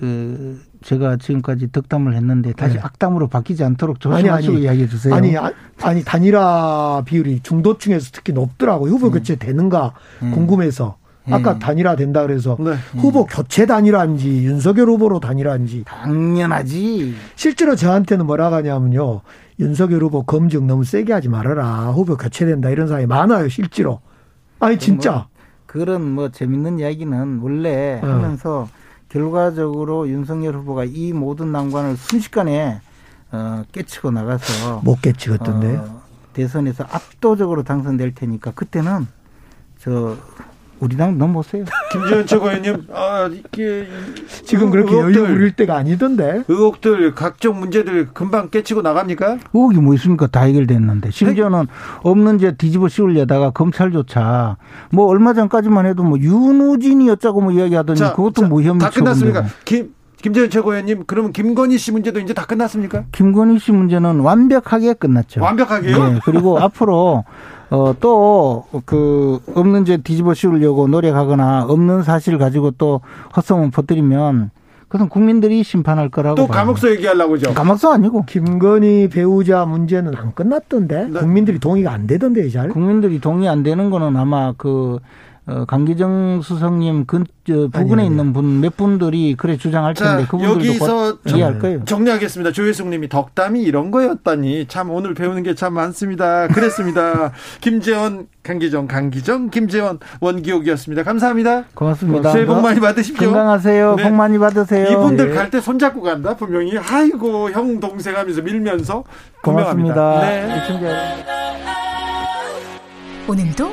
그, 제가 지금까지 덕담을 했는데 다시 네. 악담으로 바뀌지 않도록 조심하시고 이야기해 주세요. 아니, 아, 아니 단일화 비율이 중도층에서 특히 높더라고. 후보 음. 교체 되는가 음. 궁금해서. 아까 음. 단일화 된다 그래서 네. 후보 교체 단일화인지 윤석열 후보로 단일화인지 당연하지. 실제로 저한테는 뭐라 하냐면요. 윤석열 후보 검증 너무 세게 하지 말아라. 후보 교체된다 이런 사람이 많아요. 실제로. 아니 진짜. 뭐 그런 뭐 재밌는 이야기는 원래 어. 하면서 결과적으로 윤석열 후보가 이 모든 난관을 순식간에 어, 깨치고 나가서 못 깨치겠던데 어, 대선에서 압도적으로 당선될 테니까 그때는 저 우리 당 넘보세요. 김지현 최고위원님, 아, 이게 지금 그렇게 여유 부릴 때가 아니던데. 의혹들, 각종 문제들 금방 깨치고 나갑니까? 의혹이 뭐 있습니까? 다 해결됐는데. 심지어는 없는 죄 뒤집어 씌우려다가 검찰조차 뭐 얼마 전까지만 해도 뭐 윤우진이 어쩌고 뭐 이야기 하더니 자, 그것도 자, 뭐 혐의 다 끝났습니까? 김 김재현 최고위원님, 그러면 김건희 씨 문제도 이제 다 끝났습니까? 김건희 씨 문제는 완벽하게 끝났죠. 완벽하게요? 네. 그리고 앞으로 어, 또, 그, 없는 죄 뒤집어 씌우려고 노력하거나 없는 사실 가지고 또 헛소문 퍼뜨리면 그것은 국민들이 심판할 거라고. 또 감옥서 얘기하려고 죠. 감옥서 아니고. 김건희 배우자 문제는 안 끝났던데. 네. 국민들이 동의가 안 되던데, 잘. 국민들이 동의 안 되는 거는 아마 그 어, 강기정 수석님 근 저, 부근에 아니, 있는 분 몇 분들이 그래 주장할 텐데 그분들도 여기서 이해할 거예요. 정리하겠습니다. 조혜숙님이 덕담이 이런 거였다니 참 오늘 배우는 게 참 많습니다. 그랬습니다. 김재원, 강기정, 강기정, 김재원, 원기옥이었습니다. 감사합니다. 고맙습니다. 새해 복 많이 받으십시오. 건강하세요. 네. 복 많이 받으세요. 이분들 네. 갈때 손잡고 간다 분명히. 아이고 형 동생 하면서 밀면서 고맙습니다. 네. 오늘도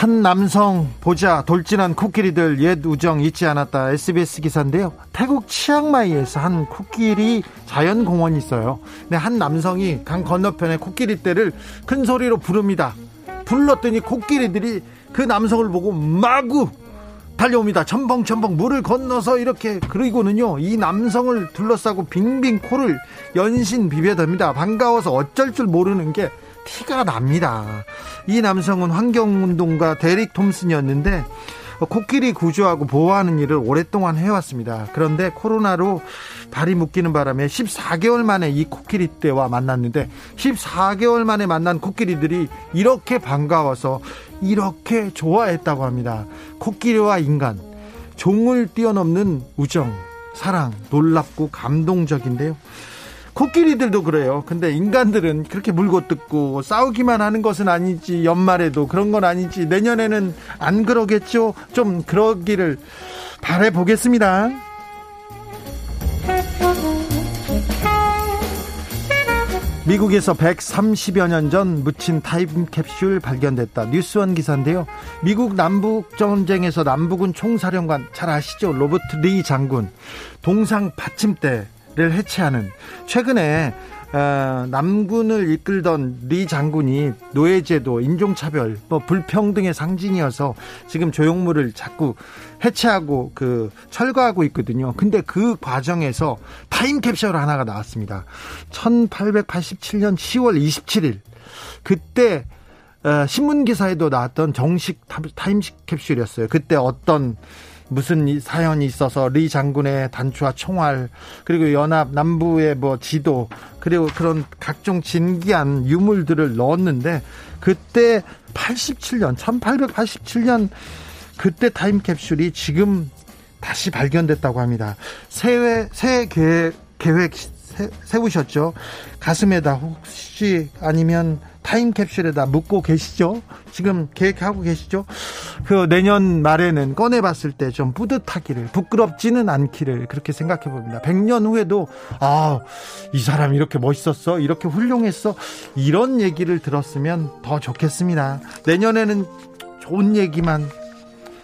한 남성 보자 돌진한 코끼리들 옛 우정 잊지 않았다. SBS 기사인데요. 태국 치앙마이에서 한 코끼리 자연공원이 있어요. 근데 한 남성이 강 건너편에 코끼리 떼를 큰 소리로 부릅니다. 불렀더니 코끼리들이 그 남성을 보고 마구 달려옵니다. 첨벙첨벙 물을 건너서 이렇게 그리고는요 이 남성을 둘러싸고 빙빙 코를 연신 비벼댑니다. 반가워서 어쩔 줄 모르는 게 티가 납니다. 이 남성은 환경운동가 데릭 톰슨이었는데 코끼리 구조하고 보호하는 일을 오랫동안 해왔습니다. 그런데 코로나로 발이 묶이는 바람에 14개월 만에 이 코끼리 떼와 만났는데 14개월 만에 만난 코끼리들이 이렇게 반가워서 이렇게 좋아했다고 합니다. 코끼리와 인간, 종을 뛰어넘는 우정, 사랑, 놀랍고 감동적인데요. 코끼리들도 그래요. 근데 인간들은 그렇게 물고 뜯고 싸우기만 하는 것은 아니지. 연말에도 그런 건 아니지. 내년에는 안 그러겠죠. 좀 그러기를 바래 보겠습니다. 미국에서 130여 년 전 묻힌 타임캡슐 발견됐다. 뉴스원 기사인데요. 미국 남북 전쟁에서 남부군 총사령관 잘 아시죠? 로버트 리 장군 동상 받침대 를 해체하는 최근에 어, 남군을 이끌던 리 장군이 노예제도, 인종차별, 뭐 불평등의 상징이어서 지금 조형물을 자꾸 해체하고 그 철거하고 있거든요. 근데 그 과정에서 타임캡슐 하나가 나왔습니다. 1887년 10월 27일 그때 어, 신문 기사에도 나왔던 정식 타임 캡슐이었어요. 그때 어떤 무슨 사연이 있어서 리 장군의 단추와 총알 그리고 연합 남부의 뭐 지도 그리고 그런 각종 진기한 유물들을 넣었는데 그때 87년 1887년 그때 타임캡슐이 지금 다시 발견됐다고 합니다. 새해 새 계획, 세우셨죠? 가슴에다 혹시 아니면 타임캡슐에다 묻고 계시죠? 지금 계획하고 계시죠? 그 내년 말에는 꺼내봤을 때 좀 뿌듯하기를, 부끄럽지는 않기를 그렇게 생각해 봅니다. 100년 후에도, 아, 이 사람 이렇게 멋있었어? 이렇게 훌륭했어? 이런 얘기를 들었으면 더 좋겠습니다. 내년에는 좋은 얘기만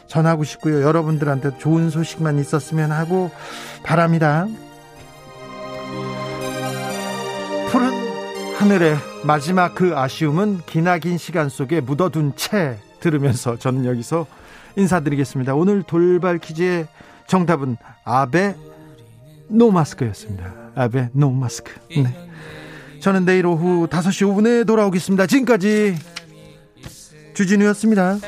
전하고 싶고요. 여러분들한테 좋은 소식만 있었으면 하고 바랍니다. 하늘의 마지막 그 아쉬움은 기나긴 시간 속에 묻어둔 채 들으면서 저는 여기서 인사드리겠습니다. 오늘 돌발 퀴즈의 정답은 아베 노 마스크였습니다. 아베 노 마스크. 네. 저는 내일 오후 5시 5분에 돌아오겠습니다. 지금까지 주진우였습니다.